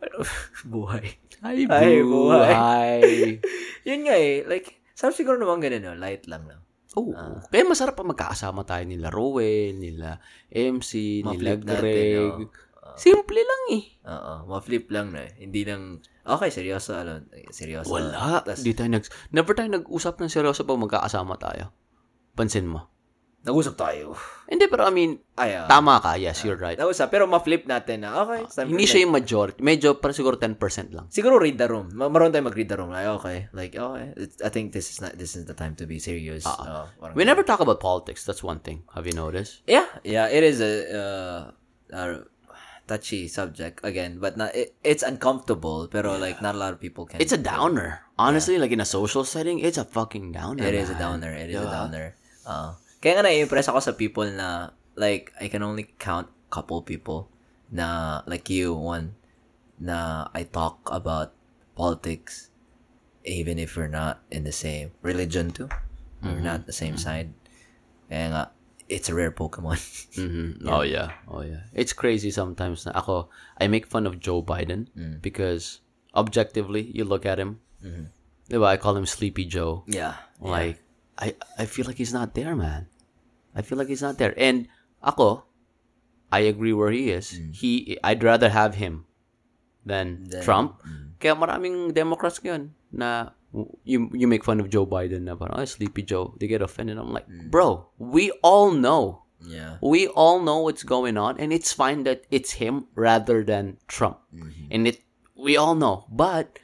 [LAUGHS] buhay. Ay, Ay, buhay. [LAUGHS] Yun nga eh, like, sabi siguro naman ganun, no? light lang lang. Oh, kaya masarap pa magkakasama tayo nila Rowan, nila MC, nila Ma-flip natin, Greg. no? Simple lang eh. Oo, ma-flip lang na eh. Hindi lang, okay, seryoso, ano, seryoso. Wala. Tas, Di tayo nag, never tayo nag-usap ng seryoso pag magkakasama tayo. Pansin mo. nag-usap tayo. Hindi, pero I mean, Ay, ah. tama ka. Yes, you're right. Nag-usap, pero ma-flip natin na, okay. for Hindi siya yung majority. Medyo, para siguro 10% lang. Siguro read the room. Ma- Maroon tayo mag-read the room. Like, okay. Like, okay. It's, I think this is not, this is the time to be serious. Oo, parang- We never talk about politics. That's one thing. Have you noticed? Yeah, yeah, it is a, uh, a touchy subject again, but not, it, it's uncomfortable, pero like not a lot of people can. It's a downer. Honestly, like in a social setting, it's a fucking downer. It is a man. downer. It is a downer. Uh, kaya nga na-impress ako sa people na, like, I can only count couple people na, like you, one, na I talk about politics, even if we're not in the same religion too. We're not the same side. Kaya nga, it's a rare Pokemon. [LAUGHS] Mhm. Oh yeah. Oh yeah. It's crazy sometimes na ako I make fun of Joe Biden Mm. because objectively you look at him. Mm-hmm. Diba? I call him Sleepy Joe. yeah. Like I I feel like he's not there, man. I feel like he's not there. And ako I agree where he is. He I'd rather have him than Trump. Kaya maraming Democrats ngayon na you you make fun of Joe Biden parang, oh, Sleepy Joe. They get offended. I'm like, bro, we all know Yeah. we all know what's going on and it's fine that it's him rather than Trump. And it we all know, but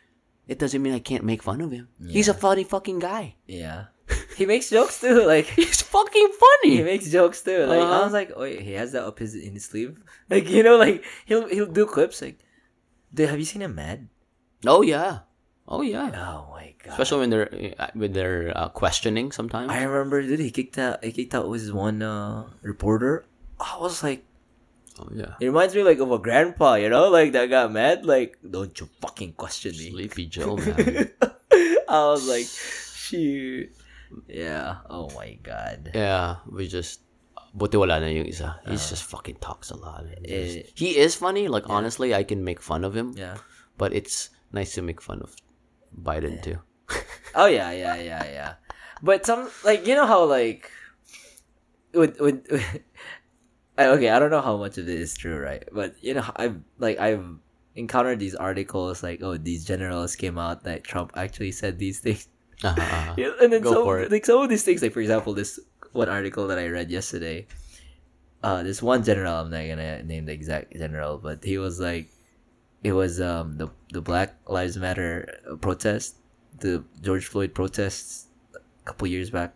it doesn't mean I can't make fun of him. He's a funny fucking guy. Yeah. [LAUGHS] He makes jokes too. Like, He's fucking funny. he makes jokes too. Like I Uh-huh. was like, oh, he has that up his in his sleeve. [LAUGHS] Like you know, like he'll he'll do clips. Like, dude, have you seen him mad? Oh yeah. Oh yeah. Oh my god! Especially when they're when they're uh, questioning sometimes. I remember, dude, he kicked out. He kicked out was one uh, reporter. I was like, oh yeah. it reminds me like of a grandpa, you know, like that got mad. Like, don't you fucking question me? Sleepy [LAUGHS] Joe, man. I was like, shoot. Yeah. Oh my god. yeah, we just buti wala na yung isa. He just fucking talks a lot. Eh, just- he is funny. Like honestly, I can make fun of him. Yeah. But it's nice to make fun of Biden too. [LAUGHS] Oh yeah, yeah, yeah, yeah. But some like you know how like with with, [LAUGHS] I- okay, I don't know how much of it is true, right? But you know, I've like I've encountered these articles like oh these generals came out that Trump actually said these things. Uh-huh, uh-huh. [LAUGHS] Yeah, and then Go some like some of these things like for example this one article that I read yesterday uh, this one general. I'm not gonna name the exact general, but he was like, it was um the the Black Lives Matter protest, the George Floyd protests a couple years back.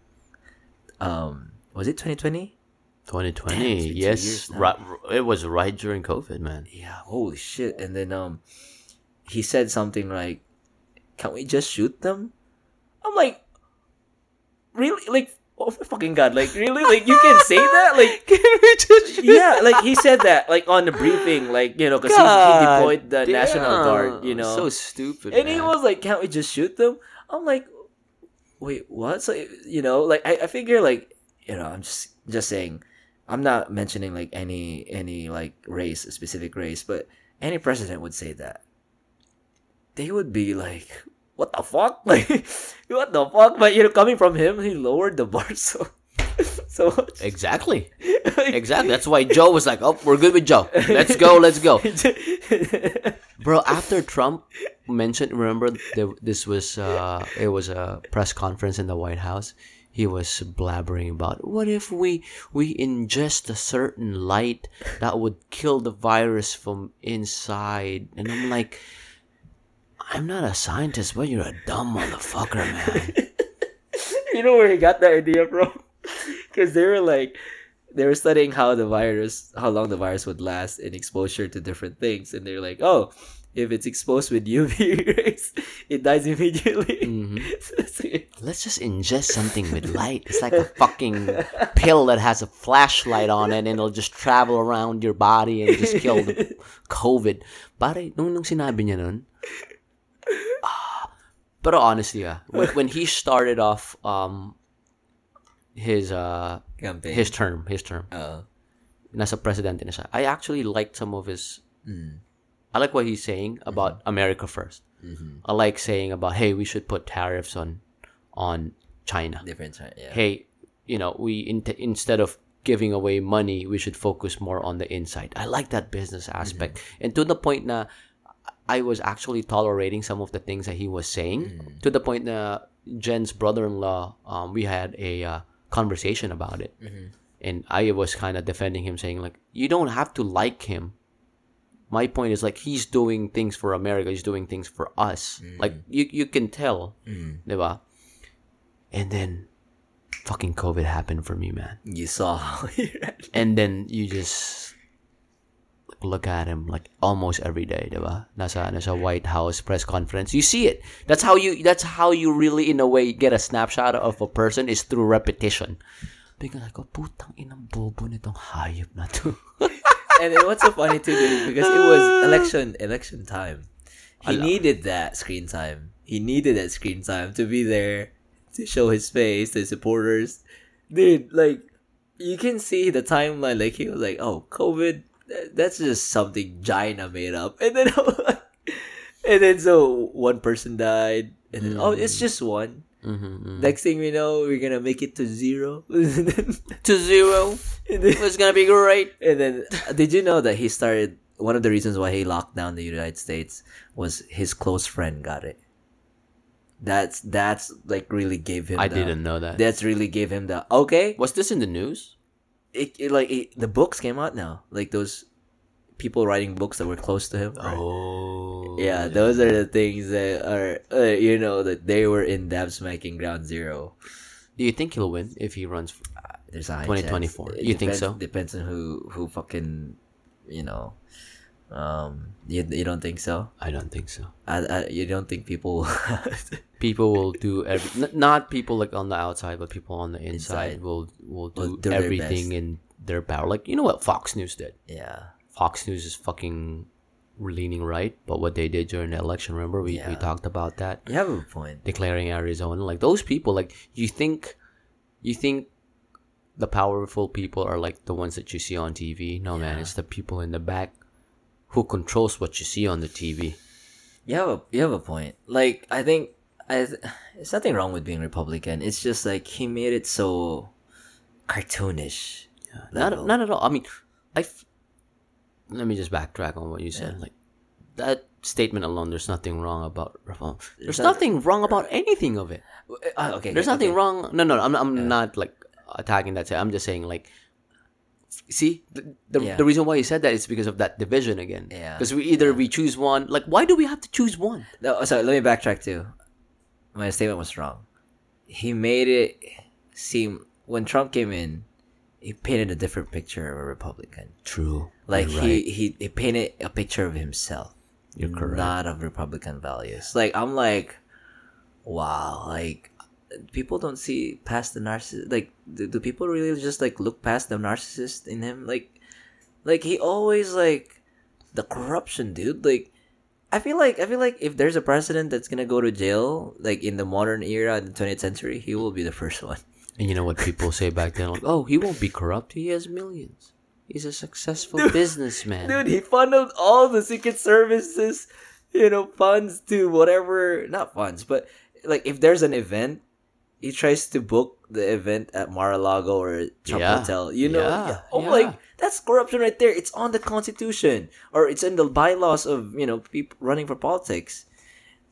Um, was it 2020? 2020. Damn, it's been two yes, right, it was right during COVID, man. Yeah, holy shit. And then um he said something like, Can we just shoot them? I'm like Really? Like oh my fucking god, like really? Like you can say that? Like [LAUGHS] can we just? [LAUGHS] Yeah, like he said that like on the briefing, like, you know, because he, he deployed the National Guard, you know. So stupid. and he was like, Can't we just shoot them? I'm like Wait, what? So you know, like I, I figure like you know, I'm just just saying I'm not mentioning like any any like race, a specific race, but any president would say that. They would be like, "What the fuck? [LAUGHS] Like, what the fuck?" But you know, coming from him, he lowered the bar [LAUGHS] so so much. Exactly. [LAUGHS] Exactly. That's why Joe was like, "Oh, we're good with Joe. Let's go. Let's go." Bro, after Trump mentioned, remember this was uh, it was a press conference in the White House. He was blabbering about what if we we ingest a certain light that would kill the virus from inside, and I'm like, I'm not a scientist, but you're a dumb motherfucker, man. [LAUGHS] you know where he got that idea from? [LAUGHS] Because they were like, they were studying how the virus, how long the virus would last in exposure to different things, and they're like, oh, if it's exposed with UV [LAUGHS] rays, it dies immediately. Mhm. Let's just ingest something with light. It's like a fucking pill that has a flashlight on it and it'll just travel around your body and just kill the COVID. Pare, nung, nung sinabi niya nun, pero honestly, ah, when, [LAUGHS] when he started off um, his uh, Campaign. his term, his term, Oo. nasa presidente na siya, I actually liked some of his, Mm. I like what he's saying about America 1st Mhm. I like saying about, hey, we should put tariffs on on China. Different, right? Yeah. hey, you know, we in- instead of giving away money, we should focus more on the inside. I like that business aspect, and to the point na I was actually tolerating some of the things that he was saying. To the point that Jen's brother-in-law, um, we had a uh, conversation about it, and I was kind of defending him, saying like, you don't have to like him. My point is like he's doing things for America. He's doing things for us. Like you, you can tell, Mm. diba? And then, fucking COVID happened for me, man. You saw how he reacted. And then you just look at him like almost every day, diba? Nasa nasa White House press conference. You see it. That's how you. That's how you really, in a way, get a snapshot of a person is through repetition. Bigla oh, putang inang bobo nitong hayop na to. [LAUGHS] and then what's so funny too is because it was election election time. He needed that screen time. He needed that screen time to be there to show his face to his supporters. Dude, like you can see the timeline. Like he was like, "Oh, COVID, that's just something China made up." And then, [LAUGHS] and then so one person died, and then oh, it's just one. mm-hmm, Next thing we know, we're gonna make it to zero. [LAUGHS] To zero. and then It's gonna be great. and then, [LAUGHS] did you know that he started? One of the reasons why he locked down the United States was his close friend got it. That's that's like really gave him. I the- didn't know that. That's really gave him the okay. Was this in the news? It, it like it, the books came out now. Like those people writing books that were close to him. right? Oh. Yeah, those are the things that are uh, you know that they were in dab smacking ground zero. Do you think he'll win if he runs? For, There's a 2024. chance. It You think so? Depends on who who fucking you know. Um, you you don't think so? I don't think so. I, I, you don't think people [LAUGHS] People will do every n- not people like on the outside, but people on the inside, Inside. will will Will do, do their everything in their power. Like you know what Fox News did. yeah Fox News is fucking leaning right, but what they did during the election, remember we, we talked about that, you have a point declaring Arizona. Like those people, like you think, you think the powerful people are like the ones that you see on TV. No man, it's the people in the back who controls what you see on the TV. you have a you have a point like I think I th- there's nothing wrong with being Republican it's just like he made it so cartoonish Not level. not at all. I mean, I. F- let me just backtrack on what you said. Like that statement alone, there's nothing wrong about reform. There's, There's not- nothing wrong about anything of it. Uh, okay There's okay, nothing okay. wrong. No, no, I'm I'm not like attacking that. I'm just saying like See, the, the, Yeah. the reason why he said that is because of that division again. Yeah. Because we either we choose one. Like, why do we have to choose one? No, sorry, let me backtrack too. My statement was wrong. He made it seem when Trump came in, he painted a different picture of a Republican. True. Like You're he, he he painted a picture of himself, You're correct. not of Republican values. Like I'm like, wow, like people don't see past the narcissist. Like do, do people really just like look past the narcissist in him? Like, like he always like the corruption, dude. Like I feel like I feel like if there's a president that's gonna go to jail, like in the modern era, in the 20th century, he will be the first [LAUGHS] one. And you know what people say back then? Like, oh, he won't be corrupt. He has millions. He's a successful businessman. Dude, he funneled all the Secret Services, you know, funds to whatever, not funds, but like if there's an event, he tries to book the event at Mar-a-Lago or Trump Yeah. Hotel. You know, Yeah. oh Yeah. like that's corruption right there. It's on the Constitution or it's in the bylaws of you know people running for politics.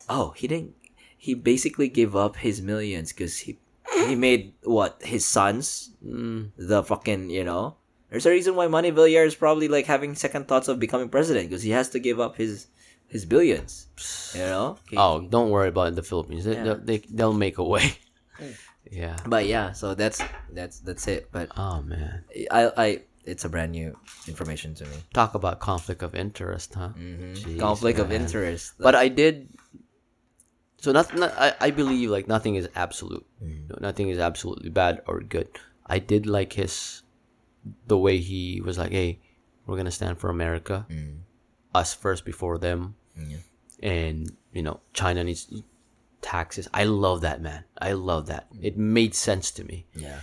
Oh, he didn't. He basically gave up his millions because he he made what his sons Mm, the fucking you know. There's a reason why Manny Villar is probably like having second thoughts of becoming president because he has to give up his his billions. You know. He- oh, don't worry about the Philippines. They, Yeah. they, they'll make a way. [LAUGHS] yeah. But yeah, so that's that's that's it. But Oh man. I I it's a brand new information to me. Talk about conflict of interest, huh? Jeez, Conflict of man. interest. But I did. So not, not I, I believe like nothing is absolute. Mm. No, nothing is absolutely bad or good. I did like his the way he was like, "Hey, we're gonna stand for America, us first before them," Mm. Yeah. and you know China needs taxes. I love that man. I love that. It made sense to me. yeah.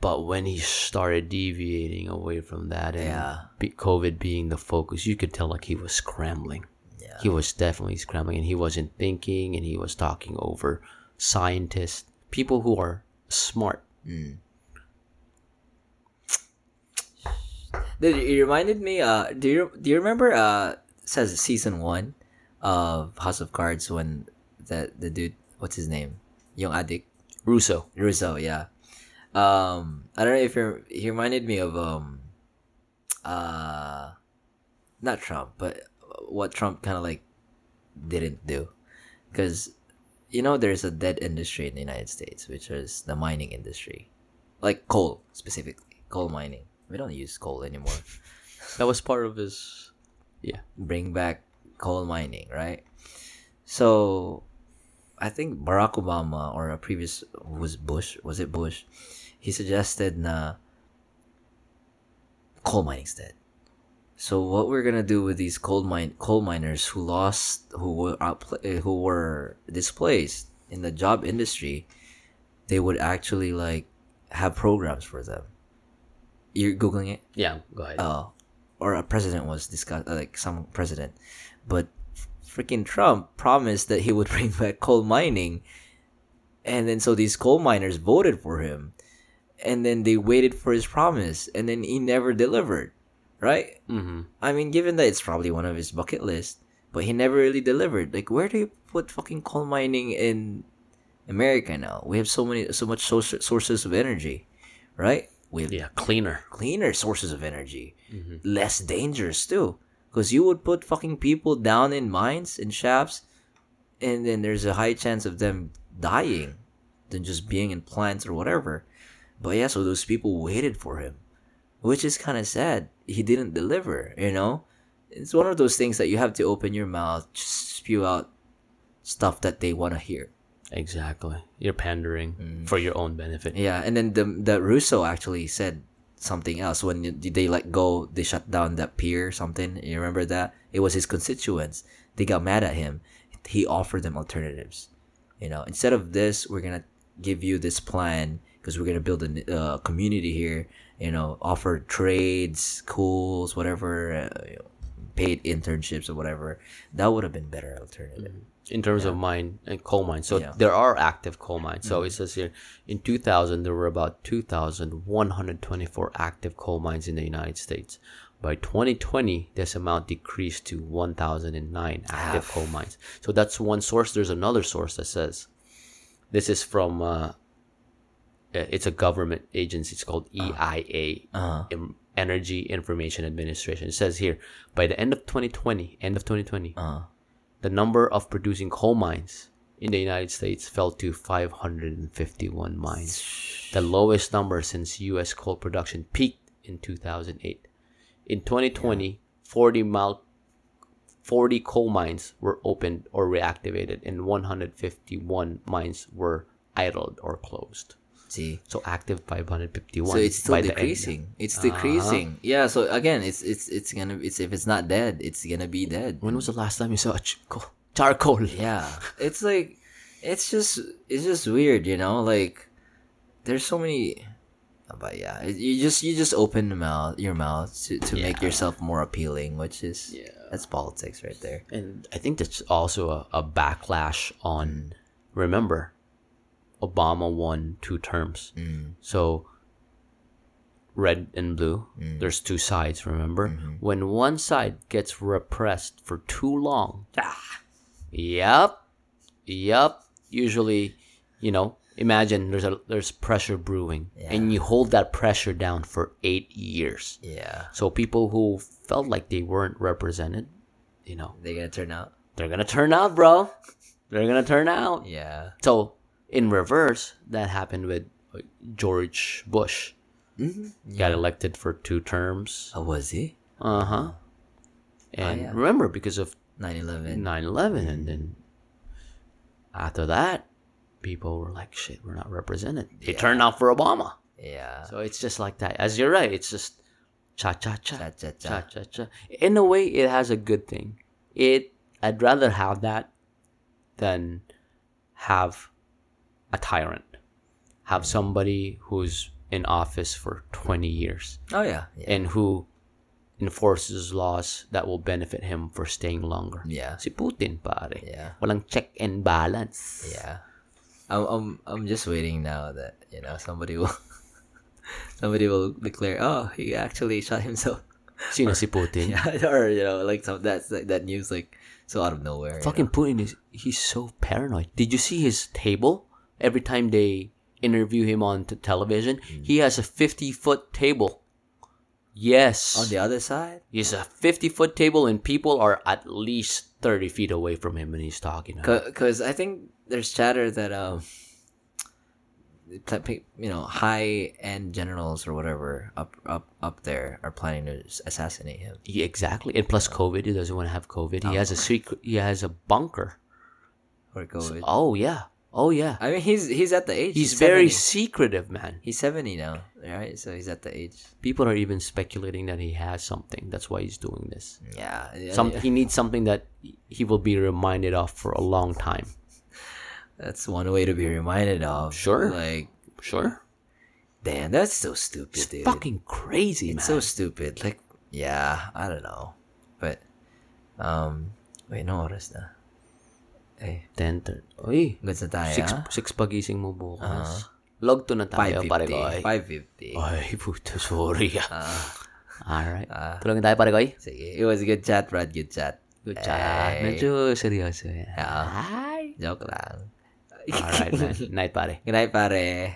But when he started deviating away from that and Yeah. COVID being the focus, you could tell like he was scrambling. Yeah. He was definitely scrambling and he wasn't thinking and he was talking over scientists, people who are smart. Dude, it reminded me. Uh, do you do you remember? Uh, says season one of House of Cards when the the dude, what's his name, young addict Russo. Russo, yeah. Um, I don't know if you're, he reminded me of um, uh, not Trump, but what Trump kind of like didn't do, because you know there's a dead industry in the United States, which is the mining industry, like coal specifically, coal mining. We don't use coal anymore. That was part of his yeah. Bring back coal mining, right? So, I think Barack Obama or a previous was Bush, was it Bush? He suggested na coal mining's dead. So what we're gonna do with these coal mine coal miners who lost who were outpla- eh, who were displaced in the job industry, they would actually like have programs for them. You're googling it Yeah, go ahead. uh, or a president was discussed, like some president, but freaking Trump promised that he would [LAUGHS] bring back coal mining, and then so these coal miners voted for him, and then they waited for his promise, and then he never delivered, right? mm-hmm. I mean, given that it's probably one of his bucket list, but he never really delivered. Like, where do you put fucking coal mining in America now? We have so many, so much source, sources of energy, right? We have Yeah, cleaner. cleaner sources of energy, less dangerous too. Because you would put fucking people down in mines and shafts, and then there's a high chance of them dying than just being in plants or whatever. But yeah, so those people waited for him, which is kind of sad. He didn't deliver, you know? It's one of those things that you have to open your mouth, just spew out stuff that they want to hear. Exactly. You're pandering mm. for your own benefit. Yeah, and then the the Russo actually said something else when they let go, they shut down that pier, something. You remember that? It was his constituents. They got mad at him. He offered them alternatives. You know, instead of this, we're gonna give you this plan because we're gonna build a uh, community here. You know, offer trades, schools, whatever, uh, paid internships or whatever. That would have been better alternative. In terms of mine and coal mines. So Yeah. there are active coal mines. So it says here in 2000 there were about 2,124 active coal mines in the United States. By 2020, this amount decreased to 1,009 active coal mines. So that's one source. There's another source that says this is from uh, uh, it's a government agency. It's called EIA, Uh-huh. Em- Energy Information Administration. It says here by the end of 2020, end of 2020, Uh, the number of producing coal mines in the United States fell to 551 mines, the lowest number since U.S. coal production peaked in 2008. In 2020, 40 mile 40 coal mines were opened or reactivated, and 151 mines were idled or closed. See. So active 551. So it's still the end. decreasing. It's ah. decreasing. Yeah. So again, it's it's it's gonna it's if it's not dead, it's gonna be dead. When was the last time you saw a ch- co- charcoal? Yeah. It's like it's just it's just weird, you know. Like there's so many. Uh, but yeah, you just you just open the mouth your mouth to, to make yourself more appealing, which is Yeah. that's politics right there. And I think that's also a, a backlash on. Remember, Obama won two terms. Mm. So, red and blue, mm. there's two sides, remember? Mm-hmm. When one side gets repressed for too long, ah. yep, yep, usually, you know, imagine there's a there's pressure brewing and you hold that pressure down for 8 years. Yeah, So people who felt like they weren't represented, you know, they're gonna turn out. they're gonna turn out, bro. They're gonna turn out. Yeah, So in reverse, that happened with George Bush. Got elected for two terms. oh, was he? Uh huh. And yeah. remember, because of 9/11. 9/11, and then after that, people were like, "Shit, we're not represented." They turned out for Obama. Yeah. So it's just like that. As you're right, it's just cha cha cha Cha cha cha cha. cha cha. In a way, it has a good thing. It I'd rather have that than have a tyrant. Have somebody who's in office for 20 years Oh yeah. Yeah. and who enforces laws that will benefit him for staying longer. Yeah. Si Putin, pare. Yeah. Walang check and balance. Yeah. I'm I'm I'm just waiting now that, you know, somebody will [LAUGHS] somebody will declare, "Oh, he actually shot himself." [LAUGHS] Sino si Putin? yeah, [LAUGHS] or you know, like some that's like, that news like so out of nowhere. you Fucking Putin is he's so paranoid. Did you see his table? Every time they interview him on t- television, he has a 50 foot table. Yes. on the other side. He's a 50 foot table, and people are at least 30 feet away from him when he's talking. Because I think there's chatter that um, you know, high end generals or whatever up up up there are planning to assassinate him. He, exactly. And plus COVID, he doesn't want to have COVID. He has a secret, he has a bunker. Or COVID. Oh, yeah. Oh, yeah. I mean, he's he's at the age. He's very secretive, man. He's seventy now, right? So he's at the age. People are even speculating that he has something. That's why he's doing this. Yeah. yeah, Some yeah. he needs something that he will be reminded of for a long time. That's one way to be reminded of. Sure. Like, Sure. damn, that's so stupid, It's dude. fucking crazy, It's man. so stupid. Like, yeah, I don't know. But, um, wait, no oras na. Eh, Ten thir- Uy, goods na tayo, six, ah? six pagising mo bukas. Log to na tayo, pare ko. 550. 550. Ay, puto, sorry. Ah, Alright. Tulungan tayo, pare ko. sige. It was a good chat, Brad. Good chat. Good job. Ay. Medyo seryoso yan. Yeah. Hi. Joke lang. Alright, [LAUGHS] man. Night, pare. Good night, pare.